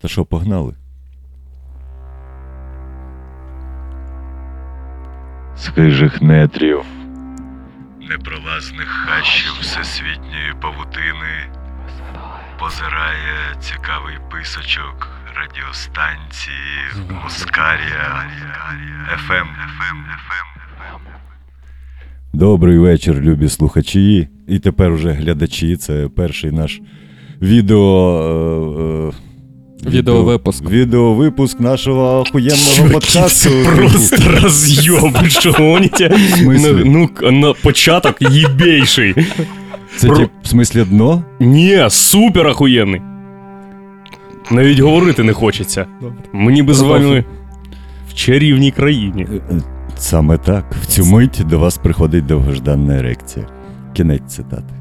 Та що, погнали? З хижих нетрів, непролазних хащів всесвітньої павутини позирає цікавий писочок радіостанції Мускарія FM. Добрий вечір, любі слухачі. І тепер уже глядачі. Це перший наш відео. Відеовипуск. Відеовипуск нашого охуєнного подкасту. Це просто роз'єм, що? Ну, ну, на початок єбейший. Це тип, в смислі дно? Ні, супер охуєнний. Навіть говорити не хочеться. Мені би з вами в чарівній країні. Е, е, Саме так. В цю мить до вас приходить довгожданна ерекція. Кінець цитати.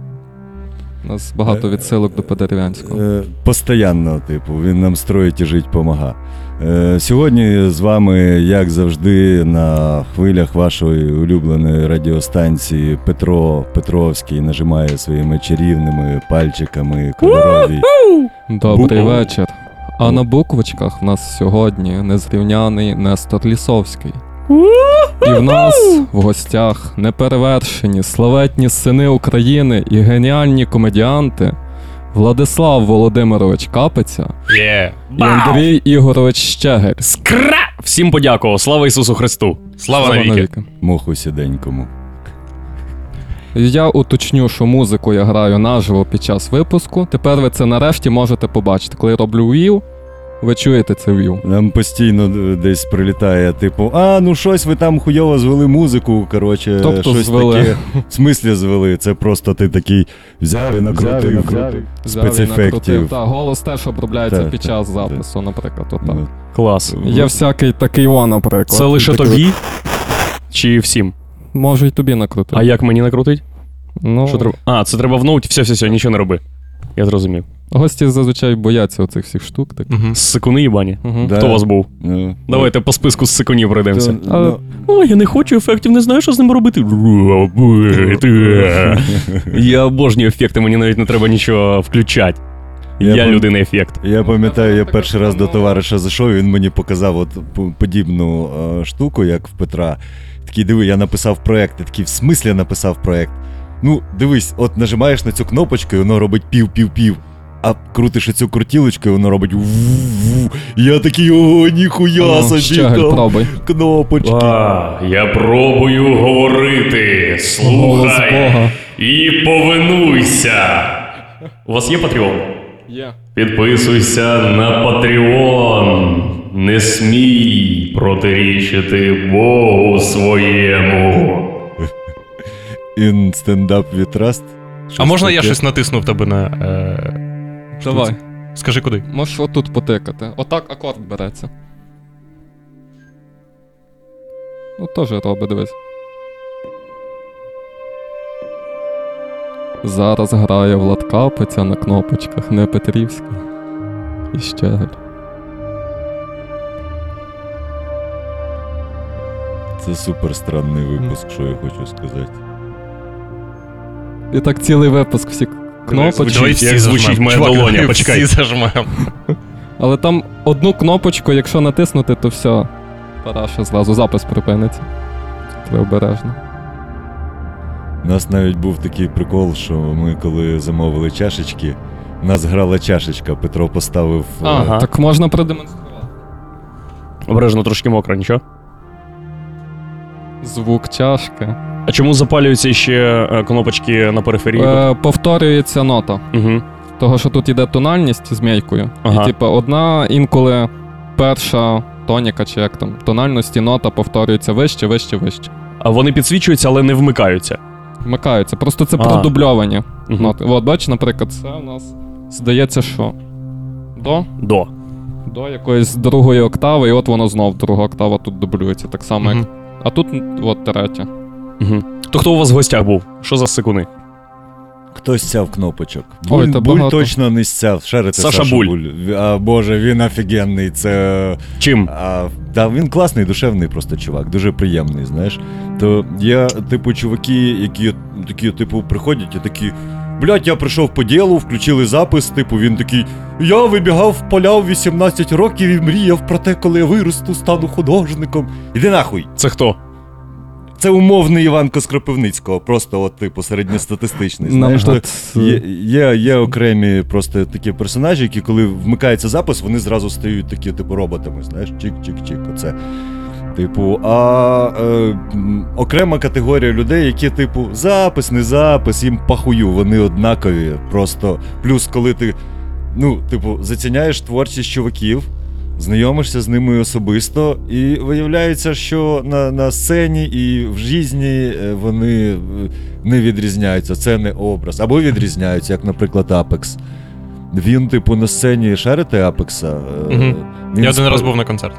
У нас багато відсилок до Подерев'янського. Е, Постоянно, типу, він нам строїть і жить помага. Е, Сьогодні з вами, як завжди, на хвилях вашої улюбленої радіостанції Петро Петровський нажимає своїми чарівними пальчиками кольорові. Добрий вечір. А на буквочках в нас сьогодні незрівняний Нестор Лісовський. І в нас в гостях неперевершені славетні сини України і геніальні комедіанти Владислав Володимирович Капиця Є. і Андрій Ігорович Щегель. Скра! Всім подякував. Слава Ісусу Христу! Слава навіки! навіки. Моху сіденькому. Я уточню, що музику я граю наживо під час випуску. Тепер ви це нарешті можете побачити. Коли я роблю вів, ви чуєте це вів. Нам постійно е, десь прилітає, типу, а, ну щось ви там хуйово звели музику. Коротше, Тобто щось звели. таке. В смислі звели. Це просто ти такий взяв і накрутив. Спецефектів. Так, голос теж обробляється під час запису, наприклад. Отак. Ну, Клас. Є всякий такий о, наприклад. Це лише тобі? Чи всім? Можу й тобі накрутити. А як мені накрутить? Ну, Що треба? А, це треба в ноуті, все, все, все, нічого не роби. Я зрозумів. Гості зазвичай бояться оцих всіх штук. Так. Сикуни їбані. Угу. Да. Хто у вас був? ну, Давайте по списку з сикунів пройдемося. то, Але- ну, О, я не хочу ефектів, не знаю, що з ними робити. Я обожнюю ефекти, мені навіть не треба нічого включати. Я Я людина ефект. Я пам'ятаю, я перший раз до товариша зайшов, і він мені показав от подібну е, штуку, як в Петра. Такий, диви, я написав проект. Я такий, в смислі написав проект. Ну, дивись, от нажимаєш на цю кнопочку, і воно робить пів-пів-пів. А крутиш цю крутілочку, і воно робить ву-ву. Я такий, о, ніхуя Ну, собі там пробуй. кнопочки. А, я пробую говорити. Слухай Бога. і повинуйся. У вас є Patreon? Є. Підписуйся на Patreon. Не смій протирічити Богу своєму. In stand-up. А можна я таке? щось натиснув тебе на. Е... Давай. Скажи куди? Можеш отут потикати. Отак акорд береться. Ну, теж робить, дивись. Зараз грає Влад Капиця на кнопочках, не Петрівська. І Щегель. Це супер странний випуск, що я хочу сказати. І так цілий випуск всі кнопочки. Давай всі як звучить моя Чувак, долоня, почекай. Всі зажмем. Але там одну кнопочку, якщо натиснути, то все. Параша зразу запис припиниться. Треба обережно. У нас навіть був такий прикол, що ми коли замовили чашечки, у нас грала чашечка, Петро поставив. е, Ага. Так можна продемонструвати. Обережно трошки мокро, нічого. Звук чашки. А чому запалюються ще е, кнопочки на периферії? Е, повторюється нота. Угу. Того, що тут іде тональність з м'яйкою. Ага. І типу, одна інколи перша тоніка, чи як там, тональності нота повторюється вище, вище, вище. А вони підсвічуються, але не вмикаються. Вмикаються. Просто це А. продубльовані Мгм. ноти. От, бачиш, наприклад, це у нас здається, що до, До. до якоїсь другої октави, і от воно знов друга октава тут дублюється. Так само, як. А тут от третя. Угу. То хто у вас в гостях був? Що за сикуни? Хтось стяв кнопочок. Ой, Буль, та буль багато. точно не стяв. Шарите Саша Саша, Буль. Буль. А, Боже, він офігенний. Це. Чим? А, да, він класний, душевний просто чувак, дуже приємний, знаєш. То є, типу, чуваки, які такі, типу, приходять і такі. блядь, я прийшов по ділу, включили запис, типу, він такий. Я вибігав в поля в 18 років і мріяв про те, коли я виросту, стану художником. Іди нахуй. Це хто? Це умовний Іванко з Кропивницького, просто от, типу, середньостатистичний. Знаєш, Є, є, є окремі просто такі персонажі, які, коли вмикається запис, вони зразу стають такі, типу, роботами, знаєш, чик-чик-чик. Оце. Типу, а е, окрема категорія людей, які, типу, запис, не запис, їм пахую, вони однакові. Просто плюс, коли ти, ну, типу, заціняєш творчість чуваків, знайомишся з ними особисто, і виявляється, що на, на сцені і в житті е, вони е, не відрізняються. Це не образ. Або відрізняються, як, наприклад, Апекс. Він, типу, на сцені шарите Апекса. він Я з один раз був на концерті.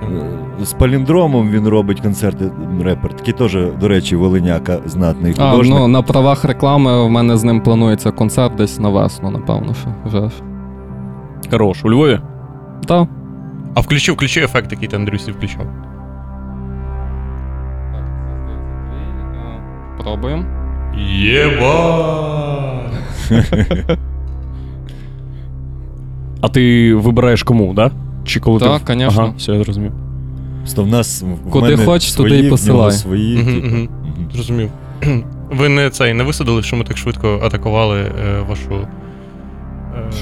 е, З паліндромом він робить концерти репер. Такий теж, до речі, Волиняка, знатний А, художник. ну, на правах реклами в мене з ним планується концерт десь на весну, напевно, що вже. Хорош, у Львові? Та. А включи, включи ефект, який ти Андрюсі включав. Пробуємо. Єба! А ти вибираєш кому, да? Чи коли Так, ти... конечно. Ага, все, я зрозумів. Просто в нас в Куди мене хоч, туди свої, й в посилай. свої. Мгм, типу. мгм. Мгм. Зрозумів. Ви не цей не висадили, що ми так швидко атакували е, вашу.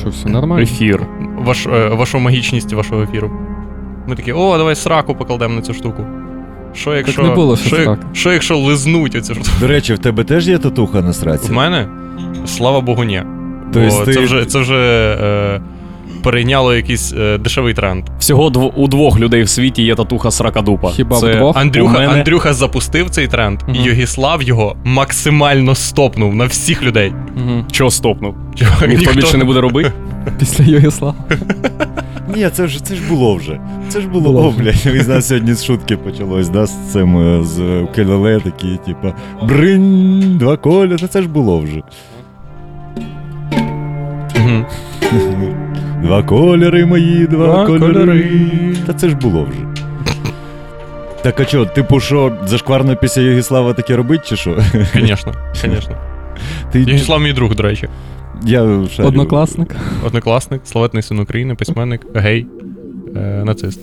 Що все нормально? Ефір. ваш, е, вашу магічність вашого ефіру. Ми такі, о, давай сраку покладемо на цю штуку. Що якщо. не було, що що, що якщо лизнуть оцю штуку? До речі, в тебе теж є татуха на сраці? В мене? Слава Богу, ні. То Бо ти- це вже, це вже е, перейняло якийсь е, дешевий тренд. Всього дв... у двох людей в світі є татуха сракадупа. Хіба Це вдвох? Андрюха, у мене... Андрюха запустив цей тренд, і Мгм. Йогіслав його максимально стопнув на всіх людей. Угу. Чого стопнув? Чувак, Ніхто більше не буде робити? Після Югіслава. Ні, це ж це ж було вже. Це ж було, Було О, блядь. І нас сьогодні з шутки почалось, да, з цим е, з укелеле такі, типа, бринь, два кольори, це ж було вже. Мгм. Два кольори мої, два, Два кольори. кольори. Та це ж було вже. Так а що, типу, що, зашкварно після Єгіслава таке робить, чи що? Звісно, звісно. Ти, Йогіслав мій друг, до речі. я шарю. Однокласник. Однокласник, славетний син України, письменник, гей, е, нацист.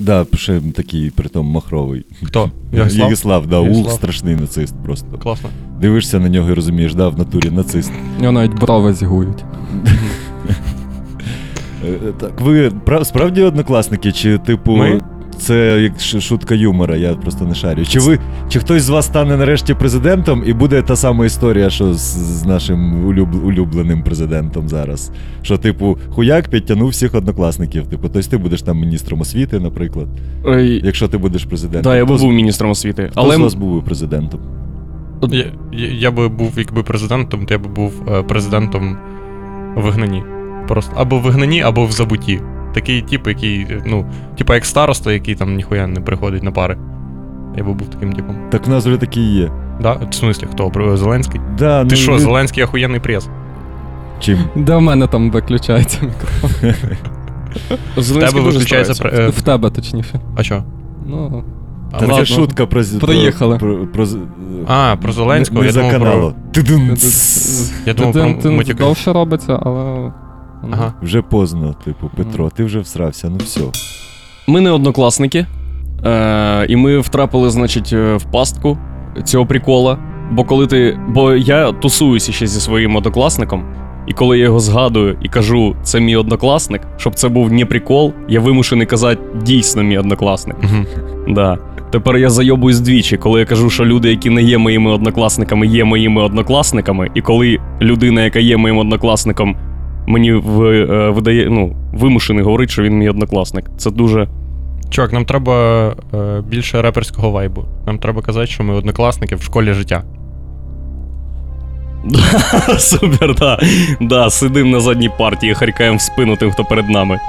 Да, ще такий, притом махровий. Хто? Йогіслав? Єгіслав, да, ух, страшний нацист просто. Класно. Дивишся на нього і розумієш, да, в натурі нацист. У нього навіть брови зігують. Е, Так, ви пра- справді однокласники, чи типу. Ми? Це як шутка юмора, я просто не шарю. Чи ви, чи хтось з вас стане нарешті президентом, і буде та сама історія, що з, з нашим улюб, улюбленим президентом зараз? Що, типу, хуяк підтягнув всіх однокласників. Типу, тобто ти будеш там міністром освіти, наприклад, Ой, якщо ти будеш президентом. да, я з- був міністром освіти. Хто Але з вас був президентом? Я, я, я би був, якби президентом, то я би був е, президентом в вигнанні. Просто або в вигнанні, або в забутті. Такий тип, який, е, ну, типа як староста, який там ніхуя не приходить на пари. Я би був таким типом. Так в нас вже такі є. Да? В смислі, хто? Зеленський? Да, Ти ну, що, ви- Зеленський охуєнний прес? Чим? Де в мене там виключається мікрофон? В тебе виключається. старається. е, В тебе точніше. А що? Ну, А, Та це шутка про, Проїхали. Про, про, про, А, про Зеленського, Не, я не за думав про- каналу. Тидун, цс. я думав Ти- про довше робиться, але. Ага. Вже поздно, типу, Петро, ти вже всрався, ну все. Ми не однокласники, е, і ми втрапили, значить, е, в пастку цього прикола. Бо коли ти. Бо я тусуюся ще зі своїм однокласником, і коли я його згадую і кажу, це мій однокласник, щоб це був не прикол, я вимушений казати дійсно мій однокласник. Да. Тепер я зайобуюсь двічі, коли я кажу, що люди, які не є моїми однокласниками, є моїми однокласниками, і коли людина, яка є моїм однокласником, мені в, е, видає, ну, вимушений говорить, що він мій однокласник. Це дуже. Чувак, нам треба е, більше реперського вайбу. Нам треба казати, що ми однокласники в школі життя. Супер, да. Да, сидим на задній партії, харкаємо в спину тим, хто перед нами.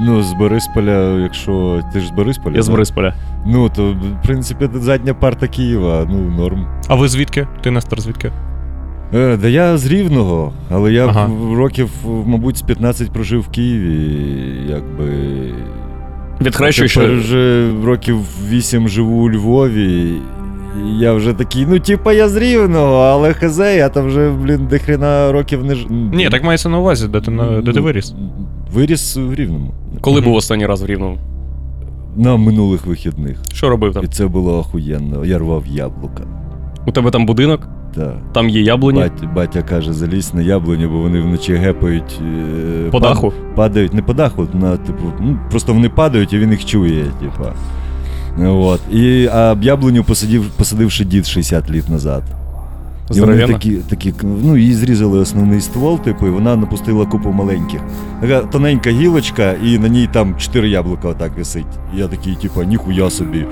Ну, з Борисполя, якщо. Ти ж з Борисполя? Я з? Борисполя. Ну, то, в принципі, задня парта Києва, ну, норм. А ви звідки? Ти Нестор, звідки? Е, да я з Рівного, але я Ага. в- років, мабуть, з 15 прожив в Києві, якби. Відхрещую, Тепер що. вже років 8 живу у Львові. І я вже такий, ну типа я з рівного, але хз, я там вже, блін, до хрена років не ж. Ні, так мається на увазі, де ти, на- де ти виріс. Виріс в рівному. Коли Мгм. був останній раз в Рівному? На минулих вихідних. Що робив там? І це було охуєнно. Я рвав яблука. У тебе там будинок, Так. там є яблуні Батя, батя каже, залізь на яблуні, бо вони вночі гепають. е, по пад- даху. Падають, не по даху, на, типу, ну, просто вони падають, і він їх чує, типа. От. І, а яблуню посадив, посадивши дід 60 літ назад. І вони такі, такі, ну, їй зрізали основний ствол, типу, і вона напустила купу маленьких. Така тоненька гілочка, і на ній там 4 яблука отак висить. І я такий, типу, ніхуя собі.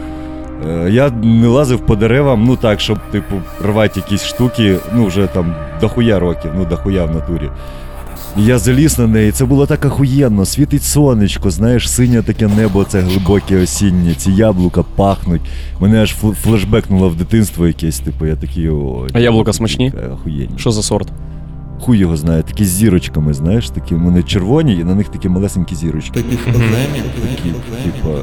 Е, Я не лазив по деревам, ну так, щоб, типу, рвати якісь штуки, ну вже там дохуя років, ну дохуя в натурі. І я заліз на неї, це було так охуєнно, світить сонечко, знаєш, синє таке небо, це глибоке осіннє, ці яблука пахнуть. Мене аж флешбекнуло в дитинство якесь, типу, я такий о. А яблука смачні? Охуєнні. Що за сорт? Хуй його знає, такі з зірочками, знаєш, такі вони червоні, і на них такі малесенькі зірочки. Такі, типа.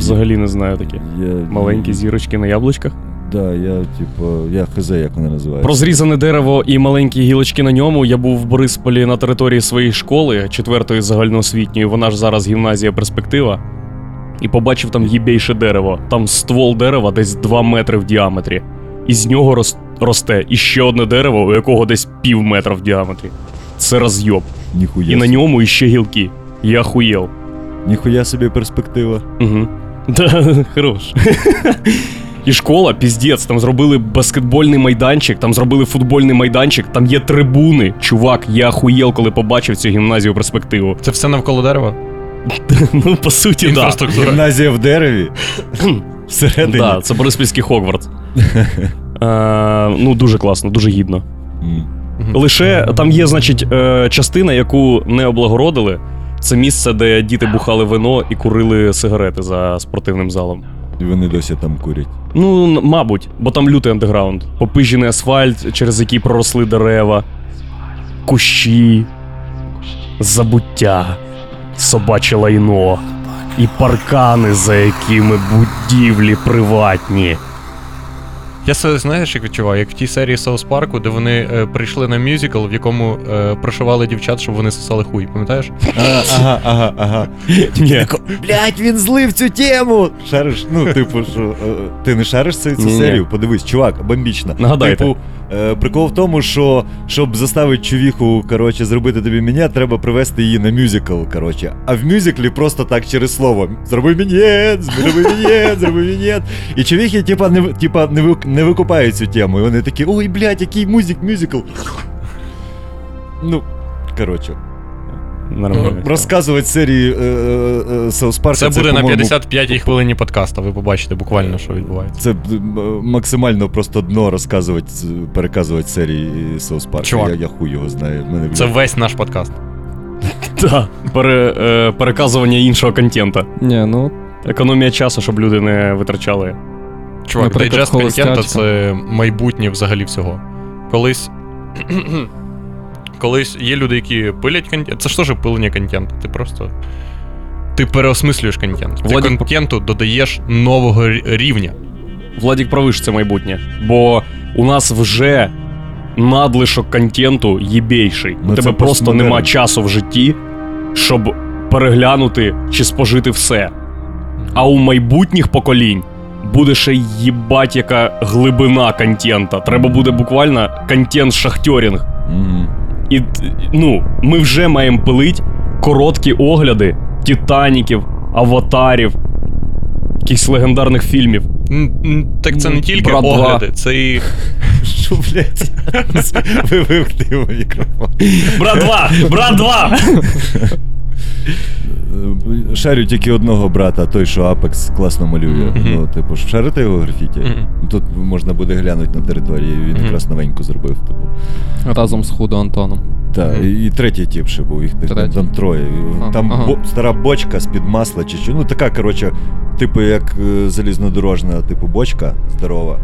Взагалі не знаю такі. Я, Маленькі зірочки на яблучках. Да, я, типу, я хз, як вони називаються. Про зрізане дерево і маленькі гілочки на ньому. Я був в Борисполі на території своєї школи, четвертої загальноосвітньої, вона ж зараз гімназія перспектива. І побачив там їбейше дерево. Там ствол дерева десь 2 метри в діаметрі. І з нього рос- росте іще одне дерево, у якого десь пів метра в діаметрі. Це розйоб. Ніхуя І на ньому іще гілки. Я охуєл. Ніхуя собі перспектива. Угу. Да, хорош. І школа, піздець, там зробили баскетбольний майданчик, там зробили футбольний майданчик, там є трибуни. Чувак, я охуєл, коли побачив цю гімназію перспективу. Це все навколо дерева? Ну, по суті, так. Інфраструктура. Гімназія в дереві. Всередині. Да, це Бориспільський Хогвартс. Е, ну, дуже класно, дуже гідно. Лише там є, значить, е, частина, яку не облагородили. Це місце, де діти бухали вино і курили сигарети за спортивним залом. І вони досі там курять. Ну, мабуть, бо там лютий андеграунд. Попижений асфальт, через який проросли дерева, кущі, забуття, собаче лайно і паркани, за якими будівлі приватні. Я себе знаєш, як відчуваю, як в тій серії Саус Парку, де вони е, прийшли на мюзикл, в якому е, прошивали дівчат, щоб вони сосали хуй, пам'ятаєш? Ага, ага, ага, ага. Ні. Блять, він злив цю тему. Шариш, ну, типу, що е, ти не шариш цю, цю Ні-ні. серію? Подивись, чувак, бомбічна. Нагадайте. Типу, е, прикол в тому, що щоб заставити чувіху, коротше, зробити тобі мінет, треба привести її на мюзикл, коротше. А в мюзиклі просто так через слово. Зроби мінет, зроби мінет, зроби мінет. І чувіхи, типа, не, в- типа, не, ви- не викупають цю тему. І вони такі, ой, блядь, який музик, мюзикл. Ну, коротше. Нормально. Розказувати серії е, е, е, Саус Парка. Це буде на по-моєму, 55-й хвилині подкаста, ви побачите буквально, що відбувається. Це максимально просто дно розказувати, переказувати серії Саус Парка. Чувак. Я, я хуй його знаю. Мене, Це весь наш подкаст. Так, пере, е, переказування іншого контента. Ні, ну Економія часу, щоб люди не витрачали. Чувак, Наприклад, дайджест контента це майбутнє взагалі всього. Колись. Колись є люди, які пилять контент. Це ж теж пилення контенту. Ти просто. Ти переосмислюєш контент. Ти Владик, контенту додаєш нового рівня. Владік правий, що це майбутнє. Бо у нас вже надлишок контенту єбейший. У тебе просто нема часу в житті, щоб переглянути чи спожити все. А у майбутніх поколінь буде ще їбать яка глибина контента. Треба буде буквально контент шахтьорінг. Мгм. І ну, ми вже маємо пилить короткі огляди Титаніків, аватарів, якихось легендарних фільмів. Так це не тільки Брат два. огляди, це і. Що, блядь? Ви вивкни його мікрофон. Брат 2! Брат 2! Шарю тільки одного брата, той, що Апекс класно малює. Мгм. Ну, типу, ж шарите його графіті? Мгм. Тут можна буде глянути на території, він Мгм. якраз новеньку зробив. Типу. разом з Худо Антоном. Так, і, і третій тип ще був, їх там, там троє. А, Там ага. бо, стара бочка з-під масла чи що. Ну така, коротше, типу, як е, залізнодорожна, типу, бочка здорова.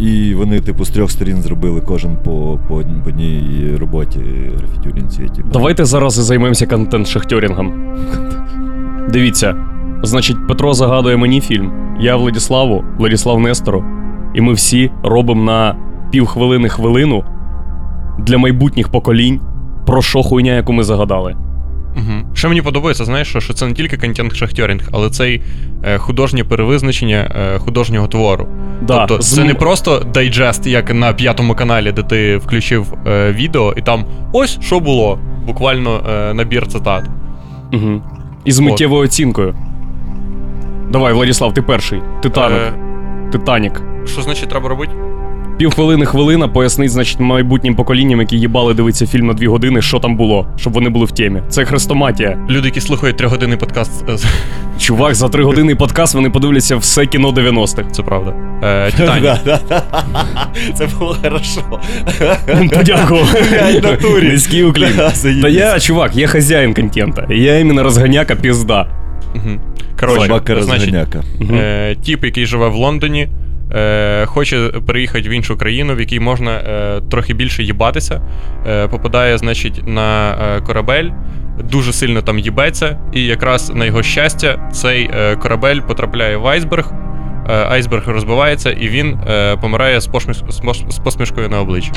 І вони, типу, з трьох сторін зробили кожен по, по, по одній роботі графітюрінці. Типу. Давайте зараз і займемося контент шахтьорінгом. Дивіться, значить, Петро загадує мені фільм. Я Владіславу, Владіслав Нестору. і ми всі робимо на півхвилини хвилину для майбутніх поколінь про що хуйня, яку ми загадали. Що мені подобається, знаєш, що, що це не тільки контент шахтьорінг, але це й е, художнє перевизначення е, художнього твору. Да, тобто з це не просто дайджест, як на п'ятому каналі, де ти включив е, відео, і там ось що було. Буквально е, набір цитат. Угу. І з миттєвою оцінкою. Давай, Владіслав, ти перший. Титанік. Е, Титанік. що значить треба робити? Півхвилини хвилина пояснить, значить, майбутнім поколінням, які їбали дивитися фільм на дві години, що там було, щоб вони були в темі. Це хрестоматія. Люди, які слухають трьохгодинний подкаст, е, Чувак, за три години подкаст вони подивляться все кіно 90-х. це правда. Е, Титанік. Це було хорошо. Подякував. Блядь, в натурі. Низький уклін. Та я, чувак, я хазяїн контента. Я іменно розганяка пізда. Коротше, Собака значить. Е, тіп, який живе в Лондоні, е, хоче переїхати в іншу країну, в якій можна е, трохи більше їбатися. Е, попадає, значить, на е, корабель, дуже сильно там їбеться, і якраз на його щастя, цей е, корабель потрапляє в айсберг. Е, Айсберг розбивається, і він е, помирає з, з посмішкою на обличчі.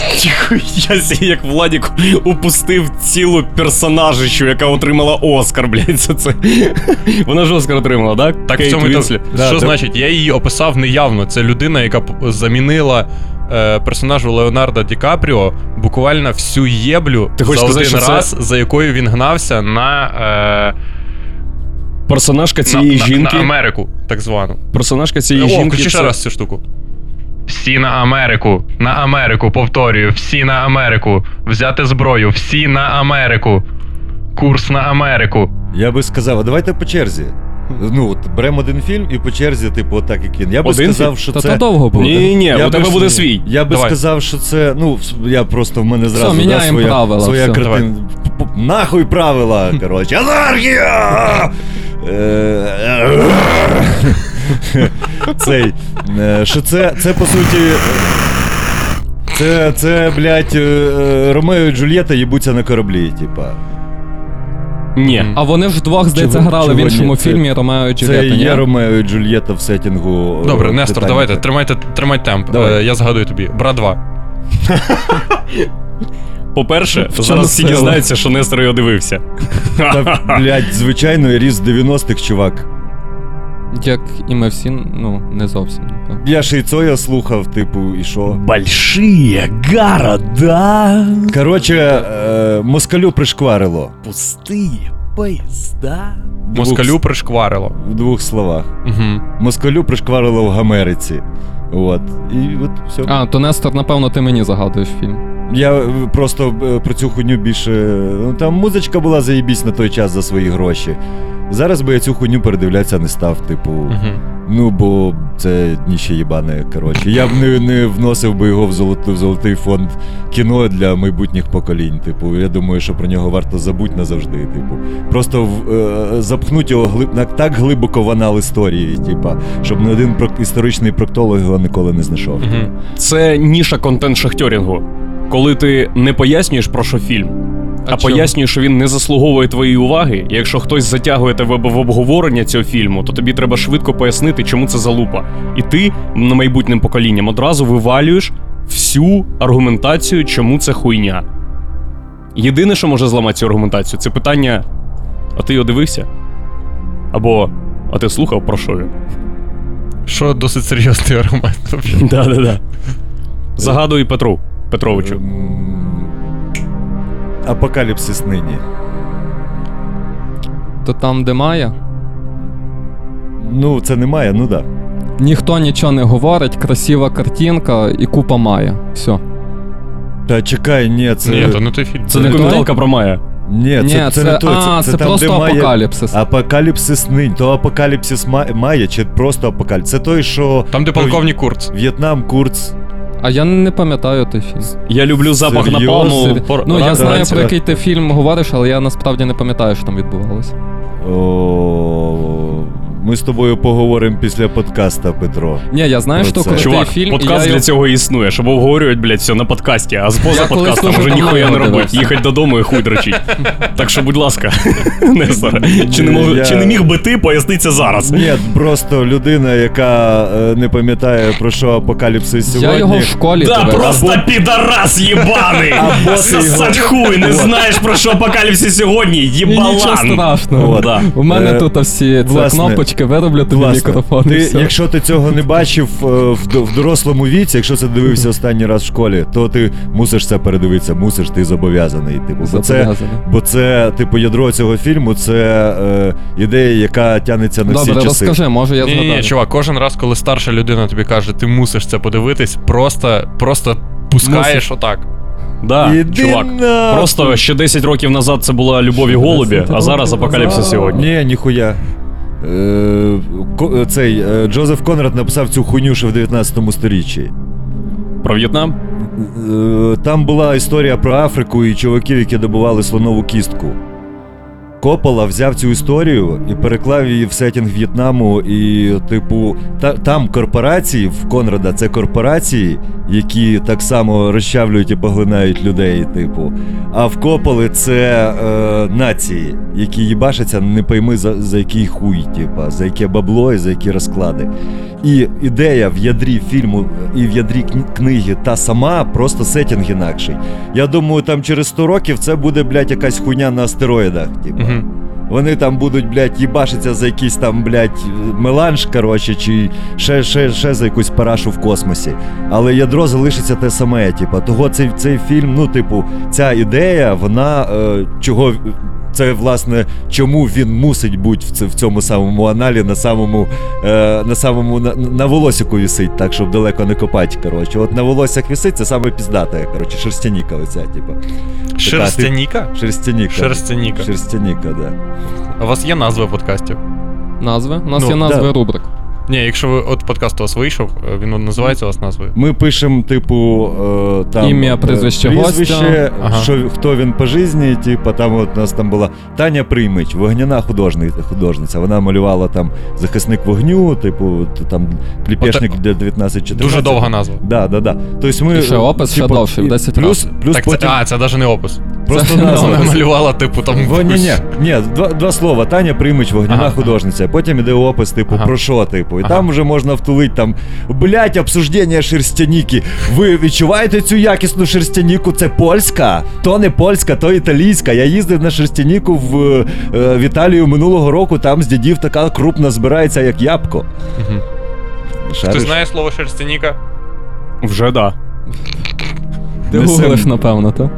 Я як Владік упустив цілу персонажищу, яка отримала Оскар, блядь, за це. Вона ж Оскар отримала, так? Так в Кейт цьому і то- Да, що да. значить? Я її описав неявно. Це людина, яка замінила е, персонажу Леонардо Ді Капріо буквально всю єблю Ти за сказати, один це- раз, за якою він гнався на, е, на, цієї на, жінки. на Америку, так звану. Персонажка цієї О, жінки. включи ще це- раз цю штуку. Всі на Америку, на Америку, повторюю, всі на Америку. Взяти зброю, всі на Америку. Курс на Америку. Я би сказав, а давайте по черзі. Ну, от беремо один фільм і по черзі, типу, отак як він. Я би Один сказав, фільм? що Та це. то довго буде. Ні, ні, Я у тебе буде свій. Я би Давай. сказав, що це. Ну, я просто в мене зразу да, міняємо своя, правила, своя все. картина. П- п- Нахуй правила, коротше. Анархія! Е, Цей. е, Що це, це по суті. Це, це, блядь, е, Ромео і Джульєта їбуться на кораблі, типа. Ні. А вони ж вдвох, здається, Чого- грали чого в іншому ні? Це- фільмі Ромео і Це Джульєта, є ні? Ромео і Джульєта в сеттінгу. е, Добре, Нестор, Титаніка. давайте, тримайте, тримайте темп. Давай. Е, я згадую тобі. Брат 2. По-перше, в зараз всі сила? дізнаються, що Нестор його дивився. Та, блядь, звичайно, ріс 90-х, чувак. Як і ми всі, ну, не зовсім. Я ще й Цоя слухав, типу, і що. Большие города, Коротше, е, москалю пришкварило. пустые поезда. Москалю пришкварило. В двох словах. Угу. Москалю пришкварило в Америці. От. І от все. А, то Нестор, напевно, ти мені загадуєш фільм. Я е, просто е, про цю хуйню більше. Ну там музичка була заєбісь на той час за свої гроші. Зараз би я цю хуйню передивлятися не став, типу. Ну, бо це дніще їбане, коротше. Я б не, не вносив би його в, золотий, в золотий фонд кіно для майбутніх поколінь. Типу, я думаю, що про нього варто забути назавжди. Типу, просто в, е, запхнуть його глиб, так глибоко в анал історії, типа, щоб не один історичний проктолог його ніколи не знайшов. Це ніша контент шахтьорінгу. Коли ти не пояснюєш про що фільм, а, А пояснюєш, що він не заслуговує твоєї уваги. І якщо хтось затягує тебе в обговорення цього фільму, то тобі треба швидко пояснити, чому це залупа. І ти на майбутнім поколінням одразу вивалюєш всю аргументацію, чому це хуйня. Єдине, що може зламати цю аргументацію, це питання: а ти його дивився? Або а ти слухав про що він? Що досить серйозний аргумент. Да-да-да. Загадуй Петру Петровичу. Апокаліпсис нині. То там, де Майя, Ну, це немає, ну да. ніхто нічого не говорить, красива картинка і купа Майя. Все. Та чекай, ні, це. Ні, то не той фільм. Це не документалка про Майя. Ні, це, Ні, це, це, не той. а, це, там, просто де має- апокаліпсис. Апокаліпсис нині. То апокаліпсис ма- має чи просто апокаліпсис? Це той, що. Там, де полковник Курц. В'єтнам, Курц. А я не пам'ятаю той фільм. Я люблю запах Серйозно? напалму. Пор- Ну, я знаю, ранці- про який ти фільм говориш, але я насправді не пам'ятаю, що там відбувалося. О, Ми з тобою поговоримо після подкаста, Петро. Ні, я знаю, що крутий Чувак, фільм. подкаст я для його- цього і існує, щоб обговорювати, блядь, все на подкасті, а з поза подкастом вже ніхуя не його робити. Їхать додому і хуй дрочить. Так що, будь ласка, Нестор, чи не, мог, Я- чи не міг би ти пояснитися зараз? Ні, просто людина, яка е, не пам'ятає про що апокаліпсис сьогодні. Я його в школі Да, просто підарас єбаний! Сосать хуй, не знаєш про що апокаліпсис сьогодні, нічого страшного. У мене Е, тут всі це власне, кнопочки, вироблю тобі Власне, мікрофон. і все. якщо ти цього не бачив е, в, в дорослому віці, якщо це дивився останній раз в школі, то ти мусиш це передивитися, мусиш, ти зобов'язаний. Типу, бо це, бо це, типу, ядро цього фільму це е, ідея, яка тягнеться на всі Добре, часи. розкажи, може я Ні, ні, ні, чувак, кожен раз, коли старша людина тобі каже, ти мусиш це подивитись, просто, просто пускаєш отак. Да, Іди чувак. Просто ще 10 років назад це була любов і голубі, а зараз апокаліпсис сьогодні. Ні, ніхуя. Е, ко- цей е, Джозеф Конрад написав цю хуйню ще в 19 сторіччі. Про В'єтнам? Е, Там була історія про Африку і чуваків, які добували слонову кістку. Коппола взяв цю історію і переклав її в сетінг В'єтнаму. І, типу, та, там корпорації в Конрада це корпорації, які так само розчавлюють і поглинають людей, типу. А в Копполи це е, нації, які їбашаться, не пойми за, за який хуй, типа, за яке бабло і за які розклади. І ідея в ядрі фільму і в ядрі книги та сама, просто сетінг інакший. Я думаю, там через 100 років це буде, блядь, якась хуйня на астероїдах. Типу. Вони там будуть, блядь, їбашиться за якийсь там, блядь, меланж, коротше, чи ще, ще, ще за якусь парашу в космосі. Але ядро залишиться те саме. Типу. Того цей, цей фільм, ну, типу, ця ідея, вона е, чого. Це власне чому він мусить бути в, це, в цьому самому аналі, на самому, е, на самому на, на волосику вісить, так щоб далеко не копати. Коротше, от на волоссях вісить, це саме піздата, коротше, шерстяніка оця, типу. Шерстяніка? Шерстяніка. Шерстяніка. Шерстяніка, да. А у вас є назва подкастів? Назви? У нас Ну, є назви да. рубрик. Ні, якщо ви от подкаст у вас вийшов, е, він називається у вас назвою. Ми пишемо, типу, е, там Ім'я, е, прізвище прізвище, гостя. Ага. що, хто він по житті, типу, там от у нас там була Таня Приймич, вогняна художни- художниця. Вона малювала там захисник вогню, типу, там пліпешник Оте- для 19-14. Дуже довга назва. Да, да, да. Тобто ми, І ще опис ще типу, довший, в 10 плюс, плюс так, це, а, це навіть не опис. Просто це назва. Вона малювала, типу, там. Во, ні, ні, ні, два, два слова. Таня Примич, вогняна Ага, художниця. Потім іде опис, типу, Ага. про що, типу. І Ага. там вже можна втулити там, блять, обсуждення шерстяніки. Ви відчуваєте цю якісну шерстяніку? Це польська? То не польська, то італійська. Я їздив на шерстяніку в, е, в Італію минулого року, там з дідів така крупна збирається, як ябко. Мгм. Ти знаєш слово шерстяніка? Вже да. Ти гуглиш, напевно, так?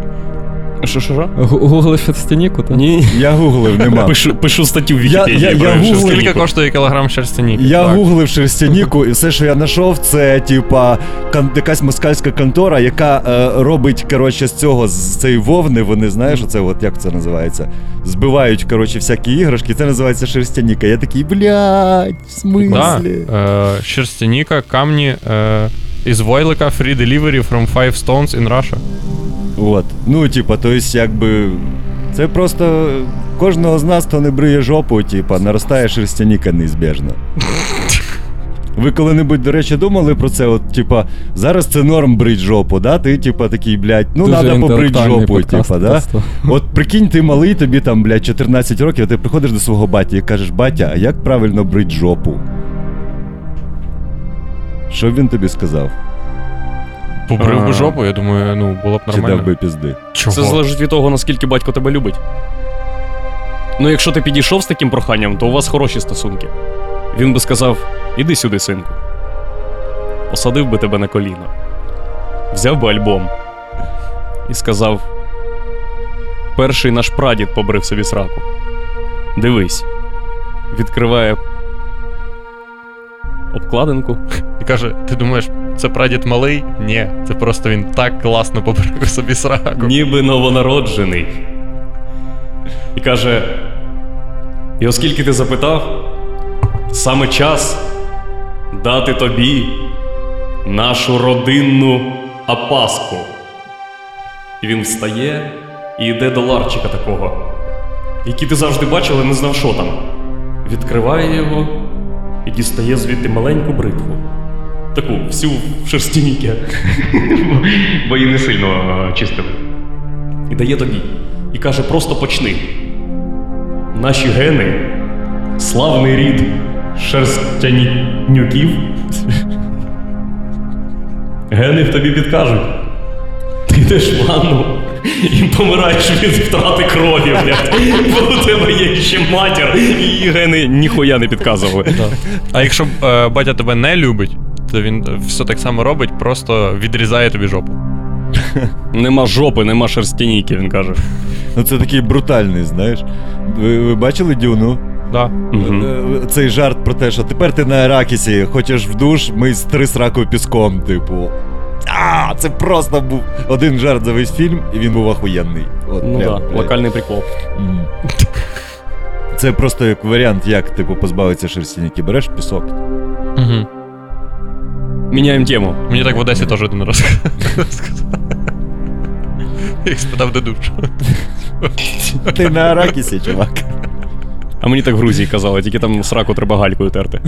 Що, що, що? Гуглиш стініку, так? Ні. Я гуглив, нема. Пишу, пишу статтю в Я- Вікіпедії. я- про я гуглив. Скільки коштує кілограм шерстяніки? Я Так. гуглив шерстяніку, і все, що я знайшов, це типа кон- якась москальська контора, яка е, робить коротше, з цього з цієї вовни. Вони знаєш, оце от як це називається? Збивають коротше, всякі іграшки. Це називається шерстяніка. Я такий, блядь, в Да. Е, шерстяніка, камні е, із Войлика, free delivery from five stones in Russia. От. Ну, типа, то есть, якби. Це просто кожного з нас, хто не бриє жопу, типа, наростає шерстяніка неізбіжно. Ви коли-небудь, до речі, думали про це? От, типа, зараз це норм брить жопу, да? Ти, типа, такий, блядь, ну Дуже треба побрить жопу, типа, да? просто. От прикинь, ти малий, тобі там, блядь, 14 років, а ти приходиш до свого батя і кажеш, батя, а як правильно брить жопу? Що б він тобі сказав? Побрив би жопу, я думаю, ну, було б Чи дав би пізди? Чого? Це залежить від того, наскільки батько тебе любить. Ну, якщо ти підійшов з таким проханням, то у вас хороші стосунки. Він би сказав: іди сюди, синку. Посадив би тебе на коліно. Взяв би альбом і сказав: Перший наш прадід побрив собі сраку. Дивись. Відкриває обкладинку. І каже, ти думаєш, це прадід малий? Ні, це просто він так класно побрив собі сраку. ніби новонароджений. І каже: І оскільки ти запитав, саме час дати тобі нашу родинну апаску. І він встає і йде до ларчика такого, який ти завжди бачив, але не знав, що там. Відкриває його і дістає звідти маленьку бритву. Таку, всю в шерстяніки. Бо її не сильно е, чистили. І дає тобі. І каже: просто почни. Наші гени, славний рід шерстянюків. Гени в тобі підкажуть. Йдеш в ванну і помираєш від втрати крові, блядь. Бо у тебе є ще матір, і гени ніхуя не підказували. А якщо е, батя тебе не любить, то він все так само робить, просто відрізає тобі жопу. Нема жопи, нема шерстяніки, він каже. Ну це такий брутальний, знаєш. Ви, ви бачили Дюну? Да. Е, Цей жарт про те, що тепер ти на Аракісі, хочеш в душ, ми з три сраку піском, типу. А, це просто був один жарт за весь фільм, і він був ахуєнний. От, Ну прям, так, блядь. локальний прикол. Це просто як варіант, як типу позбавитися шерстяніки. Береш пісок. Угу. Міняємо тему. Мені так в Одесі теж один раз сказав. Я спитав, де душ. Ти на Аракісі, чувак. А мені так в Грузії казали, тільки там сраку треба галькою терти.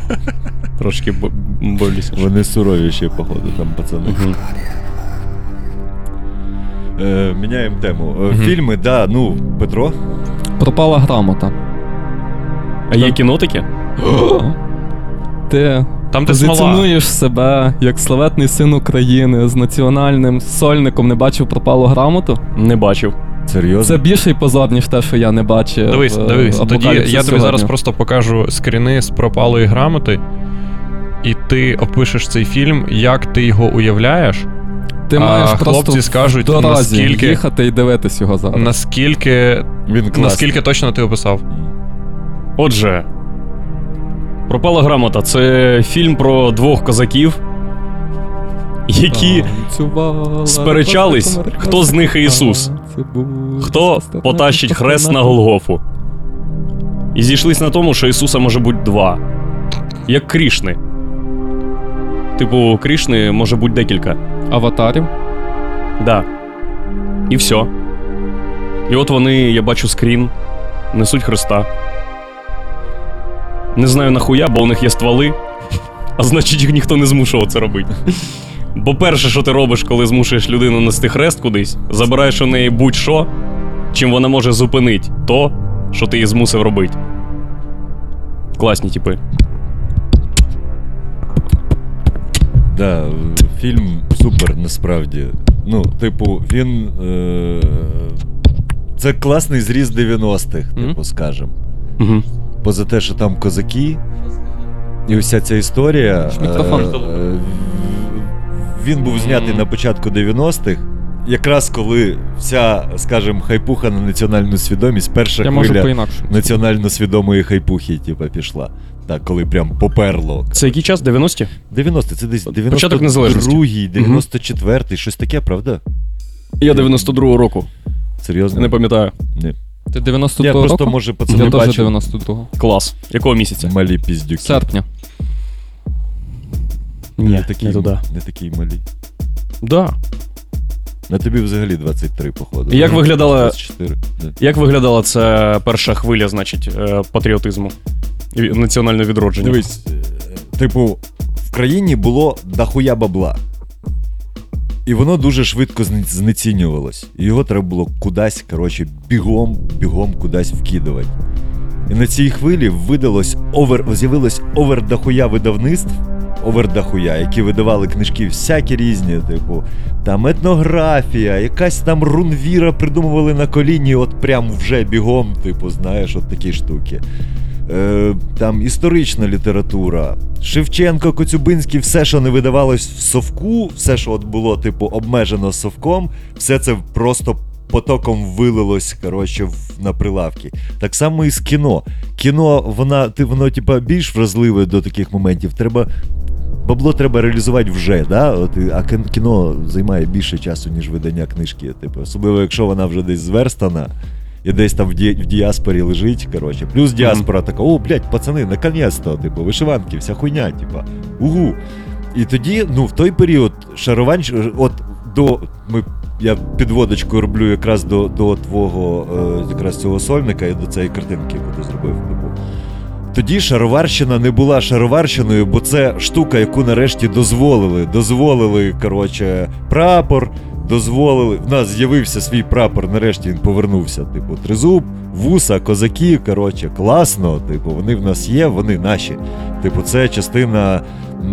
Трошки бо- болісніше. Вони суровіші, походу, там пацани. Е, міняємо тему. Е, Фільми, да, ну, Петро. Пропала грамота. А є кіно таке? Ти Там позиціонуєш себе як славетний син України з національним сольником, не бачив пропалу грамоту. Не бачив. Серйозно? Це більший позор, ніж те, що я не бачив. Дивись, е, дивись, тоді я тобі сьогодні». зараз просто покажу скріни з пропалої грамоти, і ти опишеш цей фільм, як ти його уявляєш, Ти а маєш хлопці просто скажуть, в дорозі наскільки- їхати і дивитись його зараз. наскільки, Він наскільки точно ти описав. Отже, Пропала грамота це фільм про двох козаків, які сперечались, хто з них Ісус, хто потащить хрест на Голгофу. І зійшлись на тому, що Ісуса може бути два. Як Крішни. Типу, Крішни може бути декілька. аватарів. Да. І все. І от вони, я бачу скрін, несуть Христа. Не знаю нахуя, бо у них є стволи, а значить їх ніхто не змушував це робити. Бо перше, що ти робиш, коли змушуєш людину нести хрест кудись, забираєш у неї будь-що, чим вона може зупинити то, що ти її змусив робити. Класні типи. Да, фільм супер насправді. Ну, типу, він. Е... Це класний зріз 90-х, Мгм. типу, скажем. Угу. Поза те, що там козаки, і вся ця історія. Мікрофон. е, він був знятий на початку 90-х. Якраз коли вся, скажем, хайпуха на національну свідомість, перша Я хвиля національно свідомої хайпухи, типа, пішла. Так, коли прям поперло. Це який час? 90-ті? 90 це десь Початок 92-й, 94-й, щось таке, правда? Я 92-го року. Серйозно? Не пам'ятаю. Ні. Ти 92 Я року? просто, може, пацани Я теж бачив 92-го. Клас. Якого місяця? малі піздюки. Серпня. Не, такий, не туди. не такий малі. Да. На тобі взагалі 23, походу. Як виглядала- 24. Да. Як виглядала ця перша хвиля, значить, е, патріотизму і національного відродження? Дивись, е, типу, в країні було дохуя бабла. І воно дуже швидко знецінювалось. І його треба було кудись, коротше, бігом, бігом кудись вкидувати. І на цій хвилі видалось over, з'явилось over дохуя видавництв, over дохуя, які видавали книжки всякі різні, типу, там етнографія, якась там рунвіра придумували на коліні, от прям вже бігом, типу, знаєш, от такі штуки. Е, там історична література. Шевченко, Коцюбинський, все, що не видавалось в совку, все, що от було, типу, обмежено совком, все це просто потоком вилилось, коротше, в- на прилавки. Так само і з кіно. Кіно, вона, ти, воно, типа, більш вразливе до таких моментів. Треба. Бабло треба реалізувати вже, да? От, а кіно займає більше часу, ніж видання книжки. Типу, особливо, якщо вона вже десь зверстана і десь там в, ді, в діаспорі лежить. Коротше. Плюс діаспора така: о, блядь, пацани, наконець-то, типу, вишиванки, вся хуйня, типа, угу. І тоді, ну, в той період шарувань, от до. Ми, я підводочку роблю якраз до, до твого е, якраз цього сольника і до цієї картинки, яку ти зробив. Типу. тоді шароварщина не була шароварщиною, бо це штука, яку нарешті дозволили. Дозволили, коротше, прапор, дозволили. В нас з'явився свій прапор, нарешті він повернувся. Типу, тризуб, вуса, козаки. Коротше, класно. Типу, вони в нас є, вони наші. Типу, це частина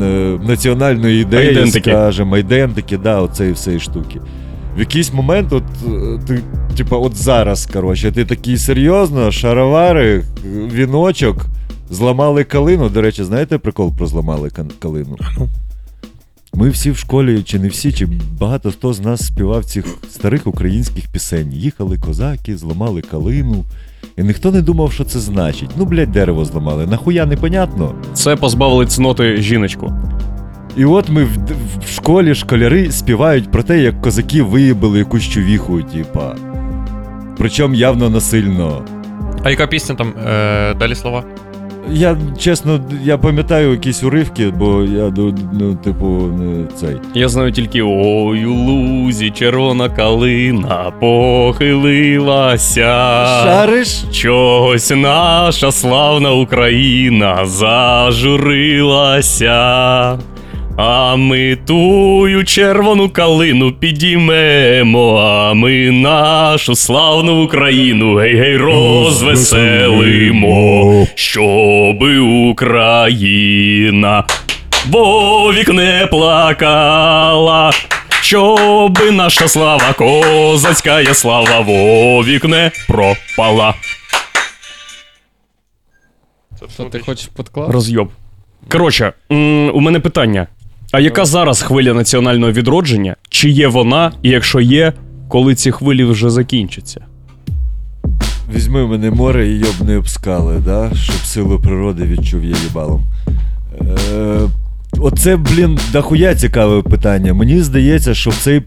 е, національної ідеї, скажімо, айдентики, да, оцеї всієї штуки. В якийсь момент, от е, ти, типа, от зараз, коротше, ти такий серйозно, шаровари, віночок, зламали калину. До речі, знаєте прикол про зламали калину? Ми всі в школі, чи не всі, чи багато хто з нас співав цих старих українських пісень. Їхали козаки, зламали калину. І ніхто не думав, що це значить. Ну, блядь, дерево зламали. Нахуя непонятно. Це позбавили цноти жіночку. І от ми в, в школі школяри співають про те, як козаки виїбали якусь чувіху, типа. Причому явно насильно. А яка пісня там? Е, далі слова? Я чесно, я пам'ятаю якісь уривки, бо я ну, ну, типу, не цей. Я знаю тільки ой у лузі, червона калина похилилася. Шариш? Чогось наша славна Україна зажурилася. А ми тую червону калину підіймемо, а ми нашу славну Україну гей-гей розвеселимо, щоби Україна вовік не плакала, щоби наша слава, козацька є слава, вовік не пропала. Що ти хочеш підкласти? Розйоб. Коротше, м, у мене питання. А яка зараз хвиля національного відродження? Чи є вона, і якщо є, коли ці хвилі вже закінчаться? Візьми мене море і йобни об скали, да? щоб силу природи відчув я їбалом. Е, оце, блін, дохуя цікаве питання. Мені здається, що в цей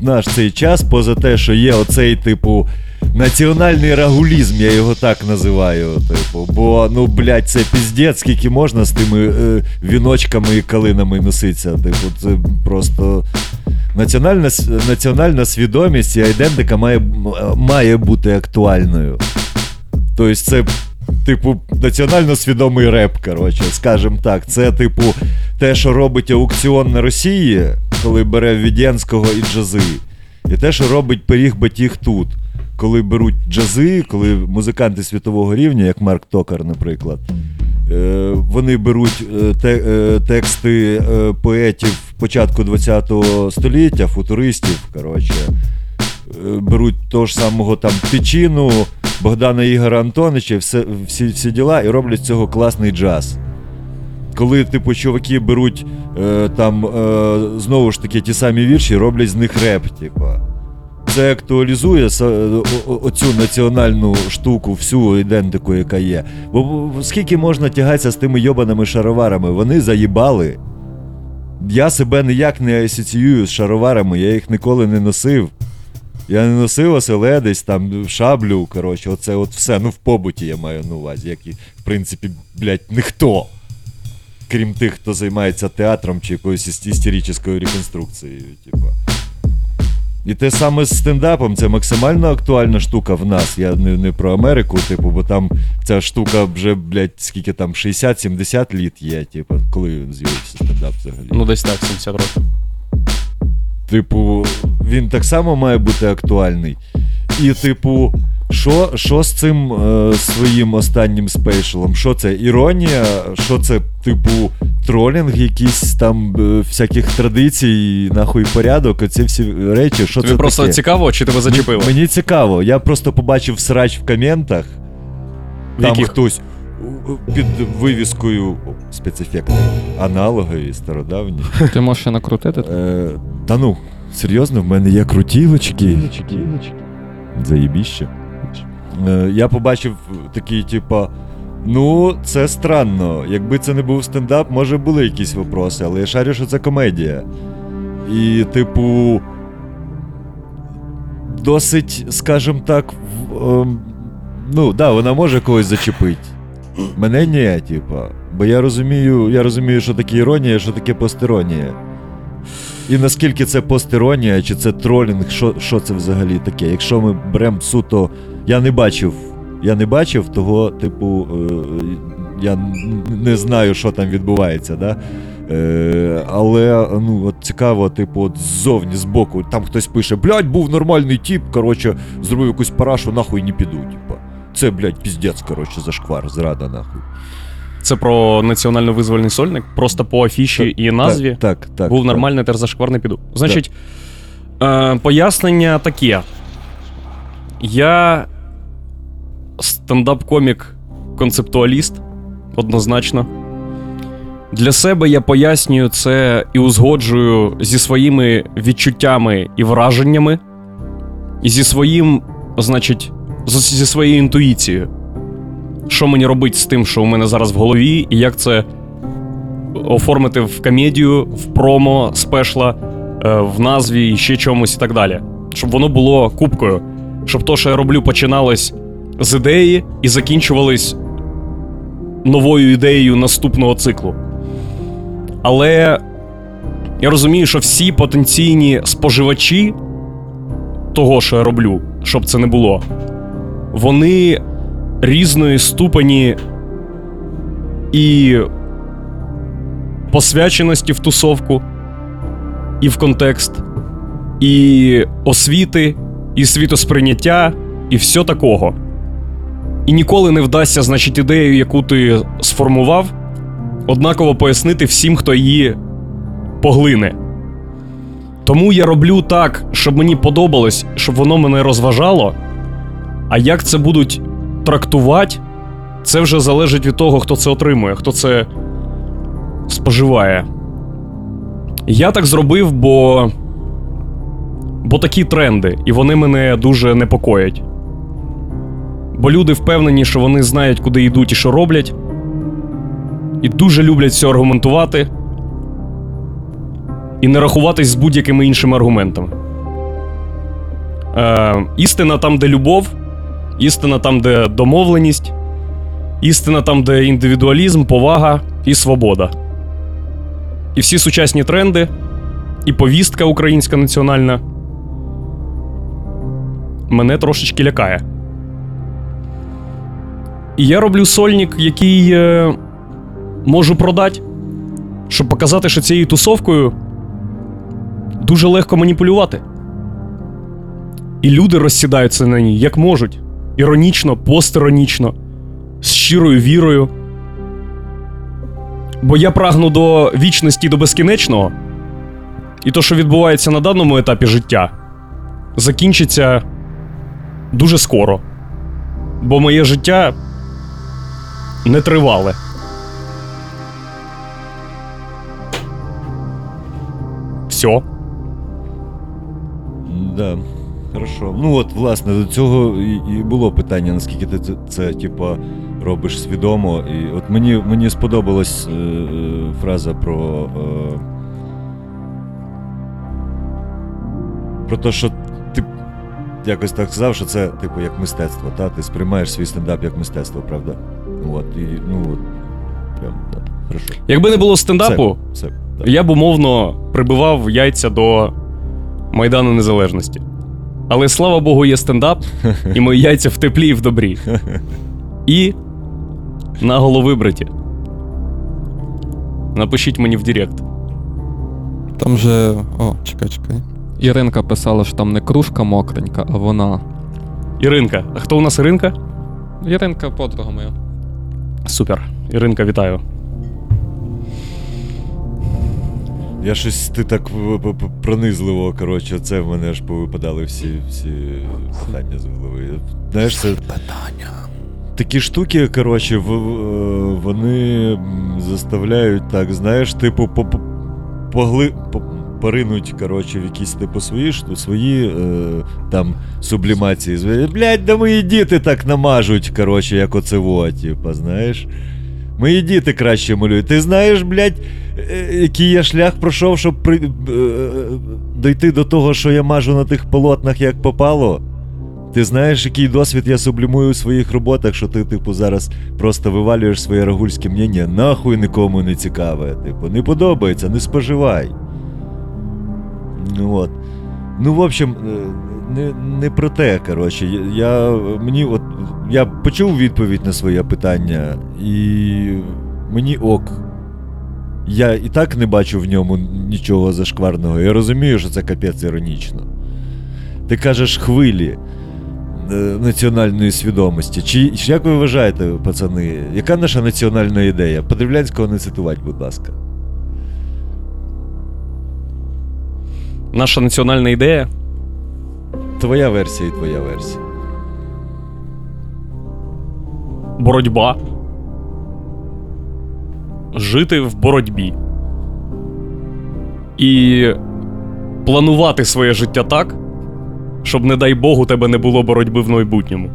в наш цей час, поза те, що є оцей, типу, національний рагулізм, я його так називаю. Типу, бо, ну, блядь, це піздець, скільки можна з тими е, віночками і калинами носитися. Типу, це просто. Національна, національна свідомість і айдентика має, має бути актуальною. Тобто, це, типу, національно свідомий реп, коротше, скажімо так. Це, типу, те, що робить аукціон на Росії, коли бере Віденського і джази. І те, що робить пиріг батіг тут. Коли беруть джази, коли музиканти світового рівня, як Марк Токар, наприклад, е, вони беруть е, е, тексти поетів початку ХХ століття, футуристів, коротше, беруть того ж самого там Тичину, Богдана Ігора Антонича, все, всі, всі діла і роблять з цього класний джаз. Коли, типу, чуваки беруть е, там е, знову ж таки ті самі вірші, роблять з них реп, типа. Це актуалізує са- о- о- оцю національну штуку, всю ідентику, яка є. Бо скільки можна тягатися з тими йобаними шароварами? Вони заїбали. Я себе ніяк не асоціюю з шароварами, я їх ніколи не носив. Я не носив оселедець, там шаблю, коротше, оце от все. Ну, в побуті я маю на увазі, як і, в принципі, блядь, ніхто. Крім тих, хто займається театром чи якоюсь іс- реконструкцією, типа. І те саме з стендапом, це максимально актуальна штука в нас. Я не, не про Америку, типу, бо там ця штука вже, блядь, скільки там, 60-70 літ є, типу, коли з'явився стендап взагалі. Ну, десь так, 70 років. Типу, він так само має бути актуальний. І, типу, що, що з цим е, своїм останнім спейшалом? Що це? Іронія? Що це, типу, тролінг, якийсь там е, всяких традицій, нахуй порядок, оці всі речі. Що Тобі це просто таке? цікаво, чи тебе зачепило? М- Мені цікаво. Я просто побачив срач в коментах. Там яких? хтось під вивіскою спецефектний, аналогові, стародавні. Ти можеш ще накрутити? Е, та ну, серйозно, в мене є крутілочки. Заєбіще. Е, я побачив такий, типа. Ну, це странно. Якби це не був стендап, може були якісь вопроси, але я шарю, що це комедія. І, типу. Досить, скажімо так, в, ем, ну, да, вона може когось зачепити. Мене ні, типа. Бо я розумію, я розумію, що таке іронія, що таке постеронія. І наскільки це постеронія, чи це тролінг, що, що це взагалі таке? Якщо ми беремо суто. Я не бачив. Я не бачив того, типу, е, я не знаю, що там відбувається, да? Е, але ну, от цікаво, типу, от ззовні, збоку, там хтось пише: блядь, був нормальний тіп, коротше, зробив якусь парашу, нахуй не піду. Типу. Це, блядь, піздець, коротше, зашквар, зрада нахуй. Це про національно-визвольний сольник. Просто по афіші і назві Так, так. так був так. нормальний терзашквар не піду. Значить, е, пояснення таке. Я стендап-комік-концептуаліст, однозначно. Для себе я пояснюю це і узгоджую зі своїми відчуттями і враженнями, і зі своїм, значить, зі своєю інтуїцією. Що мені робити з тим, що у мене зараз в голові, і як це оформити в комедію, в промо спешла, е, в назві і ще чомусь і так далі. Щоб воно було кубкою. Щоб то, що я роблю, починалось з ідеї і закінчувалось новою ідеєю наступного циклу. Але я розумію, що всі потенційні споживачі того, що я роблю, щоб це не було, вони різної ступені і посвяченості в тусовку, і в контекст, і освіти, і світосприйняття, і все такого. І ніколи не вдасться, значить, ідею, яку ти сформував, однаково пояснити всім, хто її поглине. Тому я роблю так, щоб мені подобалось, щоб воно мене розважало. А як це будуть трактувати, це вже залежить від того, хто це отримує, хто це споживає. Я так зробив, бо. Бо такі тренди, і вони мене дуже непокоять. Бо люди впевнені, що вони знають, куди йдуть і що роблять, і дуже люблять все аргументувати, і не рахуватись з будь-якими іншими аргументами. Е, істина там, де любов, істина там, де домовленість, істина там, де індивідуалізм, повага і свобода. І всі сучасні тренди, і повістка українська національна мене трошечки лякає. І я роблю сольник, який е, можу продати, щоб показати, що цією тусовкою дуже легко маніпулювати. І люди розсідаються на ній як можуть. Іронічно, постіронічно, з щирою вірою. Бо я прагну до вічності, до безкінечного. І то, що відбувається на даному етапі життя, закінчиться дуже скоро. Бо моє життя не тривале. Все. Да, хорошо. Ну от, власне, до цього і, було питання, наскільки ти це, це типа, робиш свідомо. І от мені, мені сподобалась е, е, фраза про. Е, про те, що ти якось так сказав, що це, типу, як мистецтво, та? Ти сприймаєш свій стендап як мистецтво, правда? От, і, ну, от, прям, так, хорошо. Якби не було стендапу, Все, так. я б умовно прибивав яйця до Майдану Незалежності. Але слава Богу, є стендап, і мої яйця в теплі і в добрі. І наголо вибриті. Напишіть мені в Директ. Там же. О, чекай, чекай. Іринка писала, що там не кружка мокренька, а вона. Іринка. А хто у нас Іринка? Іринка подруга моя. Супер. Іринка, вітаю. Я щось ти так в- пронизливо, коротше, це в мене аж повипадали всі, всі питання з голови. Знаєш, це. Такі штуки, коротше, в- вони заставляють так, знаєш, типу, по, по- погли, поринуть, коротше, в якісь типу свої, свої е, там сублімації. Блядь, да мої діти так намажуть, коротше, як оце во, типу, знаєш. Мої діти краще малюють. Ти знаєш, блядь, е, який я шлях пройшов, щоб при, е, дойти до того, що я мажу на тих полотнах, як попало? Ти знаєш, який досвід я сублімую у своїх роботах, що ти, типу, зараз просто вивалюєш своє рагульське мнення, нахуй нікому не цікаве. Типу, не подобається, не споживай. Ну от. Ну, в общем, е, не, не про те, коротше. Я, мені от, я почув відповідь на своє питання, і мені ок. Я і так не бачу в ньому нічого зашкварного. Я розумію, що це капець іронічно. Ти кажеш хвилі е, національної свідомості. Чи, чи як ви вважаєте, пацани, яка наша національна ідея? Подривлянського не цитувати, будь ласка. Наша національна ідея Твоя версія і твоя версія. боротьба. Жити в боротьбі. І планувати своє життя так, щоб, не дай Бог, у тебе не було боротьби в майбутньому.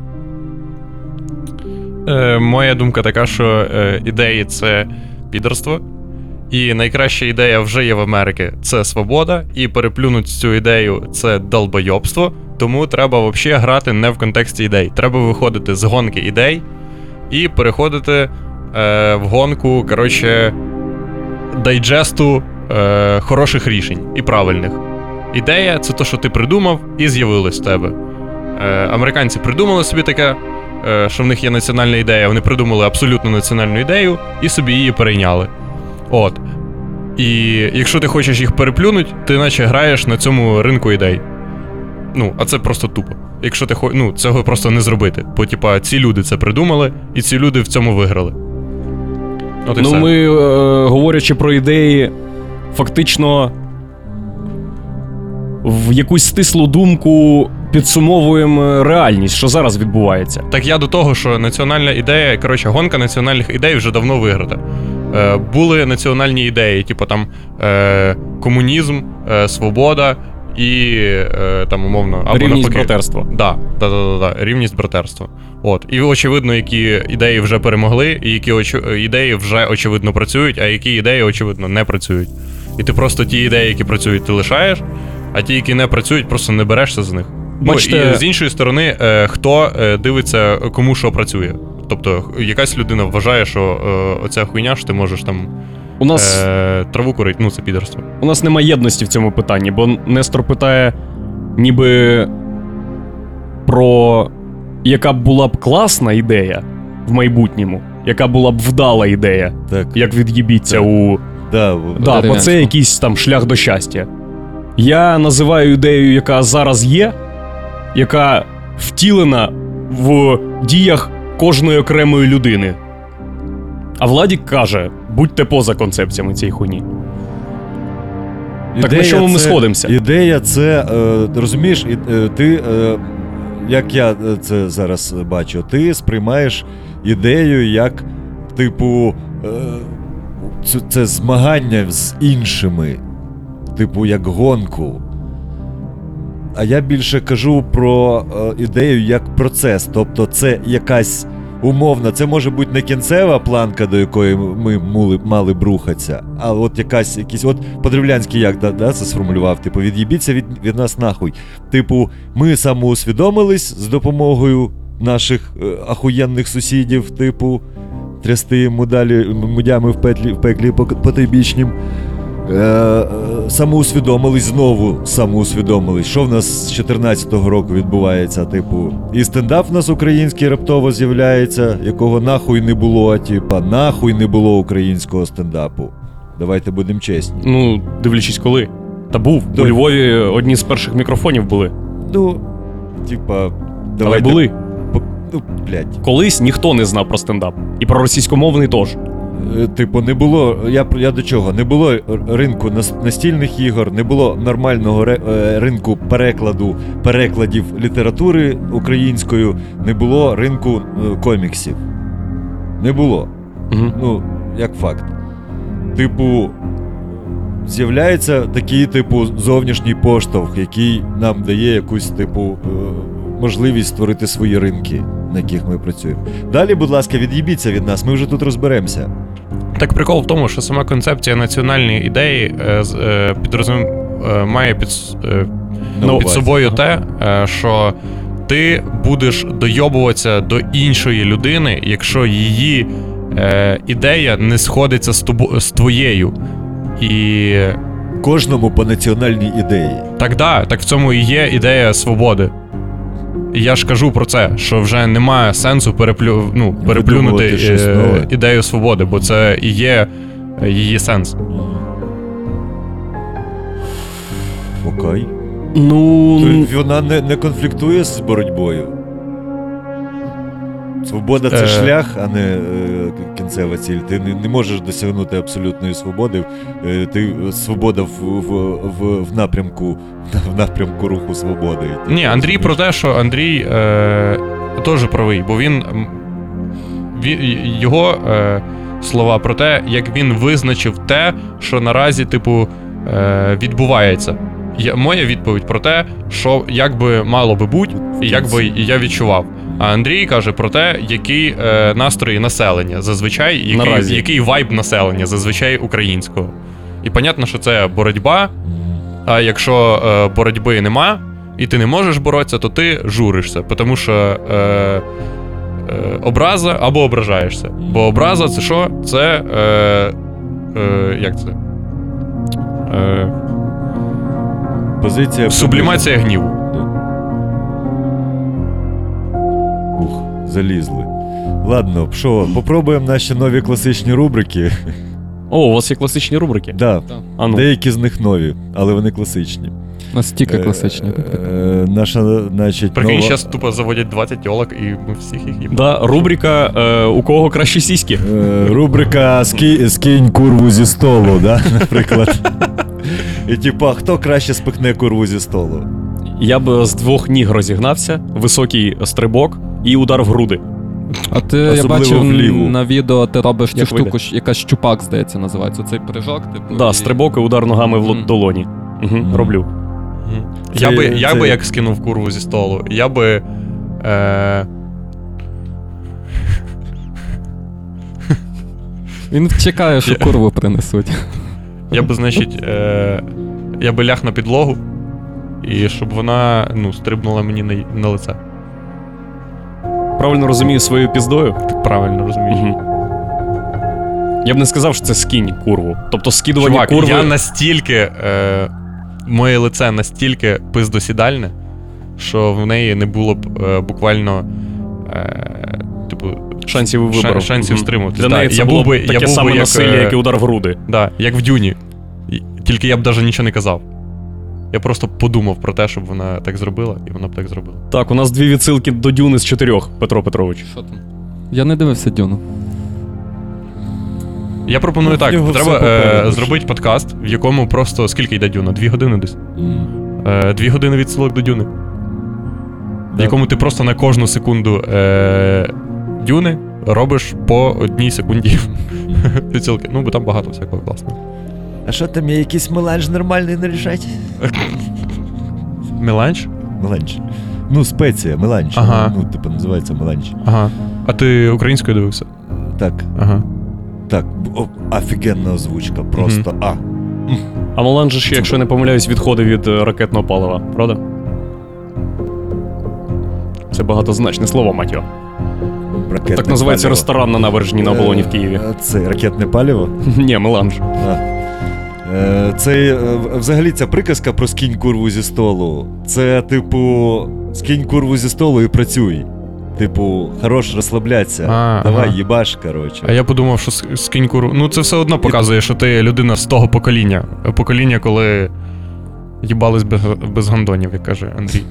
Е, моя думка така, що е, ідеї це підерство. І найкраща ідея вже є в Америці це свобода, і переплюнути цю ідею це долбойобство. Тому треба взагалі грати не в контексті ідей. Треба виходити з гонки ідей і переходити е, в гонку, коротше, дайджесту е, хороших рішень і правильних. Ідея це те, що ти придумав, і з'явилось в тебе. Е, американці придумали собі таке, е, що в них є національна ідея. Вони придумали абсолютно національну ідею і собі її перейняли. От. І якщо ти хочеш їх переплюнути, ти наче граєш на цьому ринку ідей. Ну, а це просто тупо. Якщо ти хо... ну, цього просто не зробити. Бо, типа, ці люди це придумали, і ці люди в цьому виграли. От і ну, все. ми, е, говорячи про ідеї, фактично в якусь стислу думку підсумовуємо реальність, що зараз відбувається. Так я до того, що національна ідея, коротше, гонка національних ідей вже давно виграта. Е, були національні ідеї, типу там е, комунізм, е, свобода і е, там умовно або Рівність навпаки. братерства. Да, да, да, да, да, рівність братерства. От. І очевидно, які ідеї вже перемогли, і які очі- ідеї вже очевидно працюють, а які ідеї, очевидно, не працюють. І ти просто ті ідеї, які працюють, ти лишаєш, а ті, які не працюють, просто не берешся з них. Бачите- Ну, і з іншої сторони, е, хто е, дивиться, кому що працює. Тобто, якась людина вважає, що е, оця хуйня, що ти можеш там У нас, е, траву курити, ну це підерство. у нас немає єдності в цьому питанні, бо Нестор питає, ніби про яка б була б класна ідея в майбутньому, яка була б вдала ідея, Так, як від'їбіться Так. у да, в- Да, бо це якийсь там шлях до щастя. Я називаю ідею, яка зараз є, яка втілена в діях кожної окремої людини. А Владік каже: будьте поза концепціями цієї хуйні. Так на чому ми сходимося? Ідея це, е, розумієш, і- е, ти, е, як я е, це зараз бачу, ти сприймаєш ідею як, типу, е, це, це змагання з іншими, типу, як гонку. А я більше кажу про е, ідею як процес. Тобто, це якась умовна, це може бути не кінцева планка, до якої ми мули, мали б рухатися, а от якась якісь. От Подрівлянський як да, да, це сформулював, типу, від'їбіться від, від нас нахуй. Типу, ми самоусвідомились з допомогою наших е, ахуєнних сусідів, типу, трясти мудалі, мудями в, петлі, в пеклі по- потойбічнім. Е, е, самоусвідомились знову самоусвідомились. Що в нас з 14-го року відбувається? Типу, і стендап в нас український раптово з'являється, якого нахуй не було, типа, нахуй не було українського стендапу. Давайте будемо чесні. Ну, дивлячись, коли. Та був. Да. У Львові одні з перших мікрофонів були. Ну, типа, Але були. Ну, блядь. Колись ніхто не знав про стендап. І про російськомовний теж. Е, Типу, не було. Я, я до чого? Не було ринку настільних ігор, не було нормального ре- е, ринку перекладу, перекладів літератури українською, не було ринку е, коміксів. Не було. Угу. Ну, як факт. Типу, з'являється такий, типу, зовнішній поштовх, який нам дає якусь, типу, можливість створити свої ринки, на яких ми працюємо. Далі, будь ласка, від'їбіться від нас, ми вже тут розберемося. Так прикол в тому, що сама концепція національної ідеї е, е, підрозум... е, має під, е, ну, під собою те, е, що ти будеш дойобуватися до іншої людини, якщо її е, ідея не сходиться з, тобо... з твоєю. І кожному по національній ідеї. Так да, так в цьому і є ідея свободи. І я ж кажу про це, що вже немає сенсу переплю... ну, переплюнути щось е, нове. ідею свободи, бо це і є е, її сенс. Окей. Ну. То Вона не, не конфліктує з боротьбою. Свобода це Е. шлях, а не е, кінцева ціль. Ти не, не можеш досягнути абсолютної свободи. Е, ти свобода в, в, в, в напрямку в напрямку руху свободи. Ти Ні, Андрій про те, що Андрій е, теж правий, бо він, він його е, слова про те, як він визначив те, що наразі, типу, е, відбувається. Я, моя відповідь про те, що як би мало би бути, і як би я відчував. А Андрій каже про те, який е, настрої населення зазвичай, який, Наразі. який вайб населення, зазвичай українського. І понятно, що це боротьба, а якщо е, боротьби нема, і ти не можеш боротися, то ти журишся, тому що е, е, образа або ображаєшся. Бо образа це що? Це. Е, е, як це? Е, Позиція сублімація гніву. Ух, залізли. Ладно, що, попробуємо наші нові класичні рубрики. О, у вас є класичні рубрики. Да, А ну. деякі з них нові, але вони класичні. Настільки Е, класичні. е, Наша, значить, Прикинь, нова... зараз тупо заводять 20 тілок, і ми всіх їх їм. Да, рубрика е, У кого кращі сіськи. Е, Рубрика «Ски- Скинь курву зі столу, да, наприклад. І типа, хто краще спихне курву зі столу? Я б з двох ніг розігнався, високий стрибок і удар в груди. А ти я бачив вліву. на відео, ти робиш цю Як штуку, вийде? щ- якась щупак, здається, називається. Цей прыжок, типу. Да, і- стрибок і удар ногами в Мгм. долоні. Угу, Мгм. Роблю. Я би, Це- я це- би як скинув курву зі столу, я би. Е, Він чекає, що курву принесуть. я би, значить, е, я би ляг на підлогу, і щоб вона ну, стрибнула мені на, на лице. Правильно розумію своєю піздою? Так правильно розумієш. Угу. Я б не сказав, що це скінь курву. Тобто скидування Чувак, курви. я настільки. Е, моє лице настільки пиздосідальне, що в неї не було б е, буквально. Е, типу, Шансів вибору. шансів Мгм. стримуватись. Для неї це я було був б я таке був би саме як, насилля, е, як і удар в груди. Да, як в Дюні. Тільки я б навіть нічого не казав. Я просто подумав про те, щоб вона так зробила, і вона б так зробила. Так, у нас дві відсилки до Дюни з чотирьох, Петро Петрович. Що там? Я не дивився Дюну. Я пропоную Ну, в так: нього треба все е, зробити подкаст, в якому просто скільки йде Дюна? Дві години десь. Е, дві години відсилок до Дюни. В Да. якому ти просто на кожну секунду е, Дюни робиш по одній секунді відсилки. Ну, бо там багато всякого класного. А що там є якийсь меланж нормальний нарішать? Меланж? Меланж. Ну, спеція, меланж. Ага. Ну, типу, називається меланж. Ага. А ти українською дивився? Так, Ага. так. О, офігенна озвучка, просто а. А Молан же ж, якщо не помиляюсь, відходи від е, ракетного палива, правда? Це багатозначне слово, мать його. Ракетне Так називається паліво. ресторан на набережній на оболоні в Києві. Е, Це ракетне паліво? Ні, меланж. А. Е, Це е, взагалі ця приказка про скинь курву зі столу. Це, типу, скинь курву зі столу і працюй. Типу, хорош розслаблятися. А, Давай, ага. їбаш, коротше. А я подумав, що с- скинь куру. Ну, це все одно показує, що ти людина з того покоління. Покоління, коли їбались без, без гандонів, як каже Андрій.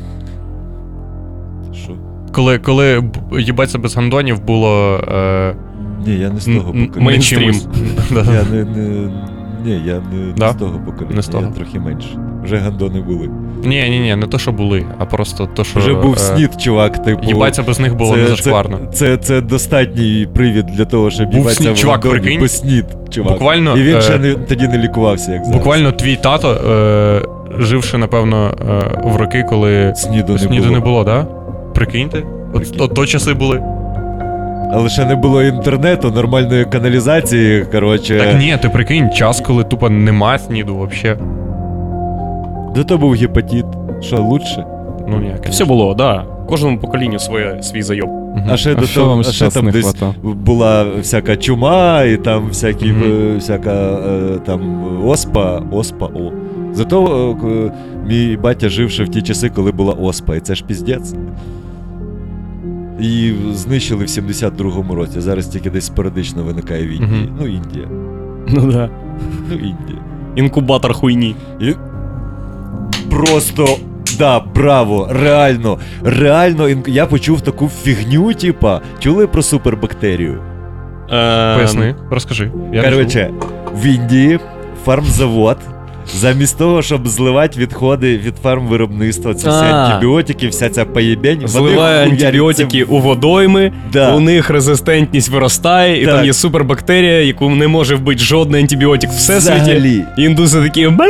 Що? Коли, коли їбатися без гандонів було. Е, Ні, я не з того покоління. Мейн- Я не, не, ні, я не, Да? не з того покоління. Не з того? Я трохи менше. Вже гандони були. Ні, ні, ні, не то, що були, а просто то, що. Вже був е, снід, чувак, типу. Їбатися без них було це, не зашкварно. Це, це, це достатній привід для того, щоб Був їбатися снід, в чувак, гандоні прикинь. без снід, чувак. Буквально, І він е, не, тоді не лікувався, як зараз. Буквально твій тато, е, живши, напевно, е, в роки, коли Сніду не сніду було. не було, да? Прикиньте? От, от то часи були. Але ще не було інтернету, нормальної каналізації, коротше. Так ні, ти прикинь, час, коли тупо нема сніду взагалі. До того був гепатит. Що, лучше? Ну ні, Все було, да. кожному поколінню своє, свій зайоб. А ще А до що того, а ще там десь хватало? була всяка чума, і там всякі, е, всяка е, там оспа, оспа, о. Зато е, мій батя жив ще в ті часи, коли була оспа, і це ж піздець. І знищили в 72-му році. Зараз тільки десь спорадично виникає в Індії. Мгм. Ну, Індія. Ну да. Ну, Індія. Інкубатор хуйні. І просто. Да, браво, реально, реально, ін- я почув таку фігню, типа, чули про супербактерію? Е, Поясни, розкажи. Я. Короче, в Індії фармзавод. Замість того, щоб зливати відходи від фармвиробництва, ці всі А. антибіотики, вся ця поєбень, вони Зливає хуярять антибіотики у водойми, Да. у них резистентність виростає, і Так. там є супербактерія, яку не може вбити жодний антибіотик в всесвіті. Взагалі. І індуси такі бля.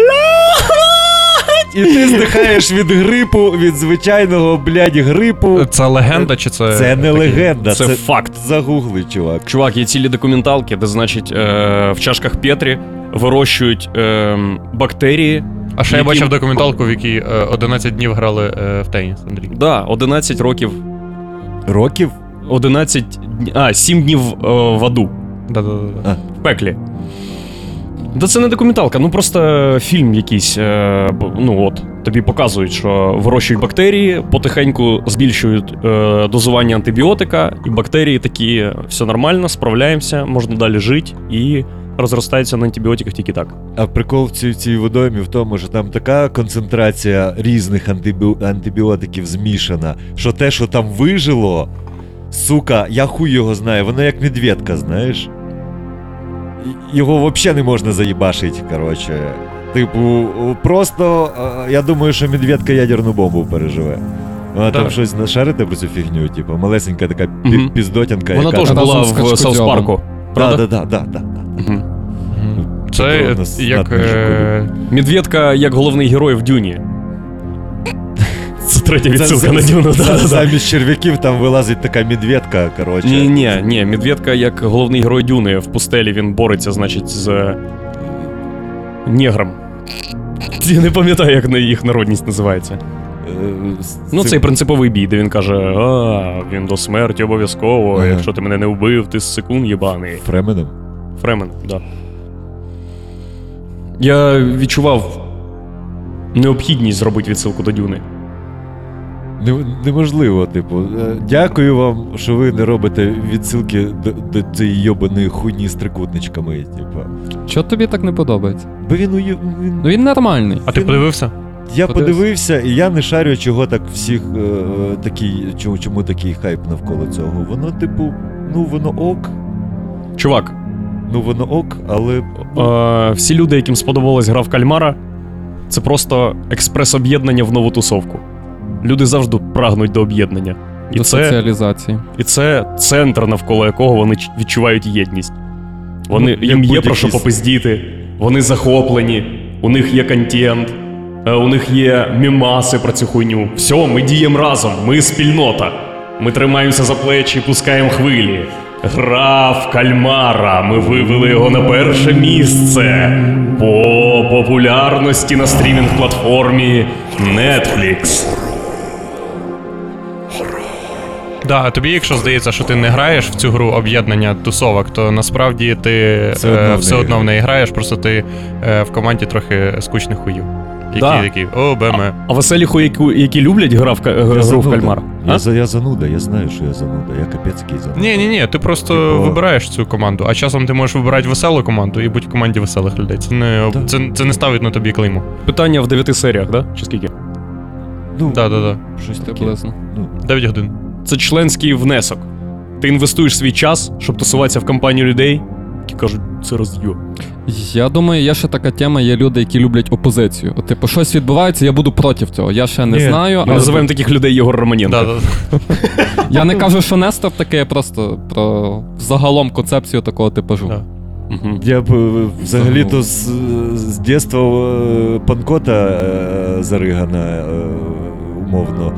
І ти здихаєш від грипу, від звичайного, блядь, грипу. Це легенда чи це. Це не такий- легенда, це факт. Загугли, чувак. Чувак, є цілі документалки, де, значить, е, в чашках Петрі вирощують е, бактерії. А ще я бачив документалку, в якій е, 11 днів грали е, в теніс, Андрій. Да, 11 років. Років? 11 дні- А, 7 днів е, в аду. Да-да-да. В пеклі. Да це не документалка, ну просто фільм якийсь. Е, ну от, тобі показують, що вирощують бактерії, потихеньку збільшують е, дозування антибіотика, і бактерії такі, все нормально, справляємося, можна далі жити і розростаються на антибіотиках тільки так. А прикол в цій, цій водоймі в тому, що там така концентрація різних антибі... антибіотиків змішана, що те, що там вижило, сука, я хуй його знаю, воно як медведка, знаєш. Його взагалі не можна заїбашити, коротше. Типу, просто е, я думаю, що медведка ядерну бомбу переживе. Вона там щось нашарите про цю фігню, типу, малесенька така пі- Мгм. піздотянка. Вона яка теж була в Саус Парку. Да, да, да, да, да. Мгм. Мгм. Це як. Е... Медведка як головний герой в Дюні. Це третя відсилка на Дюну. Замість черв'яків там вилазить така медведка, коротше. Ні, ні, ні, Медведка як головний герой Дюни в пустелі він бореться, значить, з негром. Я не пам'ятаю, як їх народність називається. Е, Ну, цей принциповий бій, де він каже: А, він до смерті обов'язково. Ага. Якщо ти мене не вбив, ти з секунд єбаний. Фременом. Фремен, да. Я відчував необхідність зробити відсилку до Дюни. Не- Неможливо, типу. Е, Дякую вам, що ви не робите відсилки до, до цієї йобаної хуйні з трикутничками, типу. Чого тобі так не подобається? Бо він, ує- він... Ну він нормальний. А ти подивився? Я подивись. подивився, і я не шарю, чого так всіх е, такий, чому, чому такий хайп навколо цього. Воно, типу, ну воно ок, Чувак, ну воно ок, але е, всі люди, яким сподобалась гра в кальмара, це просто експрес-об'єднання в нову тусовку. Люди завжди прагнуть до об'єднання. І До це, соціалізації. і це центр, навколо якого вони відчувають єдність. Вони, Ну, їм є про що попиздіти, вони захоплені, у них є контент, е, у них є мімаси про цю хуйню. Все, ми діємо разом, ми спільнота. Ми тримаємося за плечі, пускаємо хвилі. Гра в кальмара. Ми вивели його на перше місце по популярності на стрімінг-платформі Netflix. Да, а тобі, якщо здається, що ти не граєш в цю гру об'єднання тусовок, то насправді ти Все е, одно в все одно в неї граєш, просто ти е, в команді трохи скучних хуїв. Які Да. такі, о, БМ. А веселі хуяки, які люблять гра в, гру в зануда. кальмара. Я, А? за- я зануда, я знаю, що я зануда. Я капець який зануда. Ні, ні, ні, ти просто Типу- вибираєш цю команду, а часом ти можеш вибирати веселу команду і будь в команді веселих людей. Це не, Так. це, це не ставить на тобі клейму. Питання в дев'яти серіях, да? Чи скільки? Ну, Да, да, да. щось таке. Ну, 9 годин. Це членський внесок. Ти інвестуєш свій час, щоб тусуватися в компанію людей, які кажуть, це роз'єб. Я думаю, є ще така тема, є люди, які люблять опозицію. От, типу, щось відбувається, я буду проти цього. Я ще не Ні, знаю, Ми але називаємо таких людей Єгор Романенко. Да, да, я не кажу, що Нестор таке, я просто про загалом концепцію такого типажу. Да. Мгм. Я б е, взагалі-то з, з дєства е, панкота е, заригана, умовно.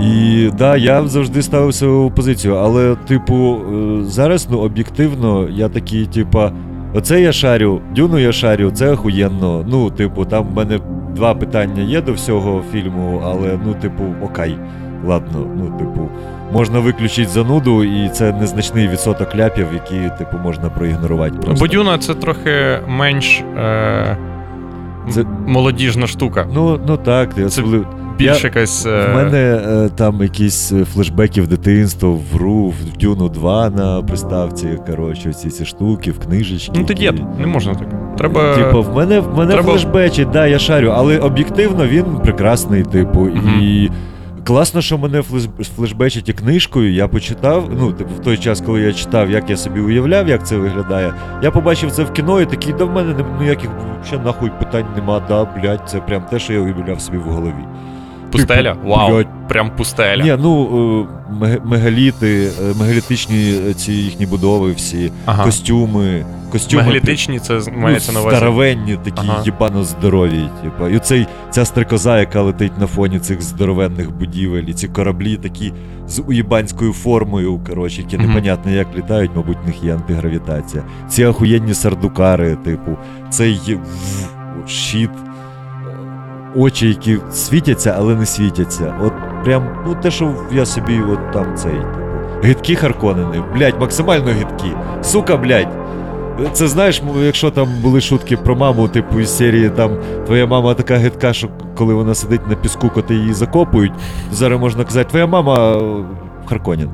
І да, я завжди ставив свою позицію, але, типу, е, зараз, ну, об'єктивно, я такий, типа, оце я шарю, дюну я шарю, це охуєнно. Ну, типу, там в мене два питання є до всього фільму, але, ну, типу, окей. ладно, ну, типу, можна виключити зануду, і це незначний відсоток ляпів, які, типу, можна проігнорувати. Просто. Бодюна це трохи менш е, Це- молодіжна штука. Ну, ну так, я Це особливо- Більш я- якась. е, В мене е, там якісь е, флешбеки в дитинство, в РУ, в Дюну 2 на приставці, коротше, ці ці штуки, в книжечки. Ну ти дід, не можна так. Треба. Типу, в мене, в мене треба- флешбечить, да, я шарю, але об'єктивно він прекрасний, типу, Мгм. і. Класно, що мене флеш- флешбечить і книжкою. Я почитав. Ну, типу, в той час, коли я читав, як я собі уявляв, як це виглядає. Я побачив це в кіно і такий, да в мене не- ніяких ще нахуй питань нема. Да, блядь, це прям те, що я уявляв собі в голові. Пустеля? Типу, Вау. Прям пустеля. Ні, ну е, мегаліти, е, мегалітичні е, ці їхні будови, всі, Ага. костюми, костюми. Мегалітичні, це з- Ну, на увазі. здоровенні, такі Ага. їбано здорові. Типу. І цей, ця стрекоза, яка летить на фоні цих здоровенних будівель, і ці кораблі такі з уїбанською формою, коротше, які Мгм. непонятно як літають, мабуть, в них є антигравітація. Ці ахуєнні сардукари, типу, цей щит, очі, які світяться, але не світяться. От прям, ну те, що я собі от там цей, типу. Гидкі Харконени, блядь, максимально гидкі. Сука, блядь. Це знаєш, якщо там були шутки про маму, типу із серії там твоя мама така гидка, що коли вона сидить на піску, коти її закопують, зараз можна казати, твоя мама е, Харконін.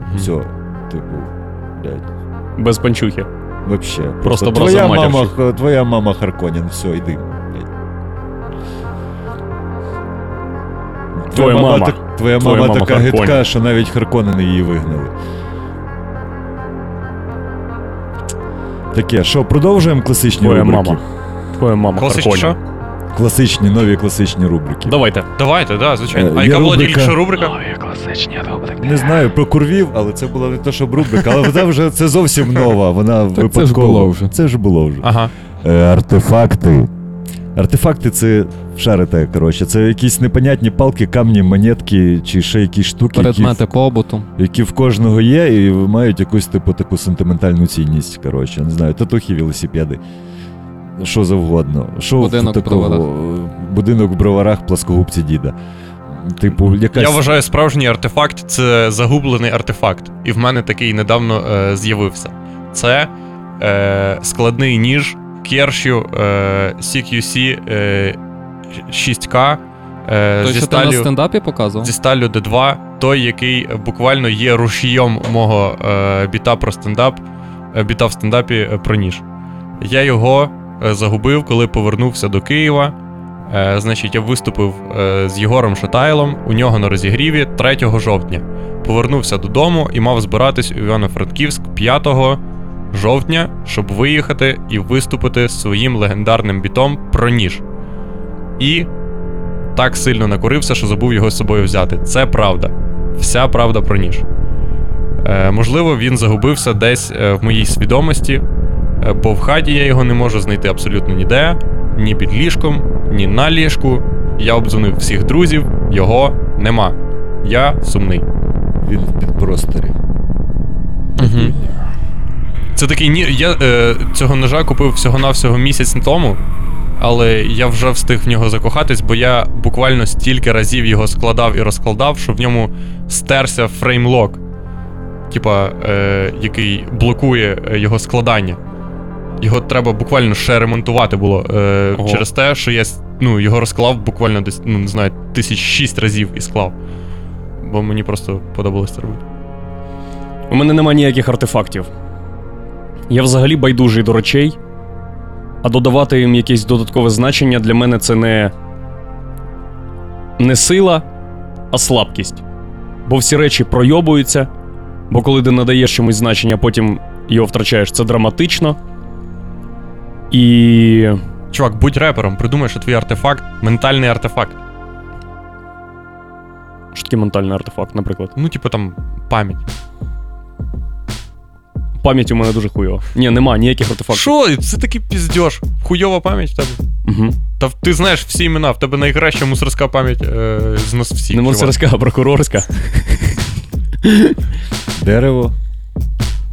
Мгм. Все, типу, блядь. Без панчухи. Вообще. Просто твоя мама, твоя мама Харконін, все, йди. Твоя мама. так- твоя Твоя мама мама така Харконін. гидка, що навіть Харконени її вигнали. Таке, що, продовжуємо класичні Твоя рубрики? мама. Твоя мама Класичні Харконі. що? Класичні, нові класичні рубрики. Давайте. Давайте, да, звичайно. Е, А є яка була рубрика- тільки що рубрика? Не знаю про курвів, але це була не то, щоб рубрика, але вона вже це зовсім нова. Вона було вже. Це ж було вже. Ага. Е, артефакти. Артефакти це шарите, коротше. Це якісь непонятні палки, камні, монетки чи ще якісь штуки, які, побуту. які в кожного є, і мають якусь типу таку сентиментальну цінність. Коротше, не знаю, татухи, велосипеди. Що завгодно. Що Будинок в такого? броварах. Будинок в броварах, пласкогубці діда. Типу, якась. Я вважаю, справжній артефакт це загублений артефакт. І в мене такий недавно е, з'явився. Це е, складний ніж Кершю е, CQC е, 6K е, Той, зі, що ти на стендапі показував? зі сталю D2, той, який буквально є рушієм мого е, біта про стендап, е, біта в стендапі е, про ніж. Я його е, загубив, коли повернувся до Києва. Е, значить, я виступив е, з Єгором Шатайлом у нього на розігріві 3 жовтня. Повернувся додому і мав збиратись у Івано-Франківськ 5 жовтня, щоб виїхати і виступити з своїм легендарним бітом про ніж. І так сильно накурився, що забув його з собою взяти. Це правда. Вся правда про ніж. Е, можливо, він загубився десь е, в моїй свідомості, е, бо в хаті я його не можу знайти абсолютно ніде, ні під ліжком, ні на ліжку. Я обдзвонив всіх друзів, його нема. Я сумний. Він в підпросторі. Угу. Це такий ні. Я е, цього ножа купив всього-навсього місяць тому, але я вже встиг в нього закохатись, бо я буквально стільки разів його складав і розкладав, що в ньому стерся фреймлок, типа, е, який блокує е, його складання. Його треба буквально ще ремонтувати було е, Ого. через те, що я ну, його розклав буквально десь, ну не знаю, тисяч шість разів і склав. Бо мені просто подобалось це робити. У мене нема ніяких артефактів. Я взагалі байдужий до речей, а додавати їм якесь додаткове значення для мене це не. не сила, а слабкість. Бо всі речі пройобуються, бо коли ти надаєш чомусь значення, а потім його втрачаєш, це драматично. І. Чувак, будь репером, придумай, що твій артефакт ментальний артефакт. Що таке ментальний артефакт, наприклад. Ну, типу там пам'ять. Пам'ять у мене дуже хуйова. Ні, нема ніяких артефактів. Що? Це такий піздьош. Хуйова пам'ять в тебе. Угу. Та ти знаєш всі імена, в тебе найкраща мусорська пам'ять е, з нас всіх. Не чувак. мусорська, а прокурорська. Дерево.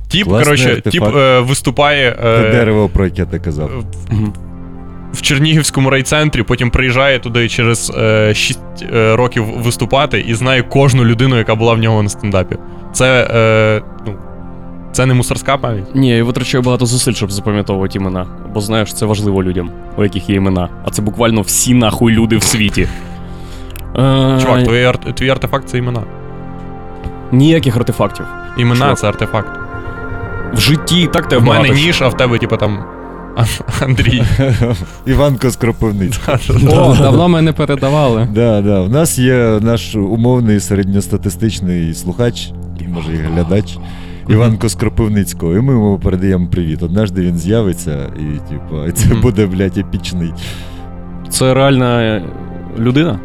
Тіп, коротше, артефакт. тіп е, виступає. Те Е, дерево, про яке ти казав. в Чернігівському райцентрі, потім приїжджає туди через е, 6 е, років виступати і знає кожну людину, яка була в нього на стендапі. Це, е, ну, це не мусорська пам'ять. Ні, я витрачаю багато зусиль, щоб запам'ятовувати імена. Бо знаєш, це важливо людям, у яких є імена. А це буквально всі нахуй люди в світі. Е, Чувак, твій, арт, твій артефакт це імена. Ніяких артефактів. Імена Чувак. це артефакт. В житті і так В мене багато. ніж, а в тебе, типу, там. Андрій. Іванко з Кропивницького. О, давно ми не передавали. Да, да. У нас є наш умовний середньостатистичний слухач, і може і глядач. Іванко Скропивницького. І ми йому передаємо привіт. Однажды він з'явиться, і типу, це буде, блядь, епічний. Це реальна людина?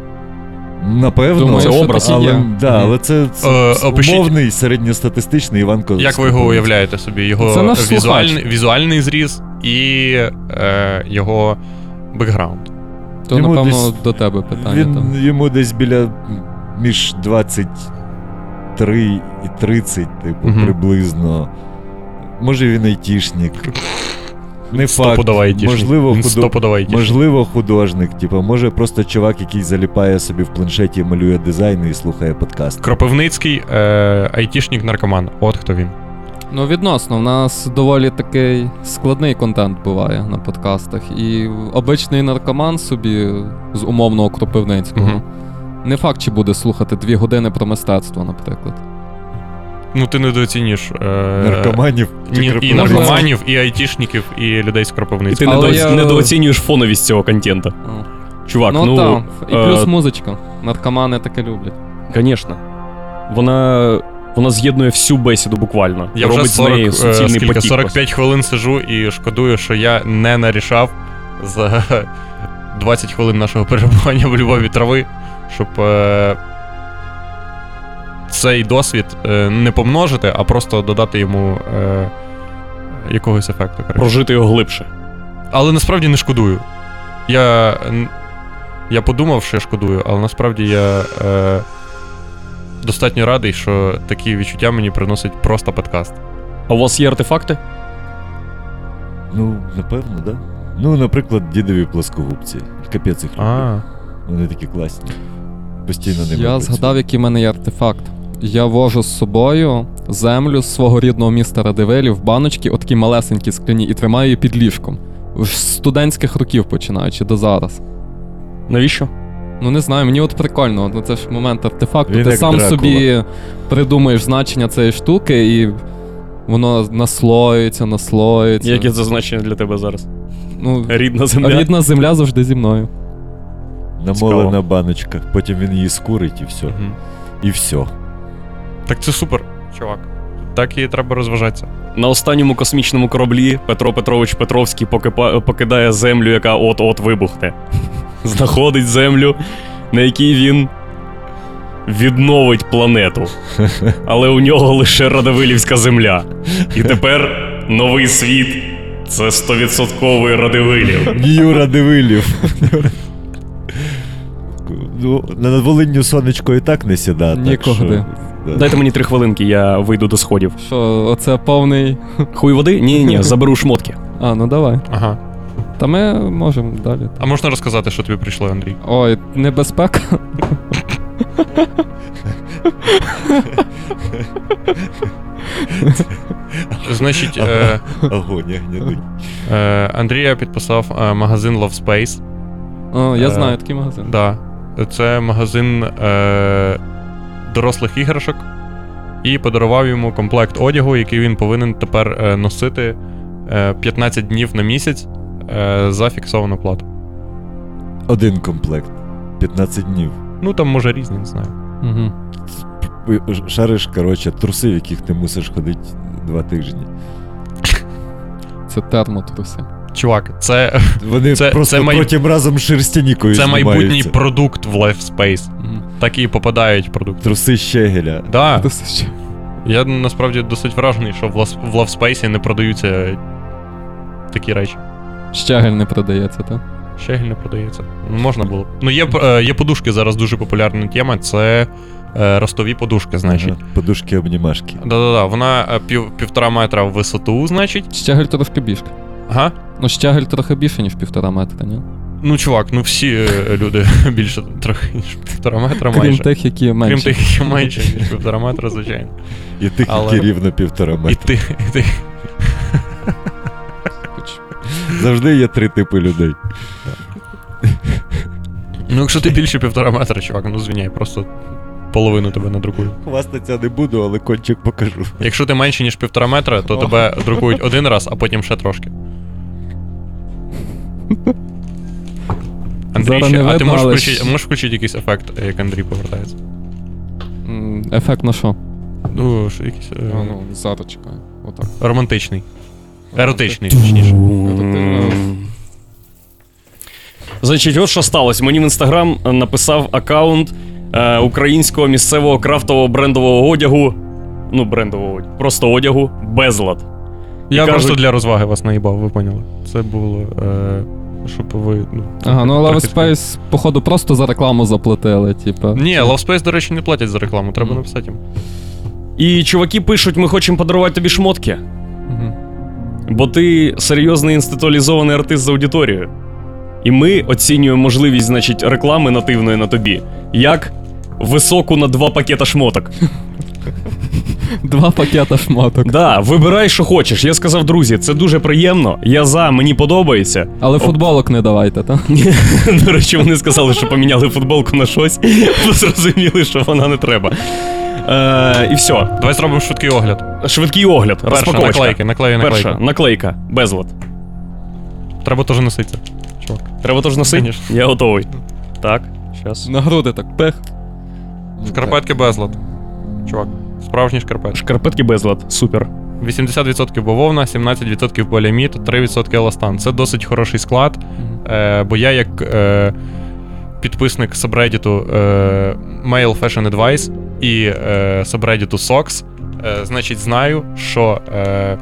Напевно, Думаю, це образ. Але. Да, але це, це е, умовний середньостатистичний Іван Козак. Як ви його уявляєте собі? Його візуальний, візуальний зріз і е, його бекграунд. То, йому напевно, десь, до тебе питання. Він, там. Йому десь біля між 20. 3,30, типу, mm-hmm. приблизно. Може він айтішник. Не факт, можливо, худо... можливо, художник. Типу, може просто чувак, який заліпає собі в планшеті, малює дизайн і слухає подкаст. Кропивницький е- айтішник наркоман. От хто він. Ну, відносно, в нас доволі такий складний контент буває на подкастах. І обичний наркоман собі з умовного кропивницького. Mm-hmm. Не факт, чи буде слухати дві години про мистецтво, наприклад. Ну, ти недооцінюєш. Е, Наркоманів чи ні, і наркоманів, і айтішників, і людей з І ти Кропивницького. Але недооц- я- недооцінюєш фоновість цього контента. Ну, Чувак, ну, ну, так. І е, плюс музичка. Наркомани таке люблять. Звісно. Вона, вона з'єднує всю бесіду буквально. Я робить вже з неї 40, е, суцільний скільки, потік. 45 хвилин сижу і шкодую, що я не нарішав за 20 хвилин нашого перебування в Львові трави, щоб е, цей досвід е, не помножити, а просто додати йому е, якогось ефекту. коротше. Прожити його глибше. Але насправді не шкодую. Я, я подумав, що я шкодую, але насправді я е, достатньо радий, що такі відчуття мені приносить просто подкаст. А у вас є артефакти? Ну, напевно, да. Ну, наприклад, дідові плоскогубці. Капець їх люблю. Вони такі класні. Постійно ними Я працюю. згадав, який в мене є артефакт. Я вожу з собою землю з свого рідного міста Радивилів в баночки, отакі малесенькі скляні, і тримаю її під ліжком. З студентських років починаючи до зараз. Навіщо? Ну не знаю, мені от прикольно. Ну це ж момент артефакту. Він Ти сам Дракула. собі придумаєш значення цієї штуки, і воно наслоюється, наслоюється. Яке це значення для тебе зараз? Ну, Рідна земля. рідна земля завжди зі мною. Намолена Цікаво. баночка. Потім він її скурить і все. мгм. І все. Так це супер, чувак. Так і треба розважатися. На останньому космічному кораблі Петро Петрович Петровський покипа- покидає землю, яка от-от вибухне. Знаходить землю, на якій він відновить планету. Але у нього лише Радивилівська земля. І тепер новий світ це 100% Радивилів. Нью Радивилів. Ну, на Волинню сонечко і так не сіда. так що. Дайте мені три хвилинки, я вийду до сходів. Що, оце повний. Хуй води? Ні, ні, заберу шмотки. А, ну давай. Ага. Та ми можемо далі. А можна розказати, що тобі прийшло, Андрій? Ой, небезпека. Значить, е, Огонь, гнідий. е, Андрія підписав е, магазин Love Space. О, я Е, знаю такий магазин. Да. Це магазин е, дорослих іграшок. І подарував йому комплект одягу, який він повинен тепер е, носити е, 15 днів на місяць е, за фіксовану плату. Один комплект. 15 днів. Ну там може різні, не знаю. Угу. Шариш, коротше, труси, в яких ти мусиш ходити два тижні. Це термотруси. Чувак, це, Вони Це- просто це май- потім разом шерстянікою це майбутній продукт в Life Space. Угу. Так і попадають продукти. Труси Щегеля. Да, Труси я насправді досить вражений, що в Love Space не продаються такі речі. Щегель не продається, так? Щегель не продається. Ну, Можна було. Ну, є, е, є подушки зараз дуже популярна тема. Це е, ростові подушки, значить. Ага, Подушки обнімашки. Да-да-да, вона е, пів, півтора метра в висоту, значить. Щегель трошки більше. Ага. Ну, щегель трохи більше, ніж півтора метра, ні? Ну, чувак, ну всі е, люди більше трохи ніж півтора метра Крім майже. тих, які Крім тих, які менше, ніж півтора метра, звичайно. І тих, Але- які рівно півтора І метра. ти, і ти. Завжди є три типи людей. Ну, якщо ти більше півтора метра, чувак, ну звиняй, просто половину тебе надрукую. Хвастатися не буду, але кончик покажу. Якщо ти менше, ніж півтора метра, то О. тебе друкують один раз, а потім ще трошки. Андрій, Зараз ще- не а ти видно, можеш але включити, можеш включити якийсь ефект, як Андрій повертається? М, Ефект на що? Ну, що якийсь е, А, ну, зараз чекаю. Отак. романтичний. Еротичний, точніше. Значить, от що сталося. Мені в інстаграм написав аккаунт е, українського місцевого крафтового брендового одягу. Ну, брендового одягу, просто одягу, безлад. Я кажуть- просто для розваги вас наїбав, ви поняли. Це було. Е, щоб ви. Ну, Ага, ну Love Space, походу, просто за рекламу заплатили, типа. Ні, Love Space, до речі, не платять за рекламу, треба Мгм. написати їм. І чуваки пишуть: ми хочемо подарувати тобі шмотки, Мгм. бо ти серйозний інституалізований артист з аудиторією. І ми оцінюємо можливість, значить, реклами нативної на тобі, як високу на два пакета шмоток. Два пакета шмоток. Да, вибирай, що хочеш. Я сказав, друзі, це дуже приємно. Я за, мені подобається. Але футболок не давайте, та? Ні, До речі, вони сказали, що поміняли футболку на щось, бо зрозуміли, що вона не треба. Е, і все. Давай зробимо швидкий огляд. Швидкий огляд. Перша, Розпаковочка. наклейки, наклею наклейки. Перша, наклейка, безлад. Треба теж носити. Чувак. Треба теж носити? Конечно. Я готовий. Так, щас. На груди так пех. Шкарпетки безлад. Чувак, справжні шкарпетки. Шкарпетки безлад, супер. 80% бавовна, 17% поліамід, 3% еластан. Це досить хороший склад. Е, бо я, як е, підписник сабреддіту е, Mail Fashion Advice і е, сабреддіту Socks, е, значить, знаю, що е,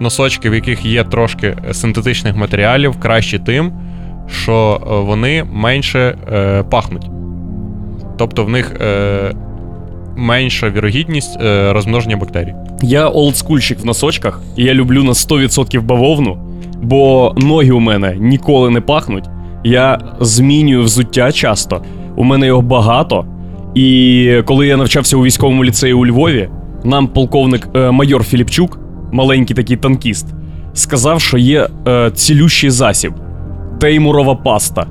носочки, в яких є трошки синтетичних матеріалів, кращі тим, що е, вони менше е, пахнуть. Тобто в них е, менша вірогідність е, розмноження бактерій. Я олдскульщик в носочках, і я люблю на 100% бавовну, бо ноги у мене ніколи не пахнуть. Я змінюю взуття часто. У мене його багато. І коли я навчався у військовому ліцеї у Львові, нам полковник е, майор Філіпчук, маленький такий танкіст, сказав, що є е, цілющий засіб теймурова паста.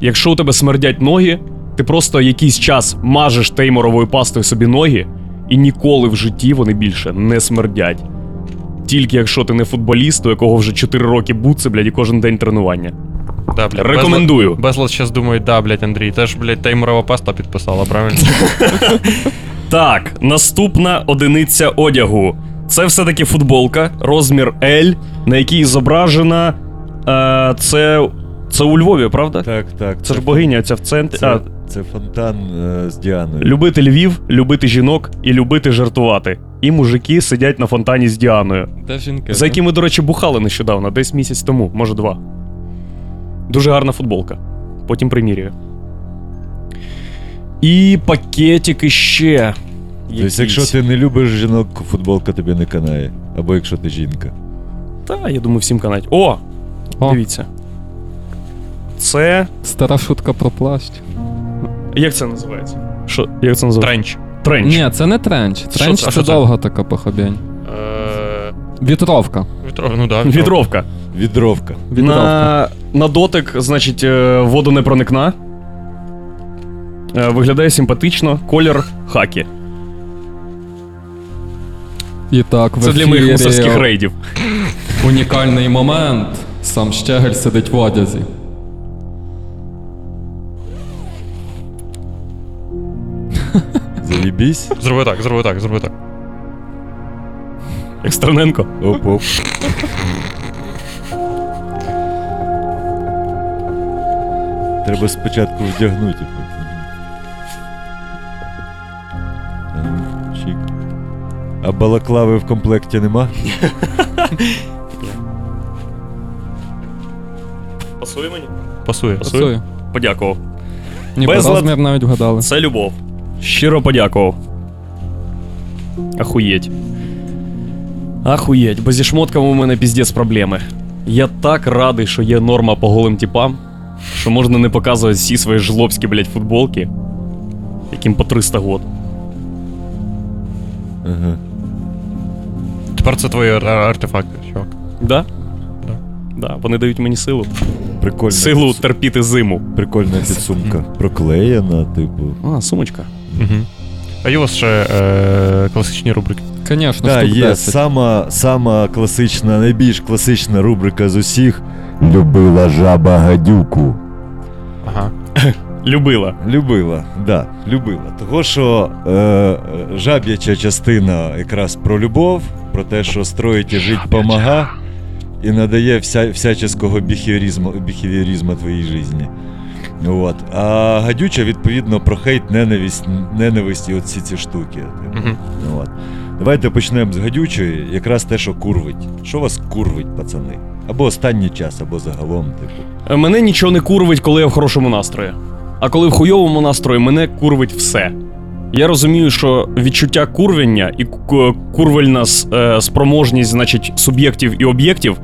Якщо у тебе смердять ноги, ти просто якийсь час мажеш теймуровою пастою собі ноги, і ніколи в житті вони більше не смердять. Тільки якщо ти не футболіст, у якого вже 4 роки буци, блядь, і кожен день тренування. Да, блядь, Рекомендую. Безлад, зараз думають, да, блядь, Андрій, теж, блядь, таймурова паста підписала, правильно? Так, наступна одиниця одягу. Це все-таки футболка, розмір L, на якій зображена. Е, це. Це у Львові, правда? Так, так. Це ж богиня, ця в центрі. Це, А, це фонтан е, з Діаною. любити Львів, любити жінок і любити жартувати. І мужики сидять на фонтані з Діаною. Де жінки? За яким ми, до речі, бухали нещодавно, десь місяць тому, може два. Дуже гарна футболка. Потім примірюю. І пакетик іще. Тобто, якщо ти не любиш жінок, футболка тобі не канає. Або якщо ти жінка. Та, я думаю, всім канать. О! О, Дивіться. Це. стара шутка про плащ. Як це називається? Що? Як це називається? Тренч. Тренч. Ні, це не тренч. Тренч це? Це довга така похобень. Е, Вітровка. Вітро, ну да, Вітровка. Відровка. Відровка. На, на дотик, значить, е, водонепроникна. Е, Виглядає симпатично. Колір хакі. І так, в Це для моїх мусорських рейдів. Унікальний момент. Сам Щегель сидить в одязі. Заїбісь. Зроби так, зроби так, зроби так. Як Стерненко. Оп-оп. Треба спочатку вдягнути. ну, Чик. А балаклави в комплекті нема? Пасує мені? Пасує. Пасує. Подякував. Безлад. розмір навіть вгадали. Це любов. Щиро подякував. Ахуєть. Ахуєть, бо зі шмотками у мене піздець проблеми. Я так радий, що є норма по голим типам, що можна не показувати всі свої жлобські, блядь, футболки, яким по 300 год. Ага. Тепер це твої ар- артефакти, чувак. Да? Да. Да, вони дають мені силу. Прикольна, Силу терпіти зиму. прикольна підсумка. Проклеєна, типу. А, сумочка. Угу. А є у вас ще е, класичні рубрики. Звісно, Так, штук є 10. сама, сама класична, найбільш класична рубрика з усіх. Любила жаба гадюку. Ага. Любила. Любила, да, любила. Того, що е, жаб'яча частина якраз про любов, про те, що строїть і жить помага, і надає вся, всяческого біхевіоризму твоїй житті. От. А гадюча, відповідно, про хейт, ненависть, ненависть і всі ці штуки. Угу. От. Давайте почнемо з гадючої, якраз те, що курвить. Що вас курвить, пацани? Або останній час, або загалом, типу. Е, Мене нічого не курвить, коли я в хорошому настрої. А коли в хуйовому настрої, мене курвить все. Я розумію, що відчуття курвення і курвельна е, спроможність, значить, суб'єктів і об'єктів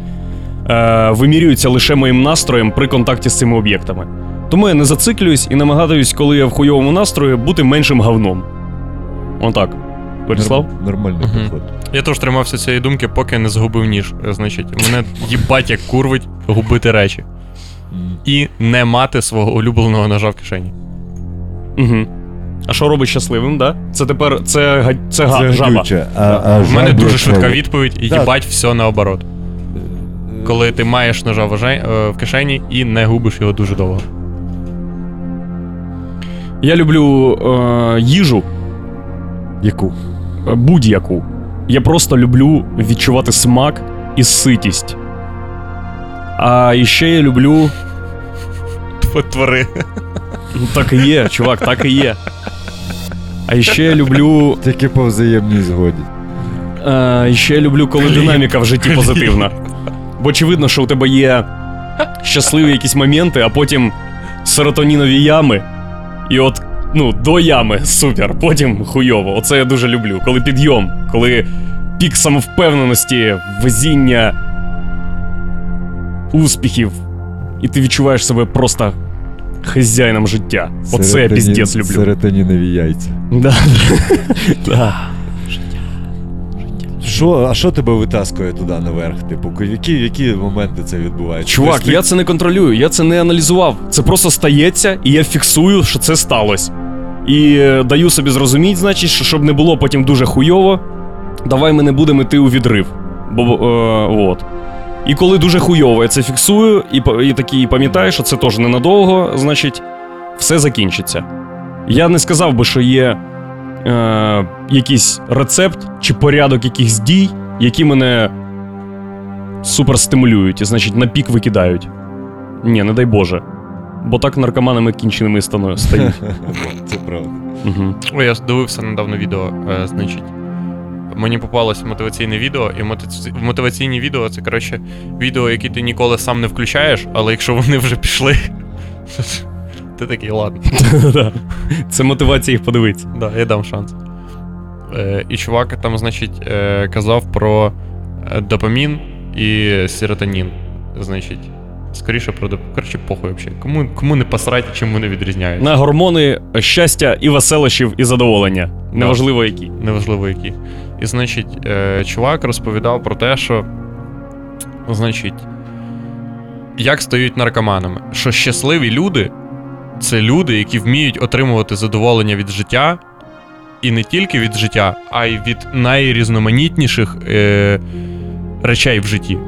е, вимірюються лише моїм настроєм при контакті з цими об'єктами. Тому я не зациклююсь і намагаюсь, коли я в хуйовому настрої, бути меншим говном. Отак. Борислав? Норм- Нормальний Мгм. підход. Я теж тримався цієї думки, поки не згубив ніж. Е, Значить, мене їбать як курвить губити речі. М. І не мати свого улюбленого ножа в кишені. Угу. А що робить щасливим, да? Це тепер це, га- це, га- Це жаба. а, а У мене жаб'яча- дуже швидка відповідь, і Так. їбать все наоборот. Коли ти маєш ножа в, е, в кишені і не губиш його дуже довго. Я люблю е, їжу Яку? е, будь-яку. Я просто люблю відчувати смак і ситість. А іще я люблю. Твори. Ну, так і є, чувак, так і є. А іще я люблю. Тільки по взаємній згоді. Е, іще я люблю, коли динаміка в житті позитивна. Бо очевидно, що у тебе є щасливі якісь моменти, а потім серотонінові ями. І от, ну, до ями супер, потім хуйово. Оце я дуже люблю. Коли підйом, коли пік самовпевненості, везіння, успіхів, і ти відчуваєш себе просто хазяїном життя. Оце я піздець люблю. Серотонінові яйця. Да. Що, а що тебе витаскує туди наверх? Типу, які, які моменти це відбувається? Чувак, Тобто я це не контролюю, я це не аналізував. Це просто стається, і я фіксую, що це сталося. І е, даю собі зрозуміти, значить, що щоб не було потім дуже хуйово, давай ми не будемо йти у відрив. Бо, е, от. І коли дуже хуйово, я це фіксую, і, па- і такий пам'ятаю, що це теж ненадовго, значить, все закінчиться. Я не сказав би, що є е, якийсь рецепт чи порядок якихось дій, які мене супер стимулюють і, значить, на пік викидають. Ні, не дай Боже. Бо так наркоманами кінченими стану- стають. Це правда. Угу. Ой, я дивився недавно відео, е, значить. Мені попалось мотиваційне відео, і мотиці- мотиваційні відео це, коротше, відео, які ти ніколи сам не включаєш, але якщо вони вже пішли, ти такий, ладно. Це мотивація їх подивитися. Да, я дам шанс. Е, і чувак там, значить, е, казав про е, допамін і серотонін. Значить, скоріше про доп... Коротше, похуй взагалі. Кому, кому не посрать, чим вони відрізняються. На гормони щастя і веселощів, і задоволення. Неважливо які. Неважливо які. І, значить, е, чувак розповідав про те, що. Значить, як стають наркоманами. Що щасливі люди це люди, які вміють отримувати задоволення від життя, і не тільки від життя, а й від найрізноманітніших е, речей в житті.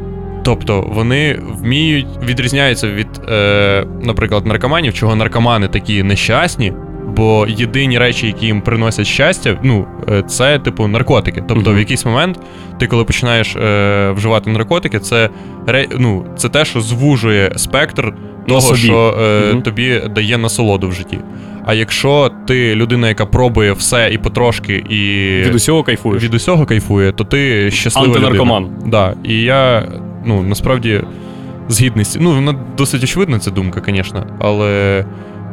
Тобто вони вміють відрізняються від, е, наприклад, наркоманів, чого наркомани такі нещасні, бо єдині речі, які їм приносять щастя, ну, е, це типу наркотики. Тобто, Мгм. в якийсь момент ти, коли починаєш е, вживати наркотики, це, ре- ну, це те, що звужує спектр того, собі. що е, Мгм. тобі дає насолоду в житті. А якщо ти людина, яка пробує все і потрошки, і Від усього кайфуєш. від усього кайфує, то ти щаслива Антинаркоман. людина. Да. І я, ну, насправді, згідний з. Ну, вона досить очевидна, ця думка, звісно, але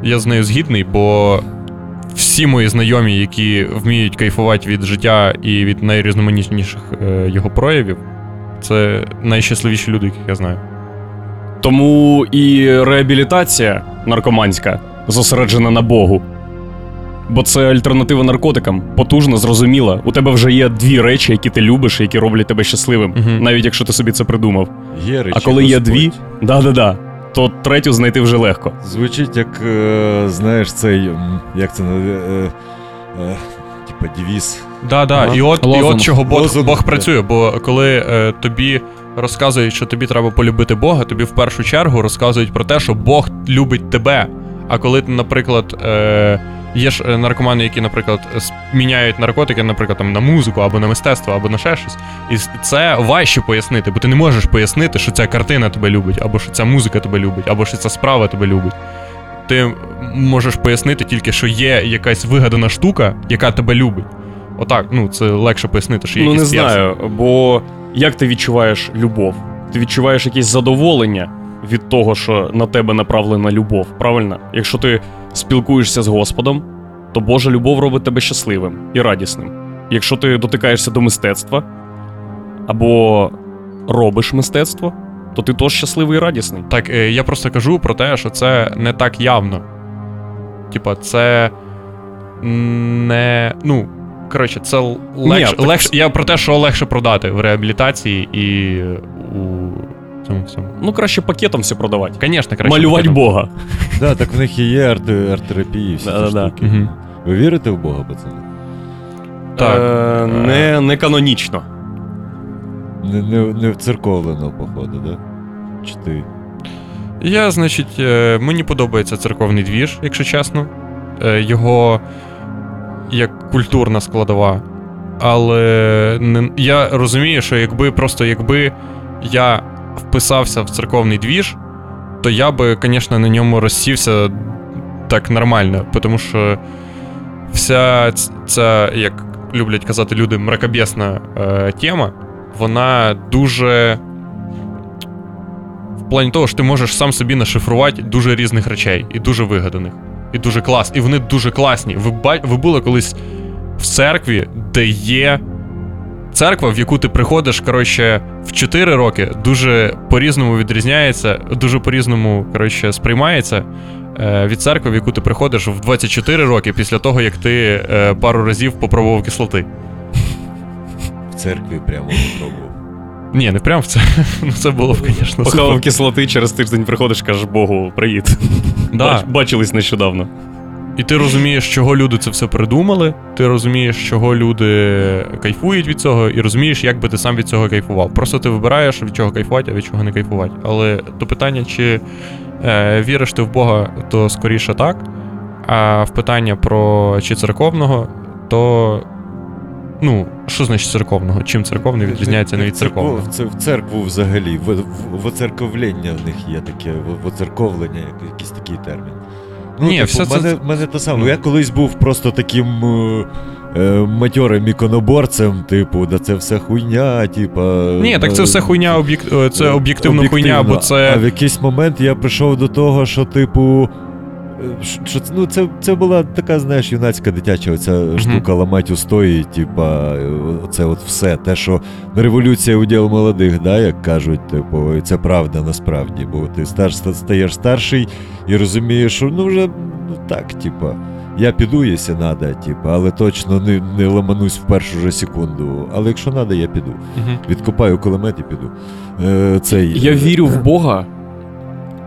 я з нею згідний, бо всі мої знайомі, які вміють кайфувати від життя і від найрізноманітніших е, його проявів, це найщасливіші люди, яких я знаю. Тому і реабілітація наркоманська зосереджена на Богу. Бо це альтернатива наркотикам, потужна, зрозуміла. У тебе вже є дві речі, які ти любиш, і які роблять тебе щасливим, Мгм. навіть якщо ти собі це придумав. Є речі, А коли є дві, да-да-да, то третю знайти вже легко. Звучить як, е, знаєш, цей. Як це е, е, е, Типа девіз. Да, да. Ага. І от, і от чого Бог, Лозунг, Бог працює, бо коли е, тобі розказують, що тобі треба полюбити Бога, тобі в першу чергу розказують про те, що Бог любить тебе. А коли ти, наприклад, е, є ж е, наркомани, які, наприклад, міняють наркотики, наприклад, там на музику або на мистецтво, або на ще щось. І це важче пояснити, бо ти не можеш пояснити, що ця картина тебе любить, або що ця музика тебе любить, або що ця справа тебе любить. Ти можеш пояснити тільки, що є якась вигадана штука, яка тебе любить. Отак, ну це легше пояснити, що є Ну не якийсь п'єс. знаю, бо як ти відчуваєш любов? Ти відчуваєш якесь задоволення від того, що на тебе направлена любов, правильно? Якщо ти спілкуєшся з Господом, то Божа любов робить тебе щасливим і радісним. Якщо ти дотикаєшся до мистецтва або робиш мистецтво, то ти теж щасливий і радісний. Так, е, я просто кажу про те, що це не так явно. Типа, це не. Ну, коротше, це л- легше. так я про те, що легше продати в реабілітації і у цьому всьому. Ну, краще пакетом все продавати. Звісно, краще. Малювати пакетом. Бога. Да, так в них і є арт, арт-терапії, всі ці Да-да-да. штуки. Мгм. Ви вірите в Бога, пацани? Так. Е, не, не канонічно. Не, не, не вцерковлено, походу, да? Чи ти? Я, значить, е, мені подобається церковний двіж, якщо чесно. Е, Його як культурна складова. Але не, я розумію, що якби просто якби я вписався в церковний двіж, то я би, звісно, на ньому розсівся так нормально, тому що вся ця, як люблять казати люди, мракобесна е, тема, вона дуже в плані того, що ти можеш сам собі нашифрувати дуже різних речей і дуже вигаданих. І дуже клас. І вони дуже класні. Ви, ба... ви були колись в церкві, де є церква, в яку ти приходиш, коротше, в 4 роки, дуже по-різному відрізняється, дуже по-різному, коротше, сприймається. е, Від церкви, в яку ти приходиш в 24 роки після того, як ти е, пару разів попробував кислоти. В церкві прямо попробував. Ні, не прям в це. Ну, це було б, звісно, Похавав кислоти, через тиждень приходиш, кажеш Богу, привіт. Да. Бач- Бачились нещодавно. І ти розумієш, чого люди це все придумали, ти розумієш, чого люди кайфують від цього, і розумієш, як би ти сам від цього кайфував. Просто ти вибираєш, від чого кайфувати, а від чого не кайфувати. Але до питання, чи е, віриш ти в Бога, то скоріше так. А в питання про чи церковного, то. Ну, що значить церковного? Чим церковний відрізняється не від церковного? Це в церкву взагалі. В, в, воцерковлення в них є таке, в- воцерковлення, якийсь такий термін. Ну, Ні, типу, все це- мене, мене те саме. Я колись був просто таким е, е, матьорим іконоборцем, типу, да це все хуйня, типа. Ні, так це е, все хуйня, об'єк... е, це об'єктивно хуйня, бо А в якийсь момент я прийшов до того, що, типу. Е, Що, це- ну, це, це була така, знаєш, юнацька дитяча оця штука ламать устої, типа, е, це от все. Те, що революція уділ молодих, да, як кажуть, типу, і це правда насправді. Бо ти стар, стаєш старший і розумієш, що ну вже ну, так, типа. Я піду, якщо треба, типа, але точно не, не ламанусь в першу же секунду. Але якщо треба, я піду. Відкопаю кулемет і піду. Е, цей, Я вірю в Бога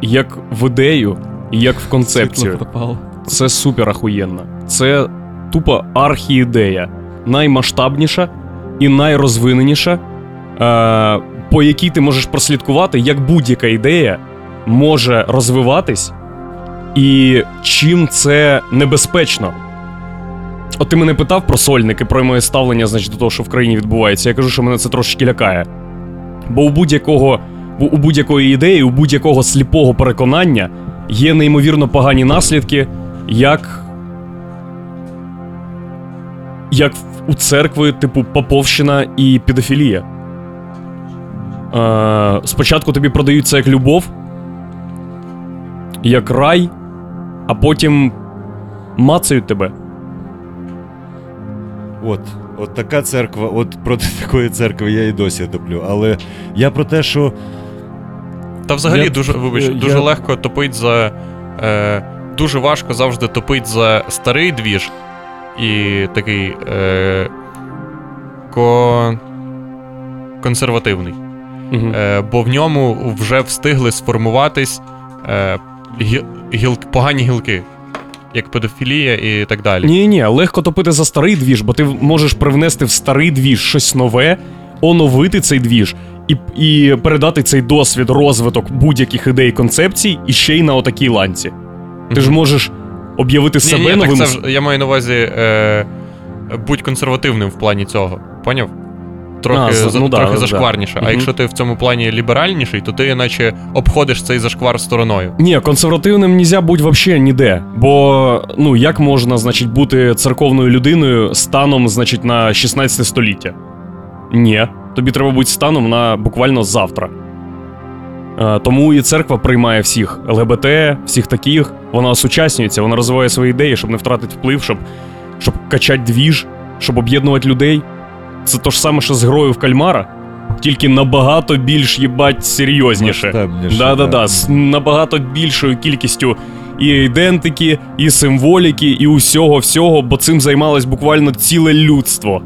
як в ідею, як в концепцію. Це супер ахуєнно. Це тупо архіідея. Наймасштабніша і найрозвиненіша, е, по якій ти можеш прослідкувати, як будь-яка ідея може розвиватись, і чим це небезпечно. От ти мене питав про сольники, про моє ставлення, значить, до того, що в країні відбувається. Я кажу, що мене це трошечки лякає. Бо у будь-якого, у у будь-якої ідеї, у будь-якого сліпого переконання є неймовірно погані наслідки, як. Як у церкви, типу, поповщина і педофілія. Е, спочатку тобі продають це як любов, як рай, а потім мацають тебе. От, от така церква, от проти такої церкви я і досі топлю. Але я про те, що Та взагалі Я- дуже, вибач, я- дуже я- легко топить за. Е, дуже важко завжди топить за старий двіж і такий. Е, ко... консервативний. Мгм. Е, бо в ньому вже встигли сформуватись е, гі, гіл, погані гілки, як педофілія і так далі. Ні, ні, легко топити за старий двіж, бо ти можеш привнести в старий двіж щось нове, оновити цей двіж і, і передати цей досвід, розвиток будь-яких ідей концепцій і ще й на отакій ланці. Ти ж можеш об'явити себе ні, так новим. це ж, я маю на увазі е, будь консервативним в плані цього. Поняв? Трохи, А, за- ну да, трохи да. зашкварніше. Мгм. А якщо ти в цьому плані ліберальніший, то ти наче обходиш цей зашквар стороною. Ні, консервативним нельзя бути вообще ніде. Бо ну як можна, значить, бути церковною людиною станом, значить, на 16 століття? Ні. Тобі треба бути станом на буквально завтра. Е, тому і церква приймає всіх ЛГБТ, всіх таких. Вона осучаснюється, вона розвиває свої ідеї, щоб не втратити вплив, щоб, щоб качати двіж, щоб об'єднувати людей. Це то ж саме, що з грою в кальмара, тільки набагато більш їбать серйозніше. Да-да-да, з набагато більшою кількістю і ідентики, і символіки, і усього всього, бо цим займалось буквально ціле людство.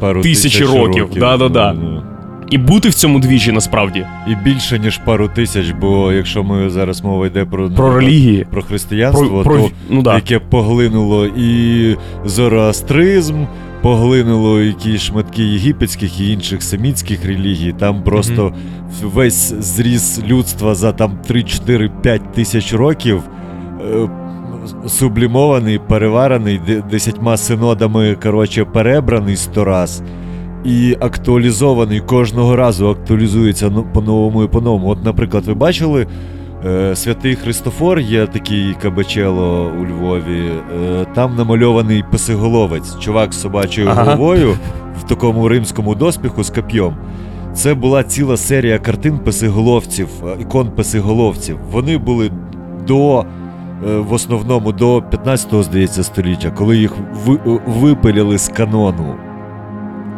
Пару тисячі тисяч років, да-да-да. Ну, ну. І бути в цьому двіжі насправді І більше, ніж пару тисяч, бо якщо ми зараз мова йде про, про релігії. про християнство, Про, про, то ну да. яке поглинуло і зороастризм, поглинуло якісь шматки єгипетських і інших семітських релігій. Там просто весь зріс людства за там 3-4-5 тисяч років. Сублімований, переварений десятьма синодами, коротше, перебраний сто раз. І актуалізований кожного разу актуалізується ну, по-новому і по-новому. От, наприклад, ви бачили Е, Святий Христофор є такий кабачело у Львові. Е, Там намальований писиголовець, чувак з собачою Ага. головою в такому римському доспіху з коп'єм. Це була ціла серія картин писиголовців, е, ікон писиголовців. Вони були до, в основному до 15-го, здається, століття, коли їх е, випиляли з канону.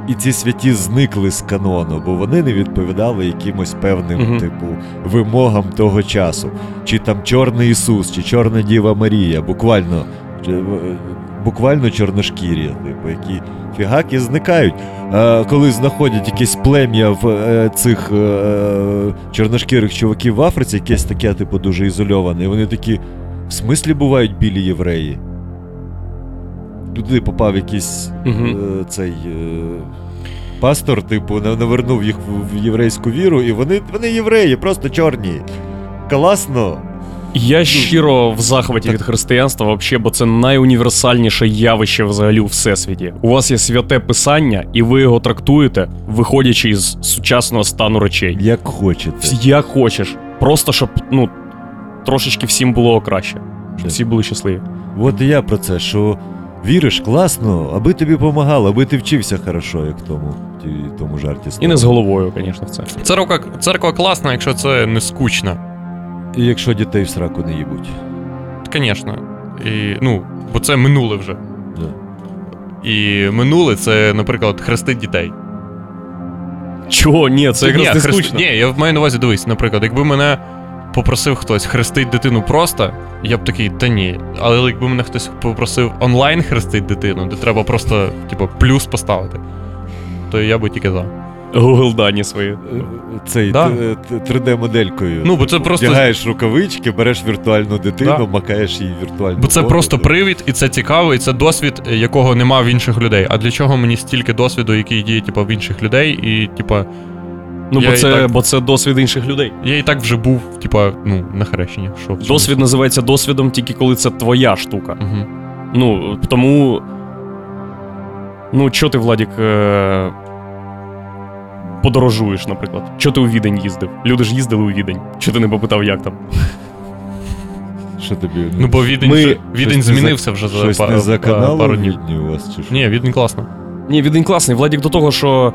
І ці святі зникли з канону, бо вони не відповідали якимось певним, Мгм. типу, вимогам того часу. Чи там Чорний Ісус, чи Чорна Діва Марія, буквально, е, буквально чорношкірі, типу, які фігаки зникають. А коли знаходять якесь плем'я в е, цих е, чорношкірих чуваків в Африці, якесь таке, типу, дуже ізольоване, і вони такі. В смислі бувають білі євреї? Туди попав якийсь Мгм. е, цей е, пастор, типу, навернув їх в, єврейську віру, і вони, вони євреї, просто чорні. Класно. Я щиро в захваті від християнства, вообще, бо це найуніверсальніше явище взагалі у всесвіті. У вас є святе писання, і ви його трактуєте, виходячи із сучасного стану речей. Як хочете. Як хочеш. Просто щоб, ну, трошечки всім було краще. Щоб всі були щасливі. От і я про це, що віриш класно, аби тобі помагало, аби ти вчився хорошо, як тому, ті- тому жарті. І не з головою, звісно, в це. Церква, церква класна, якщо це не скучно. І якщо дітей в сраку не їбуть. Звісно. І, ну, бо це минуле вже. Да. І минуле це, наприклад, хрестить дітей. Чого? Ні, це якраз не хрест- скучно. Ні, я маю на увазі, дивись, наприклад, якби мене попросив хтось хрестить дитину просто, я б такий, та ні. Але якби мене хтось попросив онлайн хрестить дитину, де треба просто, типу, плюс поставити, то я би тільки за. Google дані свої. Е, Цей Да. т- т- 3D-моделькою. Ну, бо це просто. Вдягаєш рукавички, береш віртуальну дитину, Да. макаєш її віртуально. Бо це просто привід, і це цікаво, і це досвід, якого нема в інших людей. А для чого мені стільки досвіду, який діє, типу, в інших людей, і, типу, Ну, Я бо це, так- бо це досвід інших людей. я і так вже був, типу, ну, на хрещенні. Що в цьому? Досвід називається досвідом тільки коли це твоя штука. Угу. Ну, тому. Ну, чо ти, Владік, е... подорожуєш, наприклад? Чо ти у Відень їздив? Люди ж їздили у Відень. Чо ти не попитав, як там? Що тобі? Ну, бо Відень, Ми- вже- щось Відень не змінився вже за, Щось па- не за каналом пару днів. Відні у вас чи що? Ні, Відень класно. Ні, Відень класний. Владік до того, що.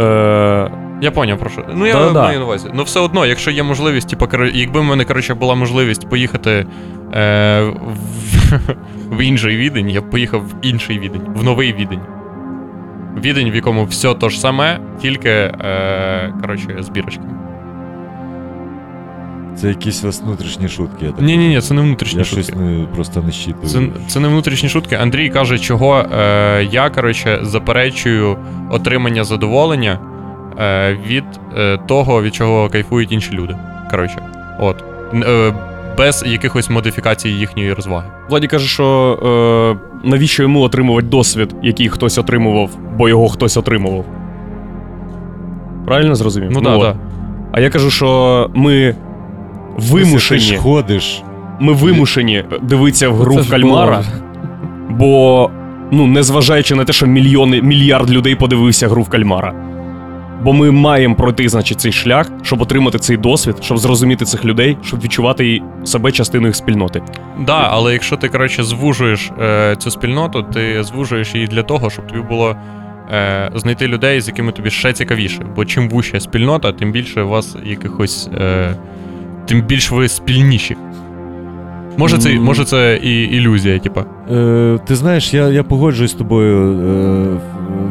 Е... Я поняв про що. Ну, я Да-да-да. маю на увазі. Ну, все одно, якщо є можливість, типу, кор- якби в мене, коротше, була можливість поїхати е, в, в інший відень, я б поїхав в інший відень, в новий відень. Відень, в якому все то ж саме, тільки, е, коротше, з бірочками. Це якісь у вас внутрішні шутки. Я так Ні, ні, ні, це не внутрішні Я шутки. щось не, просто не щитую. Це, це не внутрішні шутки. Андрій каже, чого е, я, коротше, заперечую отримання задоволення е, від е, того, від чого кайфують інші люди. Коротше, от. Е, без якихось модифікацій їхньої розваги. Владі каже, що е, навіщо йому отримувати досвід, який хтось отримував, бо його хтось отримував. Правильно зрозумів? Ну так, от. так. А я кажу, що ми Ти ж вимушені, ходиш. ми вимушені дивитися в гру в кальмара, бо, ну, незважаючи на те, що мільйони, мільярд людей подивився гру в кальмара. Бо ми маємо пройти, значить, цей шлях, щоб отримати цей досвід, щоб зрозуміти цих людей, щоб відчувати себе частиною їх спільноти. Да, але якщо ти, коротше, звужуєш е, цю спільноту, ти звужуєш її для того, щоб тобі було е, знайти людей, з якими тобі ще цікавіше. Бо чим вуща спільнота, тим більше у вас якихось. Е, тим більш ви спільніші. Може, це, може це і ілюзія, типа. Е, ти знаєш, я, я погоджуюсь з тобою е,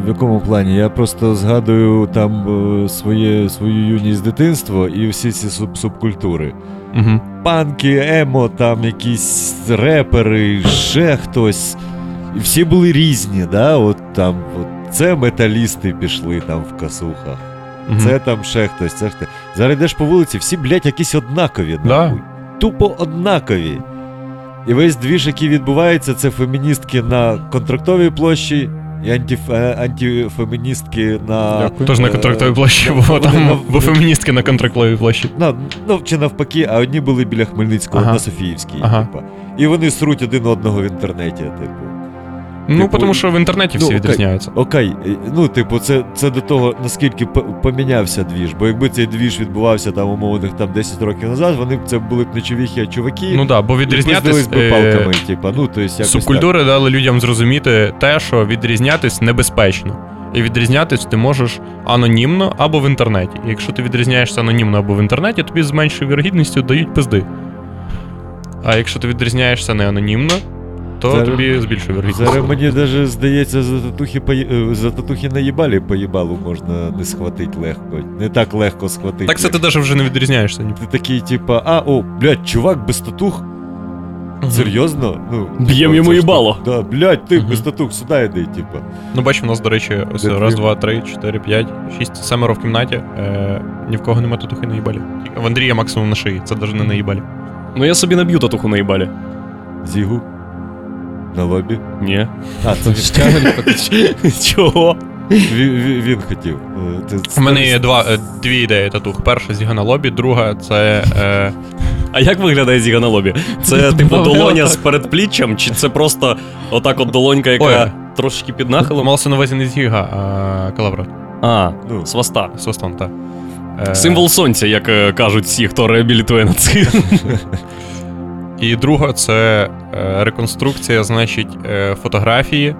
в, якому плані. Я просто згадую там е, своє, свою юність дитинство і всі ці суб, субкультури. Угу. Панки, емо, там якісь репери, ще хтось. І всі були різні, да? От там, от, це металісти пішли там в касухах. Це там ще хтось, це хтось. Зараз йдеш по вулиці, всі, блядь, якісь однакові. Да. нахуй. Тупо однакові. І весь двіж, який відбувається, це феміністки на контрактовій площі і антиф... е, антифеміністки на. Дякую. Тож на Е, контрактовій площі, бо вони там на- бо феміністки на контрактовій площі. На, ну, чи навпаки, а одні були біля Хмельницького Ага. на Софіївській. Ага. Типа. І вони сруть один одного в інтернеті, типу. Ну, Типу, тому що в інтернеті всі ну, окей. відрізняються. Окей, е, ну, типу, це, це до того, наскільки помінявся двіж. Бо якби цей двіж відбувався там умовних там 10 років назад, вони б це були б не чувіхи, а чуваки. Ну так, да, бо відрізнятись. би е, палками, типа, ну, то якось Субкультури дали людям зрозуміти те, що відрізнятись небезпечно. І відрізнятись ти можеш анонімно або в інтернеті. І якщо ти відрізняєшся анонімно або в інтернеті, тобі з меншою вірогідністю дають пизди. А якщо ти відрізняєшся не анонімно, то Зараз- тобі з більшою вірогідністю. Зараз мені даже здається, за татухи, пої- е, за татухи наїбалі поїбалу можна не схватити легко. Не так легко схватити. Так це ти навіть вже не відрізняєшся. ні. Ти такий, типа, а, о, блядь, чувак без татух? Серйозно? Ну, Б'єм типа, йому це ж їбало. так. Да, блядь, ти Мгм. без татух сюди йди, типа. Ну, бач, у нас, до речі, ось Де раз, твій? два, три, чотири, п'ять, шість, семеро в кімнаті. Е, ні в кого нема татухи на їбалі. В Андрія максимум на шиї, це навіть не на їбалі. Ну я собі наб'ю татуху на їбалі. Зігу. На лобі. Ні. А, це Щегель. Чого? він, хотів. Е, У мене є два, е, дві ідеї татух. Перша зіга на лобі, друга це. Е, А як виглядає зіга на лобі? Це типу долоня з передпліччям, чи це просто отак от долонька, яка Ой. трошечки під нахилом? малося на увазі не зіга, а калаврат. А, Ну. сваста. Свистон, так. Е, Символ сонця, як кажуть всі, хто реабілітує нацизм. І друга це е, реконструкція, значить, е, фотографії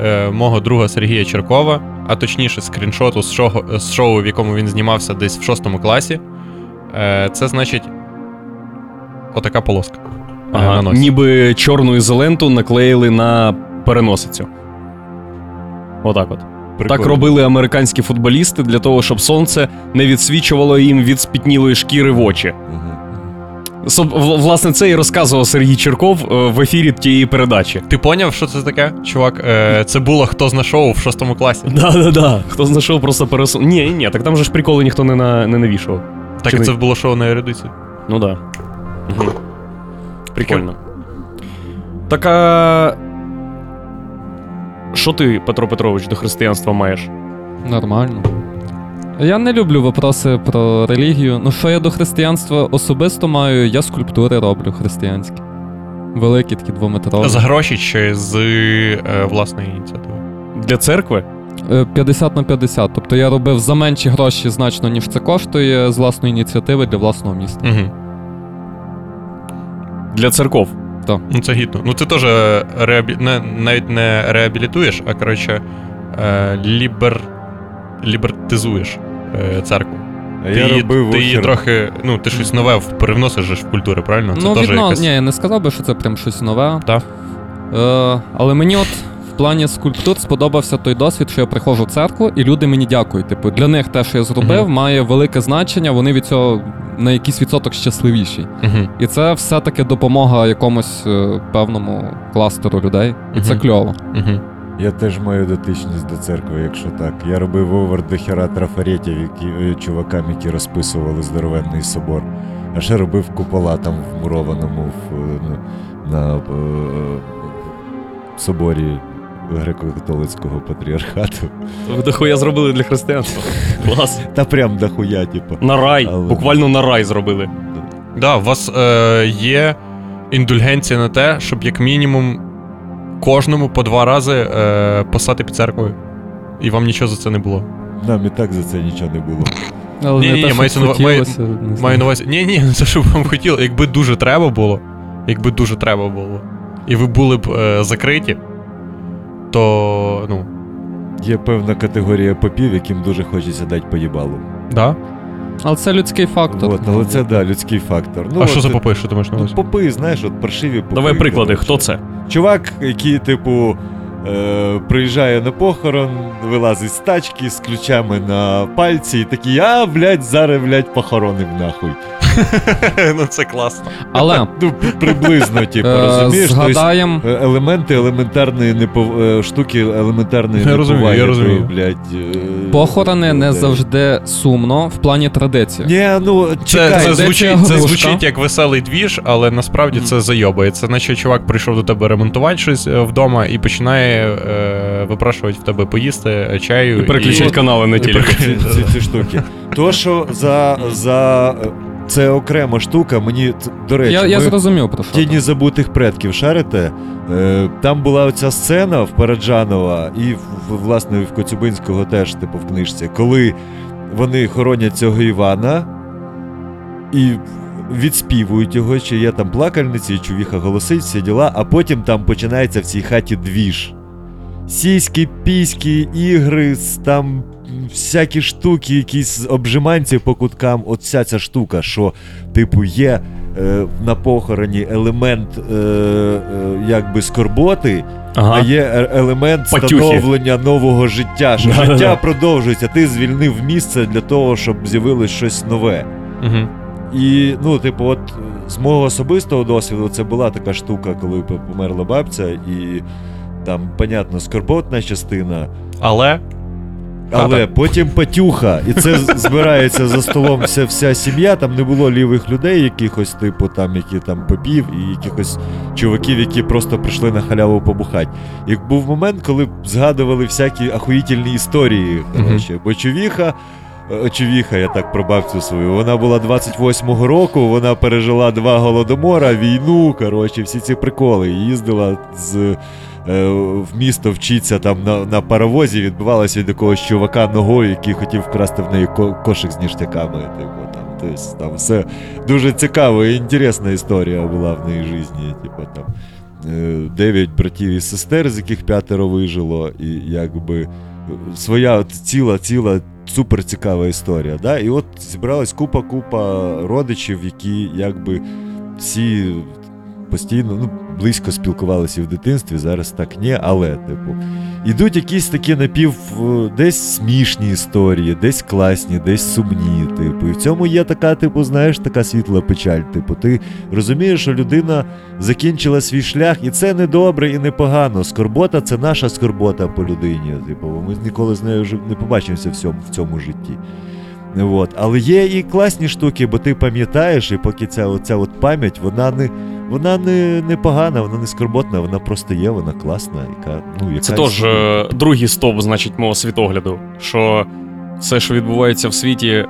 е, мого друга Сергія Черкова, а точніше, скріншоту з шоу, з шоу, в якому він знімався десь в шостому класі. Це значить. Отака полоска. е, на носі. ніби чорну ізоленту наклеїли на переносицю. Отак от. Прикольно. Так робили американські футболісти для того, щоб сонце не відсвічувало їм від спітнілої шкіри в очі. Мгм. Соб- власне, це і розказував Сергій Черков е, в ефірі тієї передачі. Ти поняв, що це таке? Чувак, е, це було хто зна шоу в шостому класі. Да-да-да. Хто знайшов просто пересун. Ні, ні, так там же ж приколи ніхто не, на... не навішував. Так Чи і не- це було шоу на ерудиції. Ну да. Угу. Прикольно. Так а... Що ти, Петро Петрович, до християнства маєш? Нормально. Я не люблю вопроси про релігію. Ну, що я до християнства особисто маю, я скульптури роблю християнські. Великі такі двометрові. За гроші чи з е, власної ініціативи. Для церкви? Е, 50 на 50. Тобто я робив за менші гроші значно, ніж це коштує, з власної ініціативи для власного міста. Угу. Для церков. Ну це гідно. Ну ти теж реабі... не, навіть не реабілітуєш, а коротше е, лібер... лібертизуєш е, церкву. А ти робив ти її трохи. Ну, ти щось нове привносиш в культуру, правильно? Це ну, теж відно... якась. Ні, я не сказав би, що це прям щось нове. Так. Е, але мені от в плані скульптур сподобався той досвід, що я приходжу в церкву, і люди мені дякують. Типу, для них те, що я зробив, Мгм. має велике значення. Вони від цього на якийсь відсоток щасливіші. Угу. І це все-таки допомога якомусь е, певному кластеру людей. І це Мгм. кльово. Я теж маю дотичність до церкви, якщо так. Я робив овер до хера трафаретів, які е, чувакам, які розписували здоровенний собор. А ще робив купола там вмурованому в, е, на, на е, соборі греко-католицького патріархату. Дохуя зробили для християнства. Клас. Та прям дохуя, типу. На рай. Але- Буквально на рай зробили. Да, у вас е, є індульгенція на те, щоб як мінімум кожному по два рази е, посати під церквою. І вам нічого за це не було. Нам і так за це нічого не було. Але Ні-ні-ні, не те, мається що на- має- не. Маю на увазі. Ні, ні, не те, що вам хотіло. Якби дуже треба було, якби дуже треба було, і ви були б е, закриті, то ну. Є певна категорія попів, яким дуже хочеться дати поїбалу. Да? Але це людський фактор. От, але це да, людський фактор. Ну, а от, що за попи, що ти маєш на увазі? попи, знаєш, от паршиві попи. Давай приклади, коротше. хто це? Чувак, який, типу, е, приїжджає на похорон, вилазить з тачки з ключами на пальці і такий, а, блядь, зараз, блядь, похоронив нахуй. ну це класно. Але Ну, приблизно, типу, е, розумієш? Тобто, е, елементи елементарної непов... штуки елементарної Я розумію, неповаги я розумію. блядь, Похорони не завжди сумно в плані традиції. Ні, ну, Це, чекай, це, звучить, це звучить як веселий двіж, але насправді це зайобає. Це наче чувак прийшов до тебе ремонтувати щось вдома і починає е, випрашувати в тебе поїсти е, чаю. І переключать канали на і телеку. ці, ці, ці штуки. То, що за, за е, це окрема штука, мені до речі, Я, я ми зрозумів про що. тіні ти. забутих предків шарите. Е, там була оця сцена в Параджанова і в, власне в Коцюбинського теж, типу, в книжці, коли вони хоронять цього Івана і відспівують його, чи є там плакальниці, і чувіха голосить, всі діла, а потім там починається в цій хаті двіж. Сіські, піські, ігри, там всякі штуки, якісь обжиманці по куткам. От вся ця штука, що, типу, є е, на похороні елемент е, е, якби скорботи, а є е- елемент Патюхи. становлення нового життя. Що Да-да-да. життя продовжується, ти звільнив місце для того, щоб з'явилось щось нове. Мгм. І, ну, типу, от з мого особистого досвіду, це була така штука, коли померла бабця, і там, понятно, скорботна частина. Але Але Хата. потім патюха, і це збирається за столом вся, вся сім'я. Там не було лівих людей, якихось, типу, там, які там попів, і якихось чуваків, які просто прийшли на халяву побухати. І був момент, коли згадували всякі ахуїтельні історії. Коротше, бо чувіха. е, Чувіха, я так про бабцю свою. Вона була 28-го року, вона пережила два голодомора, війну, коротше, всі ці приколи. Їздила з в місто вчиться там на, на паровозі, відбивалася від якогось чувака ногою, який хотів вкрасти в неї кошик з ніштяками. Типу, там, тобто, там все дуже цікава і інтересна історія була в неї житті. Типу, е, дев'ять братів і сестер, з яких п'ятеро вижило, і якби е, своя от ціла, ціла. Супер цікава історія. Да? І от зібралась купа-купа родичів, які якби всі постійно ну, близько спілкувалися в дитинстві, зараз так ні, але, типу, ідуть якісь такі напів е, десь смішні історії, десь класні, десь сумні. Типу, і в цьому є така, типу, знаєш, така світла печаль. Типу, ти розумієш, що людина закінчила свій шлях, і це не добре і не погано. Скорбота це наша скорбота по людині. Типу, ми ніколи з нею не побачимося в цьому, в цьому житті. От. Але є і класні штуки, бо ти пам'ятаєш, і поки ця, оця от пам'ять, вона не, вона не, не погана, вона не скорботна, вона просто є, вона класна. Яка, ну, яка Це теж е, другий стоп, значить, мого світогляду. Що все, що відбувається в світі,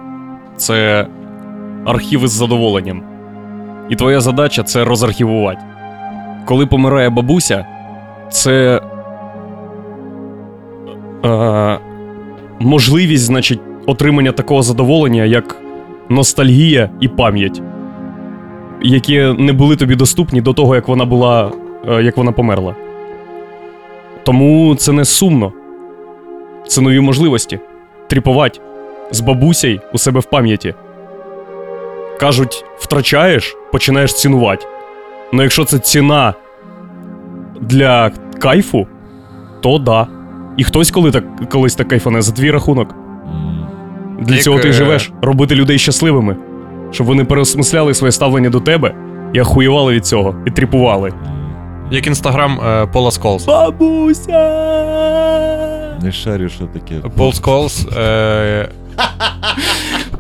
це архіви з задоволенням. І твоя задача це розархівувати. Коли помирає бабуся, це. Е, можливість, значить, отримання такого задоволення, як ностальгія і пам'ять, які не були тобі доступні до того, як вона була, е, як вона померла. Тому це не сумно. Це нові можливості. Тріпувати з бабусей у себе в пам'яті. Кажуть, втрачаєш, починаєш цінувати. Ну якщо це ціна для кайфу, то да. І хтось коли так, колись так кайфане за твій рахунок. Для Як, цього ти е, живеш, робити людей щасливими, щоб вони переосмисляли своє ставлення до тебе і ахуєвали від цього, і тріпували. Як інстаграм е, Пола Сколс. Бабуся! Не шарю, що таке. Пол Сколс. Е,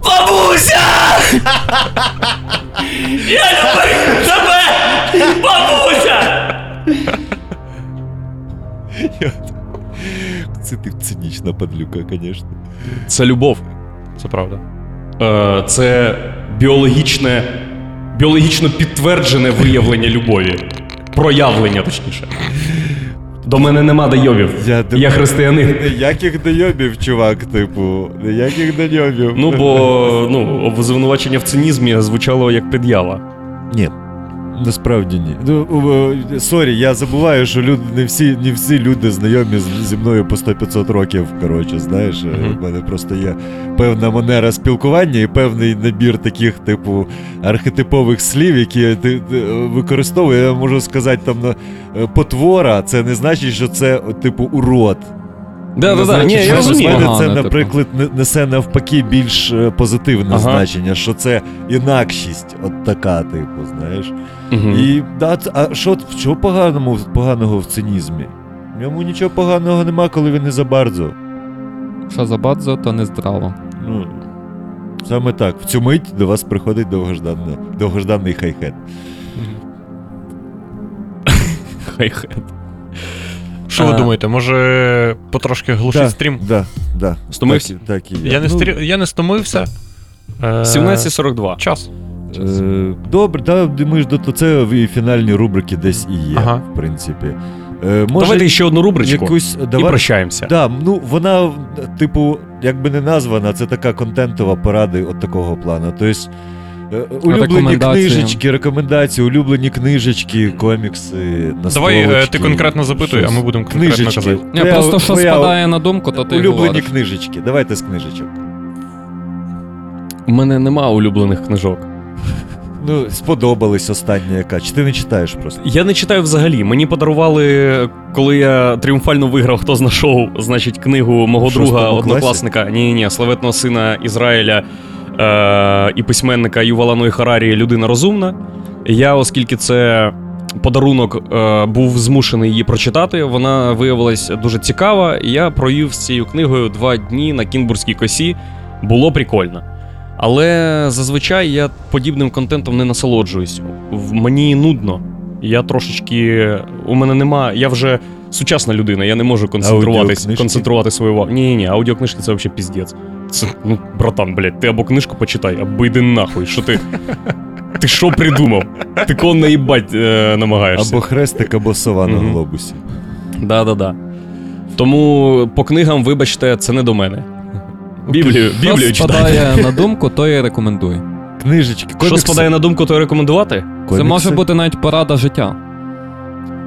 Бабуся! Я люблю тебе! Бабуся! Це ти цинічна падлюка, звісно. Це любов. це правда. Е, це біологічне, біологічно підтверджене виявлення любові. Проявлення, точніше. До мене нема дойобів. Я, Я християнин. Ніяких дойобів, чувак, типу. Ніяких дойобів. Ну, бо ну, звинувачення в цинізмі звучало як пред'ява. Ні. Насправді ні. Ну, sorry, я забуваю, що люди, не всі, не всі люди знайомі зі мною по 100-500 років. Коротше, знаєш, У Мгм. мене просто є певна манера спілкування і певний набір таких, типу, архетипових слів, які ти, використовую. Я можу сказати там на е, потвора, це не значить, що це, типу, урод. Да, да, да. Ні, я розумію. Мене це, типу. наприклад, не- несе навпаки більш е, позитивне Ага. значення, що це інакшість, от така, типу, знаєш. Мгм. І да, а що, що поганого, поганого в цинізмі? В ньому нічого поганого нема, коли він не забардзо. Що за бадзо, то не здраво. Ну, саме так. В цю мить до вас приходить довгожданна, довгожданий хайхет. Хай-хет. Що ви думаєте, може потрошки глушить Да, стрім? Да, да. Стомився? Так, так і є. Я не, Ну, стрі... я не стомився. Е, 17.42. Час. Е, добре, да, ми ж до це і фінальні рубрики десь і є, Ага. в принципі. Е, може, Давайте ще одну рубричку якусь. і прощаємося. Да, ну вона, типу, якби не названа, це така контентова порада от такого плану. Тобто, е, улюблені Рекомендації. книжечки, рекомендації, улюблені книжечки, комікси, Давай е, ти конкретно запитуй, а ми будемо конкретно Книжечки. казати. Ні, Твоя- просто що твоя спадає на думку, то ти й Улюблені говориш. книжечки. Давайте з книжечок. У мене нема улюблених книжок. Ну, сподобались останні яка. Чи ти не читаєш просто? Я не читаю взагалі. Мені подарували, коли я тріумфально виграв хто зна шоу, значить, книгу мого В шостому друга, класі? однокласника, ні, ні, славетного сина Ізраїля е- і письменника Ювала Ной Харарі Людина розумна. Я, оскільки це подарунок, е- був змушений її прочитати, вона виявилась дуже цікава, і я провів з цією книгою два дні на Кінбурзькій косі. Було прикольно. Але зазвичай я подібним контентом не насолоджуюсь. Мені нудно. Я трошечки. У мене нема. Я вже сучасна людина, я не можу концентруватись, концентрувати свою увагу. Ні, ні, аудіокнижки це взагалі піздець. Це, ну, братан, блядь, ти або книжку почитай, або йди нахуй. Що ти. Ти що придумав? Ти кого наїбать е, намагаєшся? Або хрестик, або сова на Мгм. глобусі. Да-да-да. Тому по книгам, вибачте, це не до мене. Біблію, Що Біблію читати. спадає на думку, то і рекомендуй. Книжечки, комікси. Що спадає на думку, то рекомендувати? Це може бути навіть порада життя.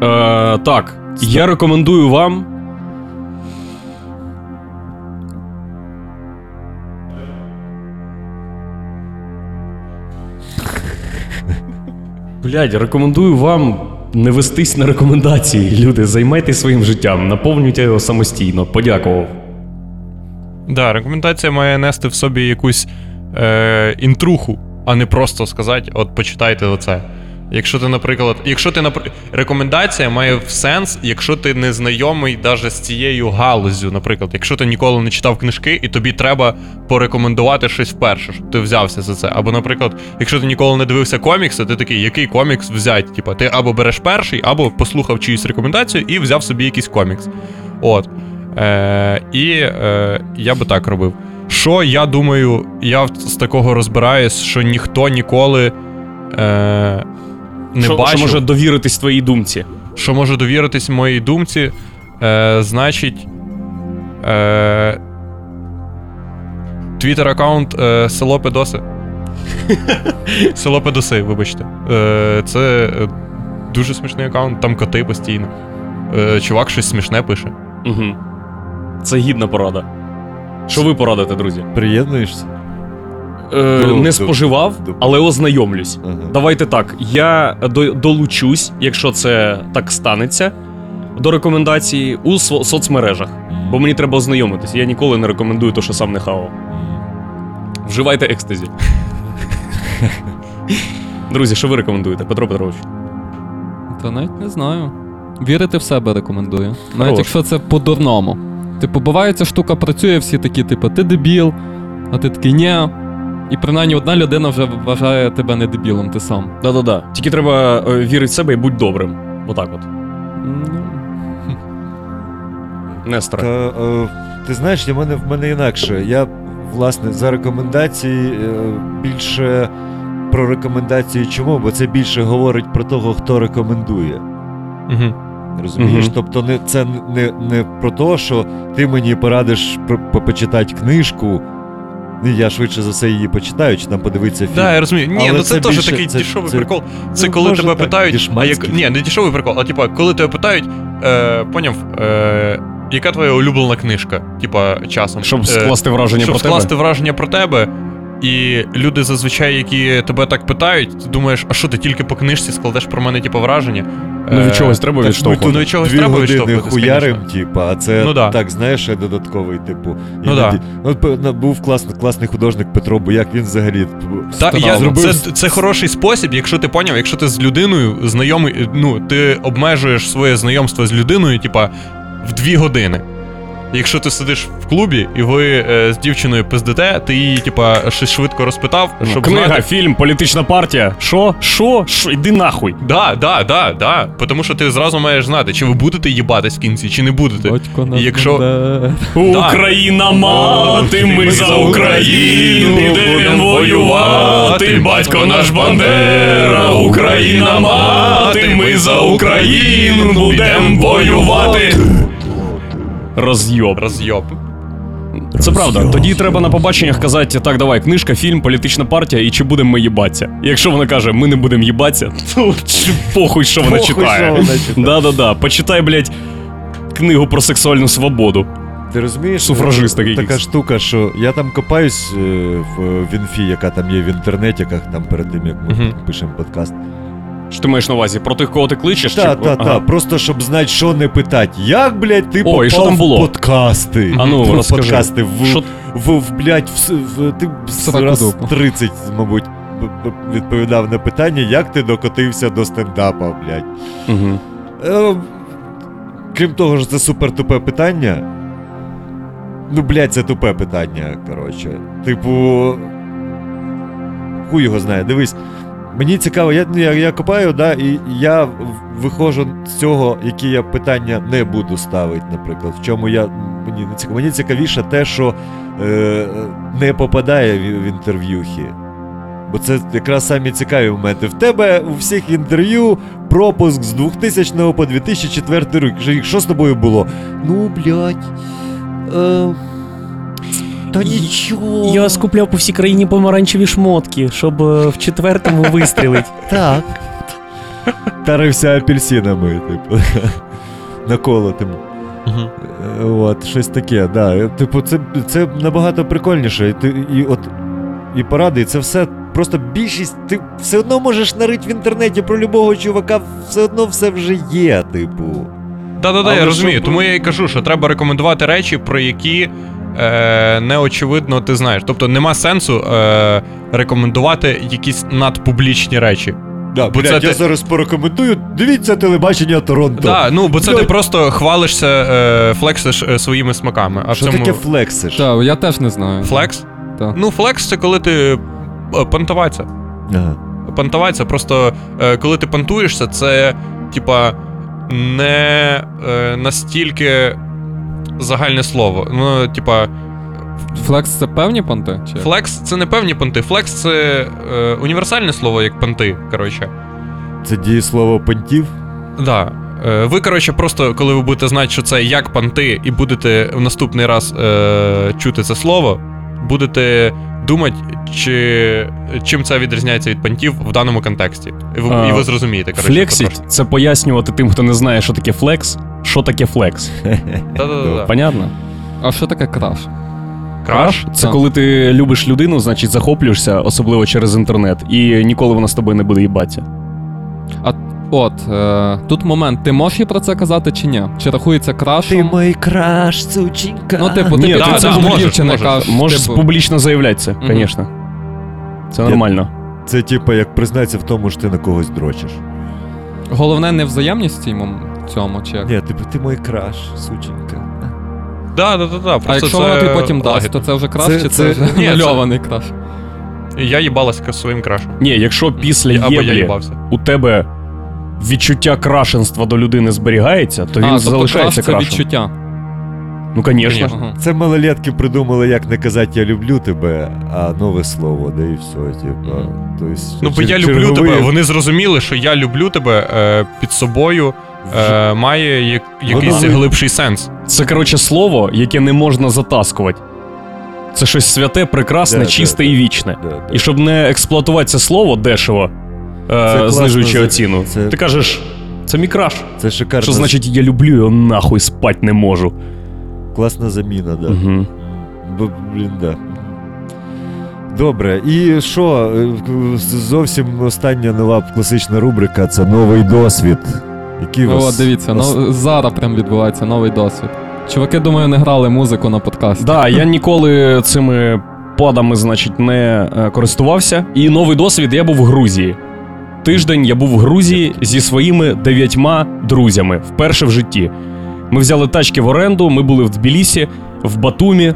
Е, так, я рекомендую вам. Блядь, рекомендую вам не вестись на рекомендації. Люди, займайтесь своїм життям, наповнюйте його самостійно. Подякував. Да, рекомендація має нести в собі якусь е, інтруху, а не просто сказати, от почитайте оце. Якщо ти, наприклад, якщо ти напр... рекомендація має сенс, якщо ти не знайомий навіть з цією галузю, наприклад, якщо ти ніколи не читав книжки, і тобі треба порекомендувати щось вперше, щоб ти взявся за це. Або, наприклад, якщо ти ніколи не дивився комікси, ти такий, який комікс взяти? Типа, ти або береш перший, або послухав чиюсь рекомендацію і взяв собі якийсь комікс. От. Е, і е, я би так робив. Що я думаю, я з такого розбираюсь, що ніхто ніколи е, не що, бачив, що може довіритись твоїй думці. що може довіритись моїй думці, е, значить. Е, Твіттер аккаунт е, село Педоси. село Педоси, вибачте. Е, це е, дуже смішний аккаунт, там коти постійно. Е, чувак щось смішне пише. Угу. Це гідна порада. Що ви порадите, друзі? Приєднуєшся? Е, Ну, не споживав, але ознайомлюсь. Ага. Давайте так. Я до, долучусь, якщо це так станеться, до рекомендацій у со- соцмережах. Бо мені треба ознайомитися. Я ніколи не рекомендую те, що сам не хавав. Вживайте екстазі. Друзі, що ви рекомендуєте, Петро Петрович? Та навіть не знаю. Вірити в себе рекомендую. Навіть Хорош. якщо це по-дурному. Типу, буває, ця штука працює, всі такі, типу, ти дебіл, а ти такий ні. І принаймні одна людина вже вважає тебе не дебілом, ти сам. Да-да-да. Тільки треба е, вірити в себе і будь добрим. Отак от. Ну, Нестор. Та, е, ти знаєш, я мене, в мене інакше. Я, власне, за рекомендації е, більше про рекомендації чому? Бо це більше говорить про того, хто рекомендує. Угу. Розумієш? Мгм. Тобто не, це не, не про те, що ти мені порадиш про- по- почитати книжку. Ну, я швидше за все її почитаю, чи там подивиться фільм. Да, я розумію. Ні, Але ну це, це теж більше- такий це- дішовий це- прикол. Це Ну, коли тебе так, питають. А як... Ні, не дішовий прикол, а типа, коли тебе питають, е, поняв, е, яка твоя улюблена книжка? Типа, часом. Щоб Е, скласти враження щоб про тебе. скласти враження про тебе. І люди зазвичай, які тебе так питають, ти думаєш, а що ти тільки по книжці складеш про мене, типу, враження? Ну, від Е, чогось треба Так, відштовхувати. ну, від чогось дві треба години хуярим, типа, а це Ну, да. так, знаєш, ще додатковий, типу. Ну, іноді- Ну, п- на- був класний, класний художник Петро Бояк, він взагалі. типу, Та, я, зробив це, це хороший спосіб, якщо ти поняв, якщо ти з людиною знайомий, ну, ти обмежуєш своє знайомство з людиною, типа, в дві години. Якщо ти сидиш в клубі і ви е, з дівчиною пиздите, ти її, типа, щось швидко розпитав, щоб Книга, знати. фільм, політична партія. Що? Що? Що? Іди нахуй. Да, да, да, да. Тому що ти зразу маєш знати, чи ви будете їбатись в кінці, чи не будете. батько наш Якщо- Україна мати, ми за Україну підемо воювати. Батько наш Бандера, Україна мати, ми за Україну будемо воювати. Роз'єб. Розйоб. Це правда. Тоді треба на побаченнях казати: так, давай, книжка, фільм, політична партія, і чи будемо ми їбатися. І якщо вона каже, ми не будемо їбатися, то чи похуй, що вона читає. Да-да-да. Почитай, блядь, книгу про сексуальну свободу. Ти розумієш? Суфражист такий Така якийсь. штука, що я там копаюсь е, в, в інфі, яка там є в інтернеті, інтернетіках, там перед тим, як ми Мгм. пишемо подкаст. Що ти маєш на увазі? Про тих, кого ти кличеш? Та, чи... та, Ага. та. Просто щоб знати, що не питати. Як, блядь, ти О, попав і що там було? в подкасти? А ну, в розкажи. подкасти, в, Що- в, в, блядь, в, в, ти Сраку раз дупу. 30, мабуть, б- б- відповідав на питання, як ти докотився до стендапа, блядь. Угу. Е, крім того, що це супер тупе питання. Ну, блядь, це тупе питання, коротше. Типу. Хуй його знає. Дивись, мені цікаво, я, я, я копаю, да, і я виходжу з цього, які я питання не буду ставити, наприклад. В чому я. Мені не цікаво. Мені цікавіше те, що е, не попадає в, в інтерв'юхи. Бо це якраз самі цікаві моменти. В тебе у всіх інтерв'ю пропуск з 2000 по 2004 рік. Що з тобою було? Ну, блядь. Е, та нічого. Я скупляв по всій країні помаранчеві шмотки, щоб е, в четвертому вистрілить. Так. Тарився апельсинами, типу. Наколотим. Угу. Е, От, щось таке, да. Е, Типу, це, це набагато прикольніше. І, ти, і, от, і поради, і це все. Просто більшість, ти все одно можеш нарити в інтернеті про любого чувака, все одно все вже є, типу. Да-да-да, я розумію. щоб- Тому я і кажу, що треба рекомендувати речі, про які е, неочевидно ти знаєш. Тобто нема сенсу е, рекомендувати якісь надпублічні речі. Да, Бо блядь, це я ти- зараз порекомендую. Дивіться телебачення Торонто. Да, ну бо це Ну, ти просто хвалишся, е, флексиш е, своїми смаками. А Що в цьому таке флексиш? Та, я теж не знаю. flex? Та. Ну, flex це коли ти е, понтуватися. Ага. Понтуватися, просто е, коли ти понтуєшся, це типа не е, настільки загальне слово. Ну, типа, Flex це певні понти? Чи? flex це не певні понти. Flex це е, універсальне слово, як понти. Коротше. Це дієслово понтів. Да. Е, Ви, коротше, просто коли ви будете знати, що це як понти, і будете в наступний раз е, чути це слово, будете думати, чи, чим це відрізняється від понтів в даному контексті. І ви, А, і ви зрозумієте, коротше. Флексить це пояснювати тим, хто не знає, що таке flex, що таке flex. Понятно? А що таке crush? Crush? Це коли ти любиш людину, значить захоплюєшся, особливо через інтернет, і ніколи вона з тобою не буде їбатися. От, е, тут момент, ти можеш їй про це казати чи ні? Чи рахується крашем? мій crush, сученька. Ну, типу, ти Ні, да, це да, можеш, дівчина можеш. кажеш. Можеш типу, публічно заявляти це, Мгм. звісно. Це Я- нормально. Це типу, як признатися в тому, що ти на когось дрочиш. Головне не взаємність в цьому, цьому, чи як? Ні, типу, ти мій краш, сученька. Да, да, да, да. А якщо це вона тобі потім дасть, то це вже краще, Це- це, це- вже Ні, це- краш. Я їбалася своїм крашем. Ні, якщо після Або я єблі їбався. у тебе відчуття крашенства до людини зберігається, то він а, тобто залишається краш це крашем. відчуття. Ну, звісно. Ага. Це малолетки придумали, як не казати я люблю тебе, а нове слово, да і все. Тобто, Ну, бо я люблю тебе. Вони зрозуміли, що я люблю тебе е, під собою е, має як, якийсь Воно- глибший сенс. Це, коротше, слово, яке не можна затаскувати. Це щось святе, прекрасне, Да, да, чисте да. і вічне. Да, да. І щоб не експлуатувати це слово дешево, е, знижуючи за- оціну, це- ти кажеш, це мій краш. Це шикарна, Що значить я люблю його нахуй спать не можу. класна заміна, да. Угу. Бо, блін, да. Добре, і що? е, Зовсім остання нова класична рубрика це новий досвід. Який Ну, вас... дивіться, вас- ну, зараз прям відбувається новий досвід. Чуваки, думаю, не грали музику на подкасті. Да, я ніколи цими подами, значить, не е, користувався. І новий досвід я був в Грузії. Тиждень я був в Грузії зі своїми дев'ятьма друзями вперше в житті. Ми взяли тачки в оренду, ми були в Тбілісі, в Батумі.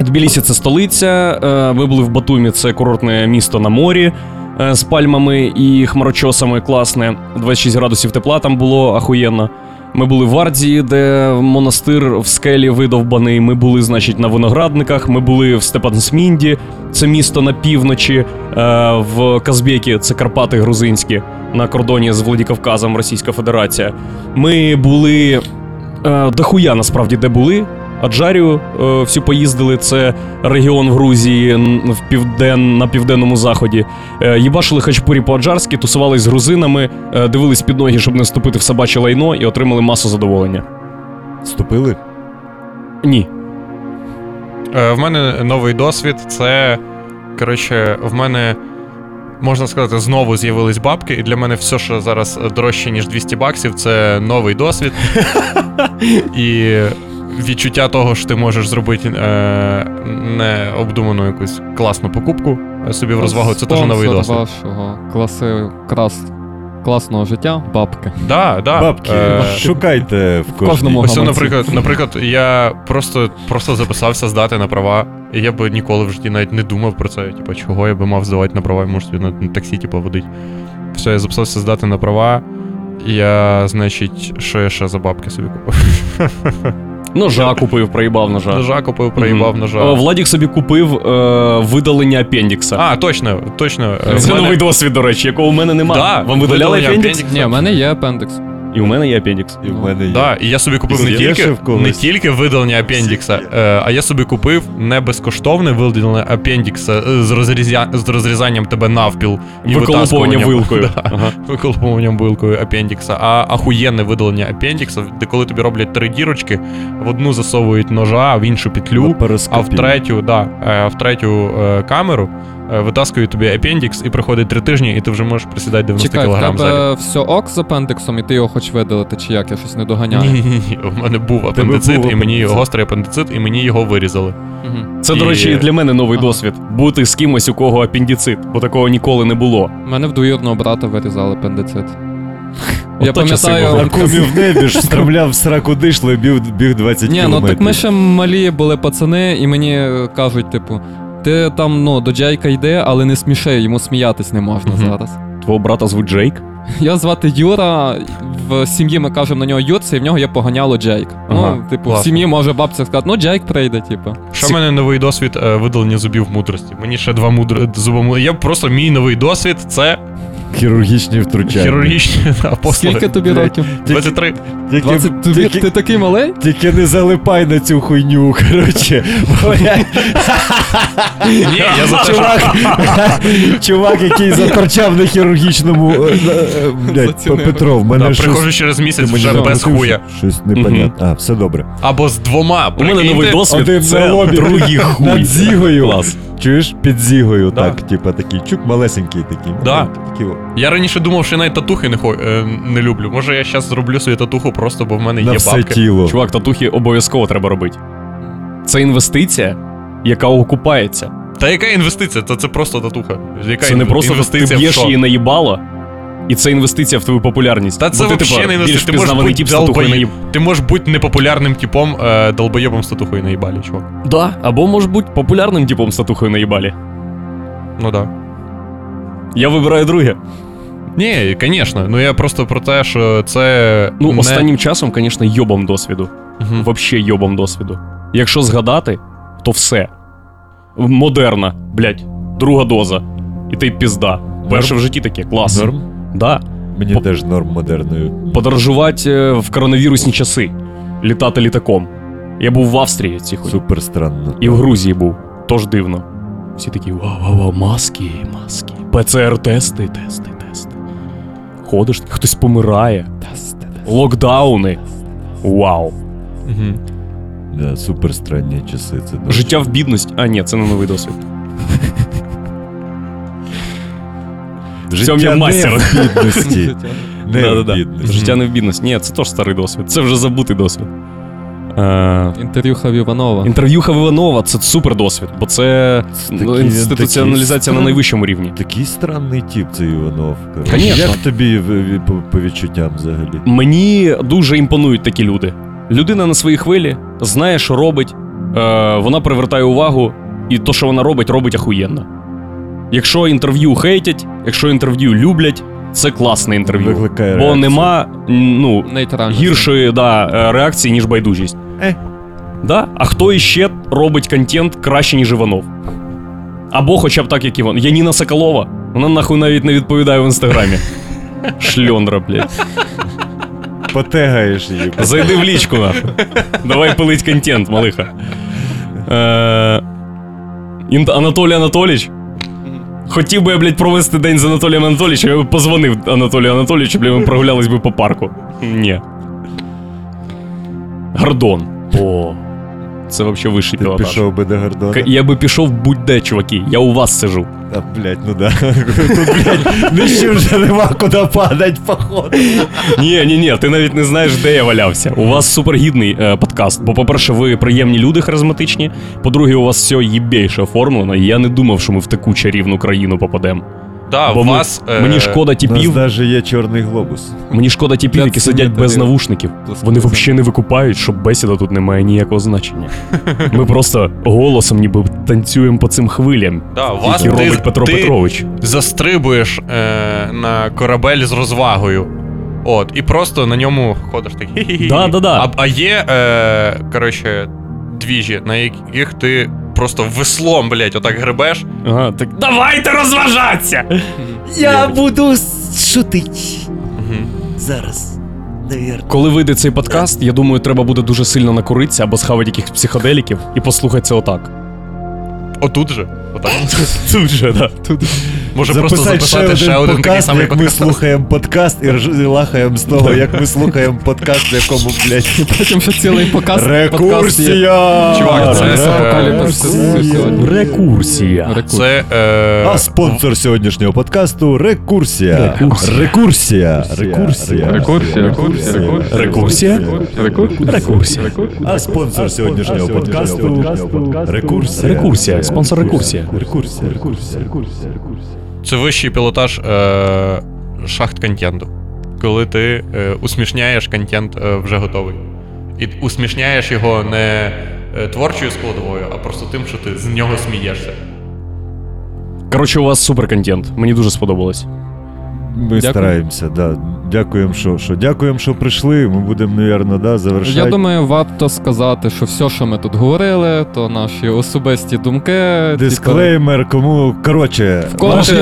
Тбілісі це столиця. е, Ми були в Батумі, це курортне місто на морі е, з пальмами і хмарочосами класне. 26 градусів тепла там було ахуєнно. Ми були в Ардії, де монастир в скелі видовбаний. Ми були, значить, на виноградниках. Ми були в Степансмінді, це місто на півночі, е, в Казбекі, це Карпати грузинські, на кордоні з Владикавказом Російська Федерація. Ми були е, дохуя насправді де були. Аджарію е, всю поїздили. Це регіон в Грузії в півден, на південному заході. Е, їбашили хачпурі по-аджарськи, тусувались з грузинами, е, дивились під ноги, щоб не вступити в собаче лайно, і отримали масу задоволення. Вступили? Ні. Е, в мене новий досвід. Це коротше, в мене. Можна сказати, знову з'явились бабки, і для мене все, що зараз дорожче, ніж 200 баксів, це новий досвід. І відчуття того, що ти можеш зробити е, необдуману якусь класну покупку е, собі в розвагу, це теж новий досвід. вашого класи, крас, класного життя, бабки. Да, да. Бабки, Е, шукайте в кожному Ось, наприклад, наприклад, я просто, просто записався здати на права, і я би ніколи в житті навіть не думав про це. Типу, чого я би мав здавати на права, я можу собі на, на таксі, типу, водити. Все, я записався здати на права. Я, значить, що я ще за бабки собі купив? Ножа купив, проїбав ножа. Ножа купив, проїбав ножа. Владік собі купив е, видалення апендікса. А, точно, точно. е, Це мене- новий досвід, до речі, якого в мене немає. Да, Вам видаляли апендікс? Ні, в мене є апендикс. І у мене є апендікс. І в мене є. Да, і я собі купив не тільки, когось? не тільки видалення апендікса, е, а я собі купив не безкоштовне видалення апендікса е, з, розрізя... з розрізанням тебе навпіл і Виколупування витаскуванням- вилкою. Да, Ага. виколупуванням вилкою апендікса, а ахуєнне видалення апендікса, де коли тобі роблять три дірочки, в одну засовують ножа, в іншу петлю, а в Лапароскопія. третю, да, е, в третю е, камеру. Е, Витаскують тобі апендікс і проходить три тижні, і ти вже можеш присідати 90 Чекай, в кг в тебе все ок з апендиксом, і ти його хочеш видалити, чи як? Я щось не доганяю. Ні, ні, ні. У мене був апендицит, і мені гострий апендицит, і мені його вирізали. Мгм. Це, до речі, і для мене новий Ага. досвід. Бути з кимось, у кого апендицит, бо такого ніколи не було. У мене в двоюрного брата вирізали апендицит. Я пам'ятаю. В небі ж встромляв в сраку дишло і біг, біг 20 Ні, ну так ми ще малі були пацани, і мені е, кажуть, типу, ти там ну, до Джейка йде, але не сміши, йому сміятись не можна Мгм. зараз. Твого брата звуть Джейк. Я звати Юра, в сім'ї ми кажемо на нього Юрці, і в нього є поганяло Джейк. Ага, ну, типу, в сім'ї може бабця сказати, ну Джейк прийде, типу. Що в мене новий досвід е, видалення зубів мудрості. Мені ще два мудр... зуба Я просто мій новий досвід це Хірургічні втручання. хірургічні да, послуги. Скільки тобі років? 23. Тільки, 20... Тобі, тільки, ти такий малий? тільки не залипай на цю хуйню, коротше. Ні, я за. Чувак, чувак, який заторчав на хірургічному. е, е, Блядь, Зацінив. Петро, в мене Да, приходжу через місяць вже без хуя. Щось непонятно. А, все добре. Або з двома. У мене новий Один досвід. на лобі другий хуй. над зігою. Клас. Чуєш? Під зігою, так, типа такий чук малесенький такий. Да. такий. Я раніше думав, що я навіть татухи не, хо... е, не люблю. Може, я зараз зроблю собі татуху просто, бо в мене На є все бабки. тіло. Чувак, татухи обов'язково треба робити. Це інвестиція, яка окупається. Та яка інвестиція? Та це просто татуха. Яка це не просто ти інвестиція в б'єш що? її наїбало, і це інвестиція в твою популярність. Та це Бо ти, вообще типа, не більш інвестиція. Ти можеш впізнаваний бути тип з татухою на долбоєб. Ти можеш бути непопулярним типом, е, долбойобом з татухою на їбалі, чувак. Да, або може бути популярним типом з татухою на їбалі. Ну да. Я вибираю друге. Ні, звісно. Ну я просто про те, що це. Ну, не... останнім часом, звісно, йобом досвіду. Мгм. Вообще йобом досвіду. Якщо згадати, то все. Модерна, блядь, друга доза. І ти пізда. Перше в житті таке, клас. Норм? Да. Мені По- теж норм модерною. Подорожувати е, в коронавірусні часи. Літати літаком. Я був в Австрії ці хуй. Супер странно. І в Грузії був. Тож дивно. Всі такі вау, вау, вау, маски, маски. ПЦР-тести, тести, тести. Ходиш, хтось помирає. Локдауни. Вау. Мгм. Да, супер странні часи. Це дуже. Життя в бідності. А, ні, це не новий досвід. Життя цьому я не мастер. в бідності. Не в бідності. Життя не в бідності. Ні, це теж старий досвід. Це вже забутий досвід. Е, Інтерв'юха в Іванова. інтерв'юха в Іванова це супер досвід, бо це Це ну, інституціоналізація на найвищому рівні. Такий странний тип цей Іванов. Як тобі по, відчуттям взагалі? Мені дуже імпонують такі люди. Людина на своїй хвилі знає, що робить, е, вона привертає увагу, і то, що вона робить, робить ахуєнно. Якщо інтерв'ю хейтять, якщо інтерв'ю люблять, це класне інтерв'ю. Викликає Бо реакцію. нема ну, гіршої да, е, реакції, ніж байдужість. Е. Да? А хто іще робить контент краще, ніж Іванов? Або хоча б так, як Іван. Яніна Соколова. Вона нахуй навіть не відповідає в інстаграмі. Шльондра, блядь. Потегаєш її. Зайди в лічку, нахуй. Давай пилить контент, малиха. Е, Анатолій Анатолійович. Хотів би я, блядь, провести день з Анатолієм Анатолійовичем, я би позвонив Анатолію Анатолійовичу, блядь, ми прогулялись би по парку. Ні. Гордон. О. Це взагалі вищий Ти пілотаж. пішов би до Гордона? Я би пішов будь-де, чуваки. Я у вас сижу. А, блядь, ну да. Тут, блядь, нижче вже нема куди падать, походу. Ні, ні, ні, ти навіть не знаєш, де я валявся. У вас супергідний е, подкаст. Бо, по-перше, ви приємні люди харизматичні. По-друге, у вас все їбейше оформлено, і я не думав, що ми в таку чарівну країну попадемо. Да, Бо у ми- вас. е, Мені шкода У нас навіть є чорний глобус. мені шкода типів, Для які сидять без навушників. Вони взагалі не викупають, що бесіда тут не має ніякого значення. Ми просто голосом ніби танцюємо по цим хвилям, Да, у вас які ти, робить Петро ти Петрович. застрибуєш е, на корабель з розвагою. От, і просто на ньому ходиш такий. Да-да-да. А, а є, е, коротше, двіжі, на яких ти просто веслом, блять, отак гребеш. Ага, так давайте розважатися! Я буду шутить зараз. Навірно. Коли вийде цей подкаст, я думаю, треба буде дуже сильно накуритися або схавати якихось психоделіків і послухати це отак. Отут же. Отак. Тут же, да. Може просто Записати ще один такий подкаст, самий як ми подкаст. слухаємо подкаст і рж- і лахаємо з того, як ми слухаємо подкаст, в якому, блядь, Потім ще цілий показ. рекурсія! Чувак, це, е, апокаліпсис сьогодні. Рекурсія. Це. Е, А спонсор сьогоднішнього подкасту Рекурсія. Рекурсія. Рекурсія. Рекурсія. Рекурсія, рекурсія, Рекурсія? Рекурсія. А спонсор сьогоднішнього подкасту Рекурсія. Рекурсія, спонсор рекурсія. Рекурсія. рекурсія, рекурсія, рекурсія. Це вищий пілотаж е, шахт контенту. Коли ти е, усмішняєш контент е, вже готовий. І усмішняєш його не е, творчою складовою, а просто тим, що ти з нього смієшся. Коротше, у вас супер контент. Мені дуже сподобалось. Ми Дякую. стараємося, да. Дякуємо, що, що дякуємо, що прийшли. Ми будемо, напевно, да, завершати. Я думаю, варто сказати, що все, що ми тут говорили, то наші особисті думки. типу, Дисклеймер, кому. Коротше, В кого ваш-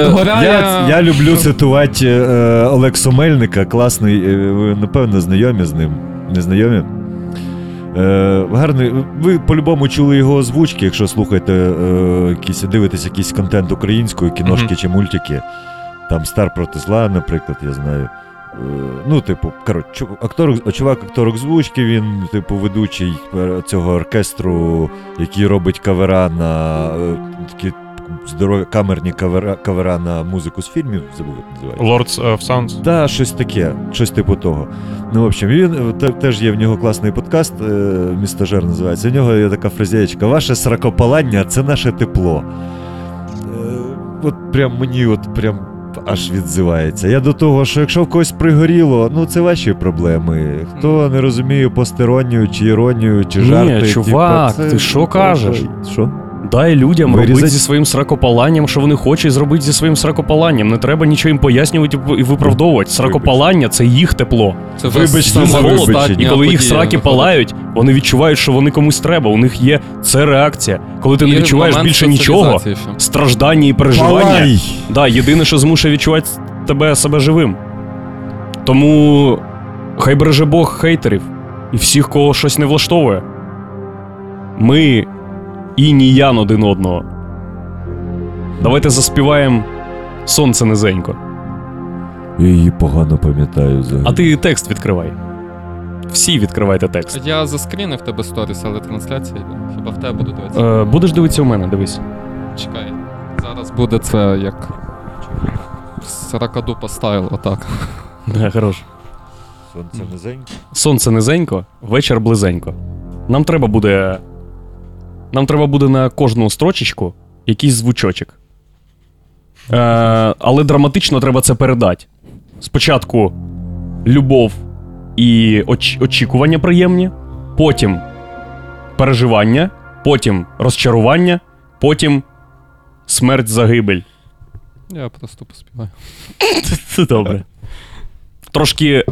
я, я люблю цитувати е, Олексу Мельника, класний. е, ви, напевно, знайомі з ним. Не знайомі? Е, гарний. Ви по-любому чули його озвучки, якщо слухаєте е, якісь, дивитесь якийсь контент українською, кіношки Мгм. чи мультики. Там Стар проти зла, наприклад, я знаю. Е, Ну, типу, коротше, актор, чувак актор озвучки, він, типу, ведучий е, цього оркестру, який робить кавера на е, такі здорові камерні кавера, кавера на музику з фільмів, забув, як називається. Lords of Sounds. Та, щось таке, щось типу того. Ну, в общем, він теж є в нього класний подкаст, містажер називається. У нього є така фразеєчка: Ваше сракопалання це наше тепло. От прям мені от прям аж відзивається. Я до того, що якщо в когось пригоріло, ну це ваші проблеми. Хто не розуміє постеронію, чи іронію, чи Ні, чувак, типу, це- ти що кажеш? Що? Дай людям Вирізать? робити зі своїм сракопаланням, що вони хочуть зробити зі своїм сракопаланням. Не треба нічого їм пояснювати і виправдовувати. Сракопалання це їх тепло. Це Вибач, вже це І коли їх сраки виходить. палають, вони відчувають, що вони комусь треба. У них є це реакція. Коли ти не відчуваєш більше нічого, ще. страждання і переживання. Палай! Да, єдине, що змушує відчувати тебе себе живим. Тому хай береже Бог хейтерів і всіх, кого щось не влаштовує. Ми і ніян один одного. Давайте заспіваємо Сонце низенько. Я її погано пам'ятаю взагалі. А ти текст відкривай. Всі відкривайте текст. Я заскрінив тебе сторіс, але трансляція йде. Хіба в тебе буду дивитися? Е, будеш дивитися у мене, дивись. Чекай. Зараз буде це як. Саракадупа стайл, отак. Да, хорош. Сонце низеньке. Сонце низенько, вечір близенько. Нам треба буде. Нам треба буде на кожну строчечку якийсь звучочок. Е, але драматично треба це передати. Спочатку любов і оч- очікування приємні, потім переживання, потім розчарування, потім смерть загибель. Я просто поспіваю. Це добре. Трошки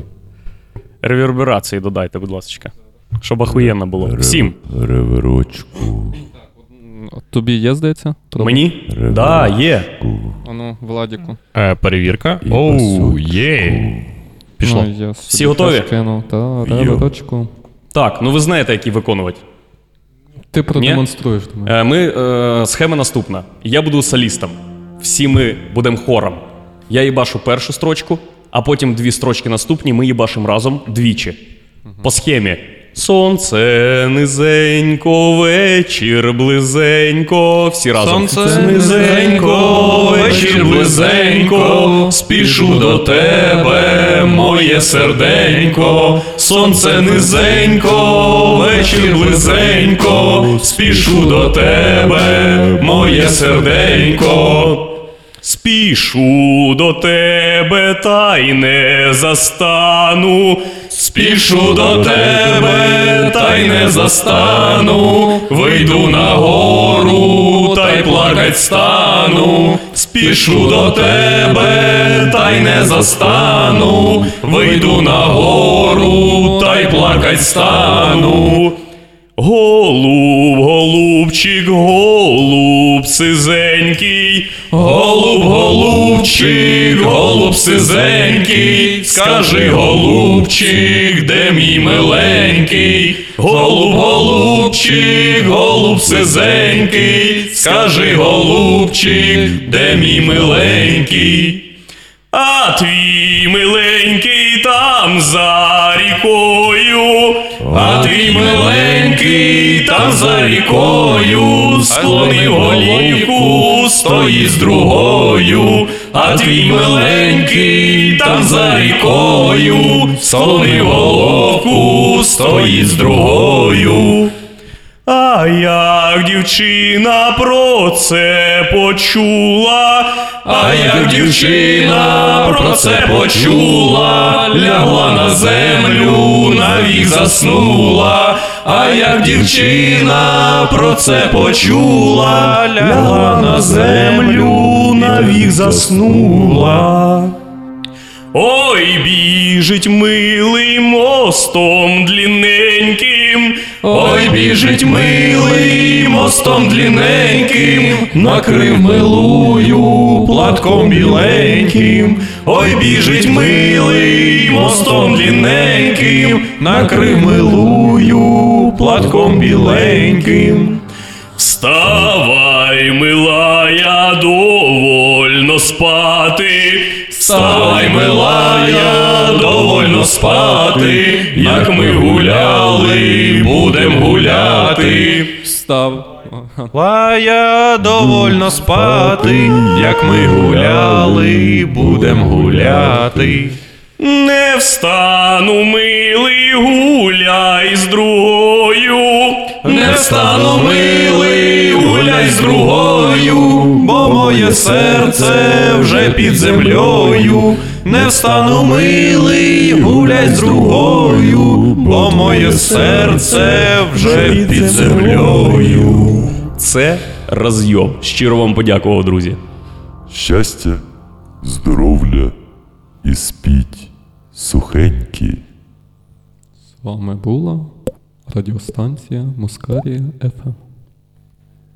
реверберації додайте, будь ласка. Щоб ахуєнно було. Всім. Реверочку. Тобі є, здається? Мені? Да, є. Ану, Владіку. Е, перевірка. І Оу, є. Пішло. Ну, я Всі готові? кинув. Та, реверочку. Так, ну ви знаєте, які виконувати. Ти продемонструєш. Е, Ми, е, схема наступна. Я буду солістом. Всі ми будемо хором. Я їбашу першу строчку, а потім дві строчки наступні ми їбашимо разом двічі. По схемі. Сонце низенько, вечір близенько. Всі разом. Сонце низенько, вечір близенько. Спішу до тебе, моє серденько. Сонце низенько, вечір близенько. Спішу до тебе, моє серденько. Спішу до тебе, та й не застану. Спішу до тебе, та й не застану. Вийду на гору, та й плакать стану. Спішу до тебе, та й не застану. Вийду на гору, та й плакать стану. Голуб, голубчик, голуб сизенький, голуб, голубчик, голуб сизенький, скажи, голубчик, де мій миленький, голуб, голубчик, голуб сизенький, скажи, голубчик, де мій миленький. А твій миленький там за рікою, а твій миленький там за рікою, склонив голівку, стоїть з другою, а твій миленький там за рікою, склонив головку, стоїть з другою. А як дівчина про це почула, а як дівчина про це почула, лягла на землю, навік заснула, а як дівчина про це почула, лягла на землю, навік заснула. Ой, біжить милий мостом длінненьким, ой, біжить милий мостом длінненьким, накрив милую платком біленьким, ой, біжить милий мостом длінненьким, накрив милую платком біленьким. Вставай, милая, довольно спати. Вставай, милая, довольно спати. Як ми гуляли, будем гуляти. Встав. Лая довольно спати, як ми гуляли, будем гуляти. Не встану, милий, гуляй з другою. Не встану, милий, гуляй з другою. бо моє серце вже під землею. Не встану милий, гуляй з другою, бо моє серце вже під землею. Це розйом. Щиро вам подякував, друзі. Щастя, здоров'я і спіть сухенькі. З вами була радіостанція Москарія ФМ.